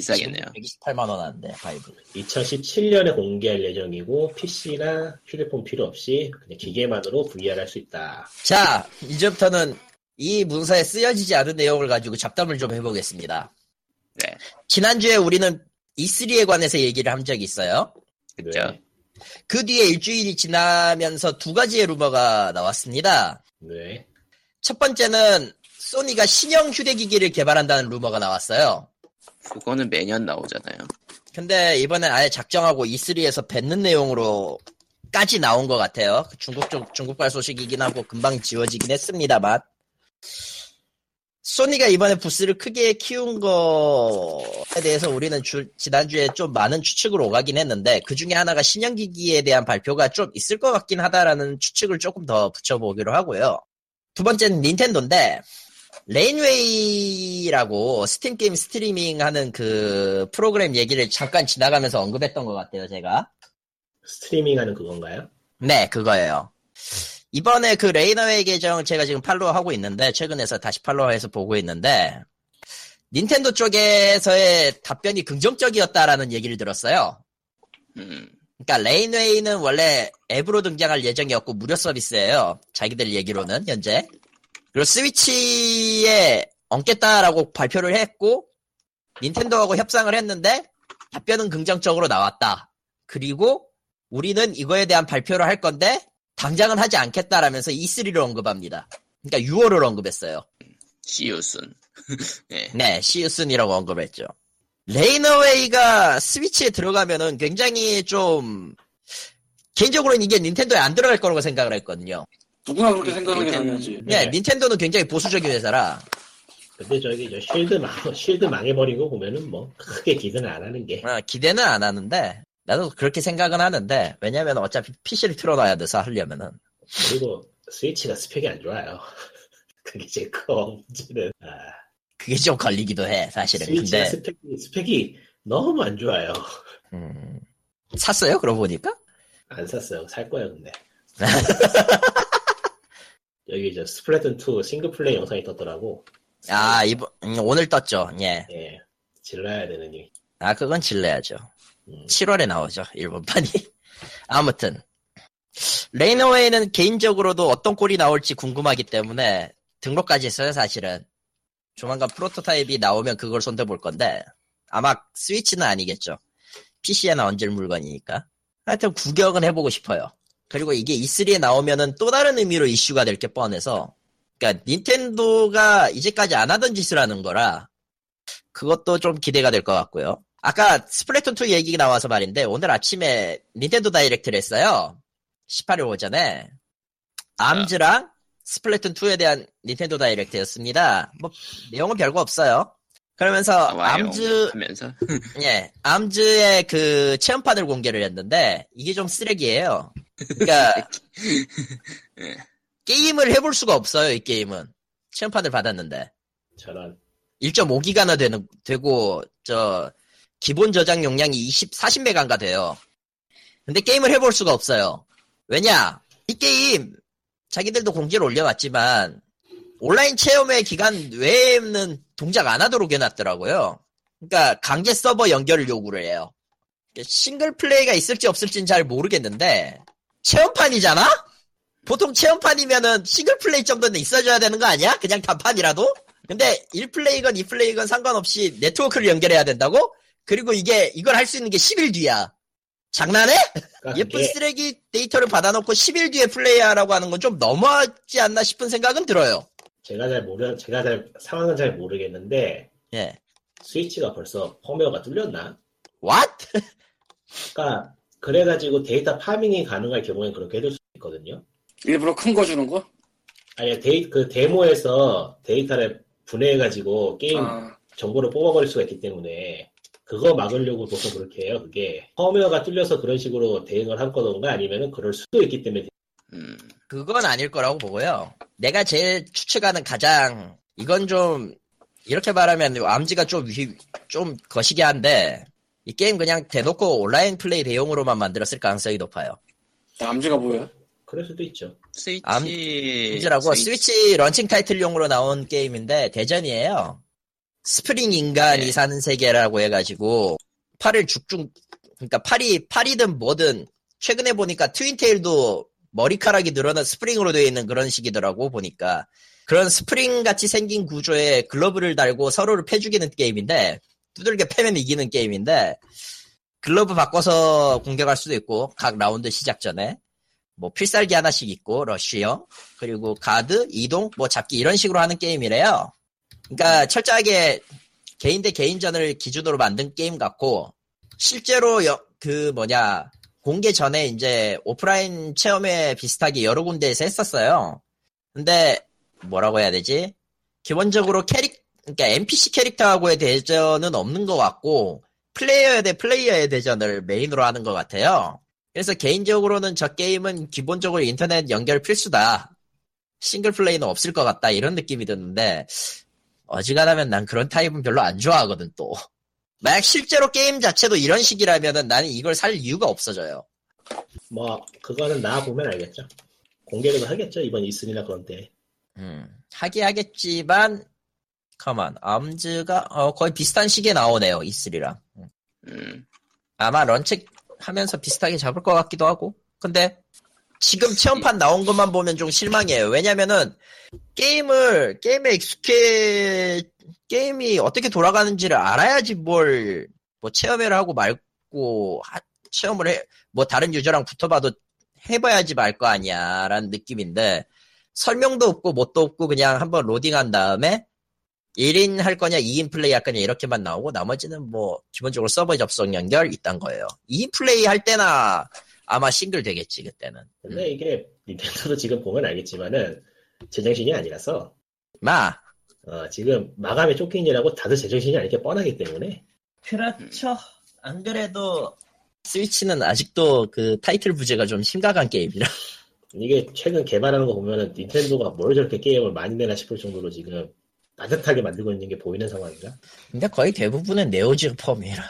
비싸겠네요. 128만 원 하는데 바이브. 2017년에 공개할 예정이고 PC나 휴대폰 필요 없이 그냥 기계만으로 VR 할 수 있다. 자 이제부터는 이 문서에 쓰여지지 않은 내용을 가지고 잡담을 좀 해보겠습니다. 네, 지난주에 우리는 E3에 관해서 얘기를 한 적이 있어요. 그죠. 네. 그 뒤에 일주일이 지나면서 두 가지의 루머가 나왔습니다. 네. 첫 번째는 소니가 신형 휴대기기를 개발한다는 루머가 나왔어요. 그거는 매년 나오잖아요. 근데 이번엔 아예 작정하고 E3에서 뱉는 내용으로 까지 나온 것 같아요. 중국 쪽, 중국발 소식이긴 하고 금방 지워지긴 했습니다만. 소니가 이번에 부스를 크게 키운 거에 대해서 우리는 주- 지난주에 좀 많은 추측을 오가긴 했는데 그 중에 하나가 신형기기에 대한 발표가 좀 있을 것 같긴 하다라는 추측을 조금 더 붙여보기로 하고요. 두 번째는 닌텐도인데 레인웨이라고 스팀 게임 스트리밍 하는 그 프로그램 얘기를 잠깐 지나가면서 언급했던 것 같아요, 제가. 스트리밍 하는 그건가요? 네, 그거예요. 이번에 그 레인웨이 계정 제가 지금 팔로우 하고 있는데, 최근에서 다시 팔로우해서 보고 있는데, 닌텐도 쪽에서의 답변이 긍정적이었다라는 얘기를 들었어요. 음, 그러니까 레인웨이는 원래 앱으로 등장할 예정이었고 무료 서비스예요. 자기들 얘기로는 현재. 그리고 스위치에 얹겠다라고 발표를 했고 닌텐도하고 협상을 했는데 답변은 긍정적으로 나왔다. 그리고 우리는 이거에 대한 발표를 할 건데 당장은 하지 않겠다라면서 E3를 언급합니다. 그러니까 6월을 언급했어요. 시우순. 예, 네, 시우슨이라고 언급했죠. 레이너웨이가 스위치에 들어가면은 굉장히 좀 개인적으로는 이게 닌텐도에 안 들어갈 거라고 생각을 했거든요. 누구나 그렇게 생각하는 게 당연하지. 네, 네. 닌텐도는 굉장히 보수적인 회사라 근데 저기 저 쉴드 망, 쉴드 망해버린 거 보면은 뭐 크게 기대는 안 하는 게. 어, 기대는 안 하는데 나도 그렇게 생각은 하는데 왜냐면 어차피 PC를 틀어놔야 돼서 하려면은 그리고 스위치가 스펙이 안 좋아요. 그게 제일 커 문제는. 아, 그게 좀 걸리기도 해 사실은. 스위치가 근데 스펙이, 스펙이 너무 안 좋아요. 음, 샀어요? 그러고 보니까 안 샀어요. 살 거예요, 근데. 여기 저 스플래툰 2 싱글 플레이 영상이 떴더라고. 아 이번 음, 오늘 떴죠. 예. 예, 질러야 되느니. 아 그건 질러야죠. 음, 7월에 나오죠. 일본판이. 아무튼 레이너웨이는 개인적으로도 어떤 꼴이 나올지 궁금하기 때문에 등록까지 했어요. 사실은 조만간 프로토타입이 나오면 그걸 손대볼 건데 아마 스위치는 아니겠죠. PC에나 얹을 물건이니까. 하여튼 구경은 해보고 싶어요. 그리고 이게 E3에 나오면은 또 다른 의미로 이슈가 될 게 뻔해서 그러니까 닌텐도가 이제까지 안 하던 짓을 하는 거라 그것도 좀 기대가 될 것 같고요. 아까 스플래툰 2 얘기가 나와서 말인데 오늘 아침에 닌텐도 다이렉트를 했어요. 18일 오전에 암즈랑 스플래툰 2에 대한 닌텐도 다이렉트였습니다. 뭐 내용은 별거 없어요. 그러면서. 암즈 하면서 예, 암즈의 그 체험판을 공개를 했는데 이게 좀 쓰레기예요. 그러니까 예. 게임을 해볼 수가 없어요. 이 게임은 체험판을 받았는데 저런 1.5기가나 되는 되고 저 기본 저장 용량이 20, 40메가인가 돼요. 근데 게임을 해볼 수가 없어요. 왜냐? 이 게임 자기들도 공지를 올려왔지만 온라인 체험회 기간 외에는 동작 안 하도록 해놨더라고요. 그러니까 강제 서버 연결을 요구를 해요. 싱글 플레이가 있을지 없을지는 잘 모르겠는데 체험판이잖아? 보통 체험판이면은 싱글 플레이 정도는 있어줘야 되는 거 아니야? 그냥 단판이라도? 근데 1플레이건 2플레이건 상관없이 네트워크를 연결해야 된다고? 그리고 이게 이걸 할 수 있는 게 10일 뒤야. 장난해? 그러니까 예쁜 그게 쓰레기 데이터를 받아놓고 10일 뒤에 플레이하라고 하는 건 좀 너무하지 않나 싶은 생각은 들어요. 제가 잘 모르 제가 잘 상황은 잘 모르겠는데 예. 스위치가 벌써 펌웨어가 뚫렸나? What? 그러니까 그래가지고 데이터 파밍이 가능할 경우엔 그렇게 해줄 수 있거든요. 일부러 큰 거 주는 거? 아니 데이 그 데모에서 데이터를 분해해가지고 게임 아, 정보를 뽑아버릴 수가 있기 때문에 그거 막으려고 보통 그렇게 해요. 그게 펌웨어가 뚫려서 그런 식으로 대응을 한 거던가 아니면은 그럴 수도 있기 때문에 음, 그건 아닐 거라고 보고요. 내가 제일 추측하는 가장 이건 좀 이렇게 말하면 암지가 좀, 위- 좀 거시기 한데 이 게임 그냥 대놓고 온라인 플레이 대용으로만 만들었을 가능성이 높아요. 남주가 뭐야? 그럴 수도 있죠. 스위치 암- 이제라고 스위치 런칭 타이틀용으로 나온 게임인데 대전이에요. 스프링 인간이 네. 사는 세계라고 해가지고 팔을 죽죽 그러니까 팔이 팔이든 뭐든 최근에 보니까 트윈테일도 머리카락이 늘어난 스프링으로 되어 있는 그런 식이더라고 보니까 그런 스프링 같이 생긴 구조에 글러브를 달고 서로를 패 죽이는 게임인데 두들겨 패면 이기는 게임인데 글러브 바꿔서 공격할 수도 있고 각 라운드 시작 전에 뭐 필살기 하나씩 있고 러쉬형 그리고 가드 이동 뭐 잡기 이런 식으로 하는 게임이래요. 그러니까 철저하게 개인 대 개인전을 기준으로 만든 게임 같고 실제로 여- 그 뭐냐 공개 전에 이제 오프라인 체험에 비슷하게 여러 군데에서 했었어요. 근데 뭐라고 해야 되지? 기본적으로 캐릭 그러니까 NPC 캐릭터하고의 대전은 없는 것 같고 플레이어에 대 플레이어의 대전을 메인으로 하는 것 같아요. 그래서 개인적으로는 저 게임은 기본적으로 인터넷 연결 필수다. 싱글 플레이는 없을 것 같다. 이런 느낌이 드는데, 어지간하면 난 그런 타입은 별로 안 좋아하거든, 또. 만약 실제로 게임 자체도 이런 식이라면은 나는 이걸 살 이유가 없어져요. 뭐 그거는 나 보면 알겠죠. 공개를 하겠죠 이번 이슬이나 그런 때. 음, 하기 하겠지만, 가만, 암즈가, 어, 거의 비슷한 시기에 나오네요, E3랑. 음, 아마 런칭 하면서 비슷하게 잡을 것 같기도 하고. 근데 지금 체험판 나온 것만 보면 좀 실망이에요. 왜냐면은 게임을 게임에 익숙해 게임이 어떻게 돌아가는지를 알아야지 뭘 뭐 체험을 하고 말고 하- 체험을 해 뭐 다른 유저랑 붙어봐도 해봐야지 말 거 아니야라는 느낌인데 설명도 없고 뭣도 없고 그냥 한번 로딩한 다음에 1인 할 거냐 2인 플레이 할 거냐 이렇게만 나오고 나머지는 뭐 기본적으로 서버 접속 연결 있단 거예요. 2인 플레이 할 때나 아마 싱글 되겠지 그때는. 근데 이게 닌텐도도 지금 보면 알겠지만은 제정신이 아니라서 마 어, 지금 마감에 쫓긴이라고 다들 제정신이 아니게 뻔하기 때문에 그렇죠. 안 그래도 스위치는 아직도 그 타이틀 부재가 좀 심각한 게임이라. 이게 최근 개발하는 거 보면은 닌텐도가 뭘 저렇게 게임을 많이 내나 싶을 정도로 지금 따뜻하게 만들고 있는 게 보이는 상황이라. 근데 거의 대부분은 네오지오 펌이라.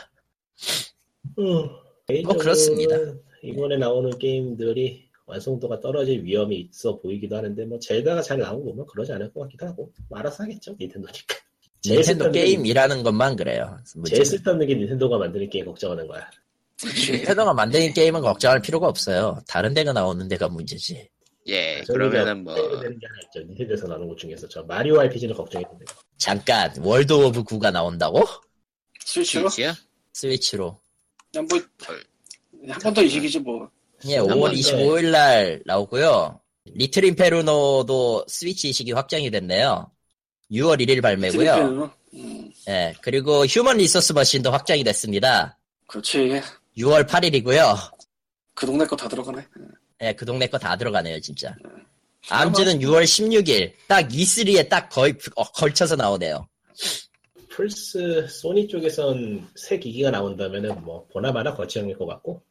음, 개인적으로는 그렇습니다. 이번에 나오는 게임들이 완성도가 떨어질 위험이 있어 보이기도 하는데 뭐 젤다가 잘 나오고 보면 그러지 않을 것 같기도 하고 뭐 알아서 하겠죠 닌텐도니까. 닌텐도 게- 게임이라는 것만 그래요. 제일. 쓸데없는 게 닌텐도가 만드는 게임 걱정하는 거야. 닌텐도가 만드는 게임은 걱정할 필요가 없어요. 다른 데가 나오는 데가 문제지. 예, 저는 그러면은 뭐, 빼야 되는 게 하나 있죠. 닌텐도에서 나오는 것 중에서 저 마리오 RPG는 걱정했는데 잠깐 World of Goo가 나온다고? 스위치로? 스위치요? 스위치로. 그냥 뭐, 한 번 더 이식이지 뭐. 예, 한 5월 번 더. 25일 날 나오고요. Little Inferno도 스위치 이식이 확정이 됐네요. 6월 1일 발매고요. 음, 예, 그리고 Human Resource Machine도 확정이 됐습니다. 그렇지. 6월 8일이고요. 그 동네 거 다 들어가네. 예, 그 동네 거 다 들어가네요, 진짜. 암즈는 6월 16일, 딱 E3에 딱 거의 어, 걸쳐서 나오네요. 플스 소니 쪽에선 새 기기가 나온다면은 뭐 보나마나 거치형일 것 같고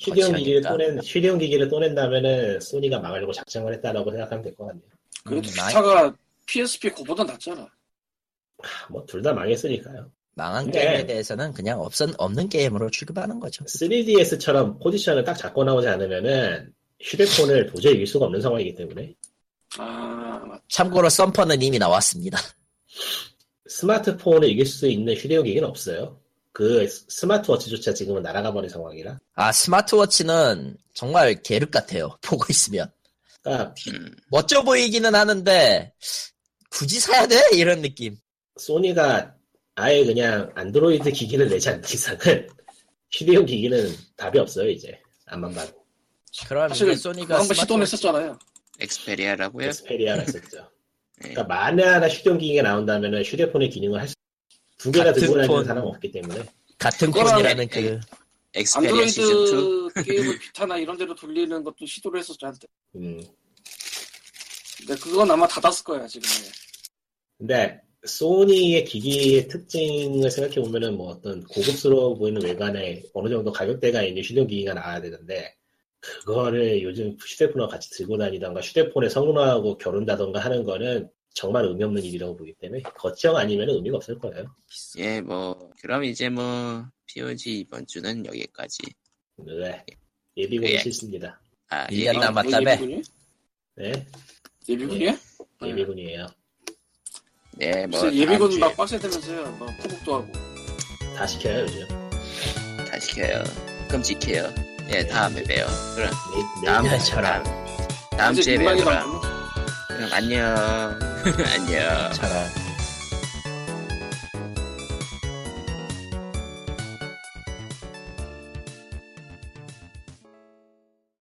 휴대용 기기를 또 낸, 휴대용 기기를 또 낸다면은 소니가 망하려고 작정을 했다라고 생각하면 될 것 같네요. 그래도 음, 기타가 PSP 그보다 낫잖아. 뭐 둘 다 망했으니까요. 망한 네. 게임에 대해서는 그냥 없은, 없는 게임으로 취급하는 거죠. 3DS처럼 포지션을 딱 잡고 나오지 않으면은 휴대폰을 도저히 이길 수가 없는 상황이기 때문에 아, 맞- 참고로 Thumper는 이미 나왔습니다. 스마트폰을 이길 수 있는 휴대용 기기는 없어요. 그 스- 스마트워치조차 지금은 날아가 버린 상황이라. 아, 스마트워치는 정말 계륵 같아요. 보고 있으면. 그러니까 음, 멋져 보이기는 하는데, 굳이 사야 돼? 이런 느낌. 소니가 아예 그냥 안드로이드 기기를 내지 않는 이상은 휴대용 기기는 답이 없어요 이제 안만 봐도 그럼 사실 이제 소니가 한번 스마트워치- 시도했었잖아요. 엑스페리아라고요? 엑스페리아가 있었죠. 네. 그러니까 만에 하나 휴대용 기기가 나온다면은 휴대폰의 기능을 할수두 같은 들고 다니는 폰. 사람은 없기 때문에 같은 폰이라는 그, 엑스페리아 시즌 2? 안드로이드 게임을 비타나 이런 데로 돌리는 것도 시도를 했었죠 한때. 음. 근데 그건 아마 닫았을 거야 지금. 근데 소니의 기기의 특징을 생각해 보면은 뭐 어떤 고급스러워 보이는 외관에 어느 정도 가격대가 있는 휴대용 기기가 나와야 되는데 그거를 요즘 휴대폰과 같이 들고 다니던가 휴대폰에 성능하고 겨룬다던가 하는 거는 정말 의미 없는 일이라고 보기 때문에 거치형 아니면 의미가 없을 거예요. 예, 뭐, 그럼 이제 뭐, POG 이번 주는 여기까지. 네. 예비군이 예. 싫습니다. 아, 일 예, 년 남았다며? 뭐 예비군이? 네. 예비군이야? 예비군이에요. 네, 뭐, 예비군 다음 막 주에 빡세다면서요. 뭐 포복도 하고. 다 시켜요 요즘. 다 시켜요. 끔찍해요. 예, 다음에 봬요. 그럼, 네, 다음, 네. 네, 저랑. 다음, 주에 뵈요. 그럼 안녕. 안녕. 저런.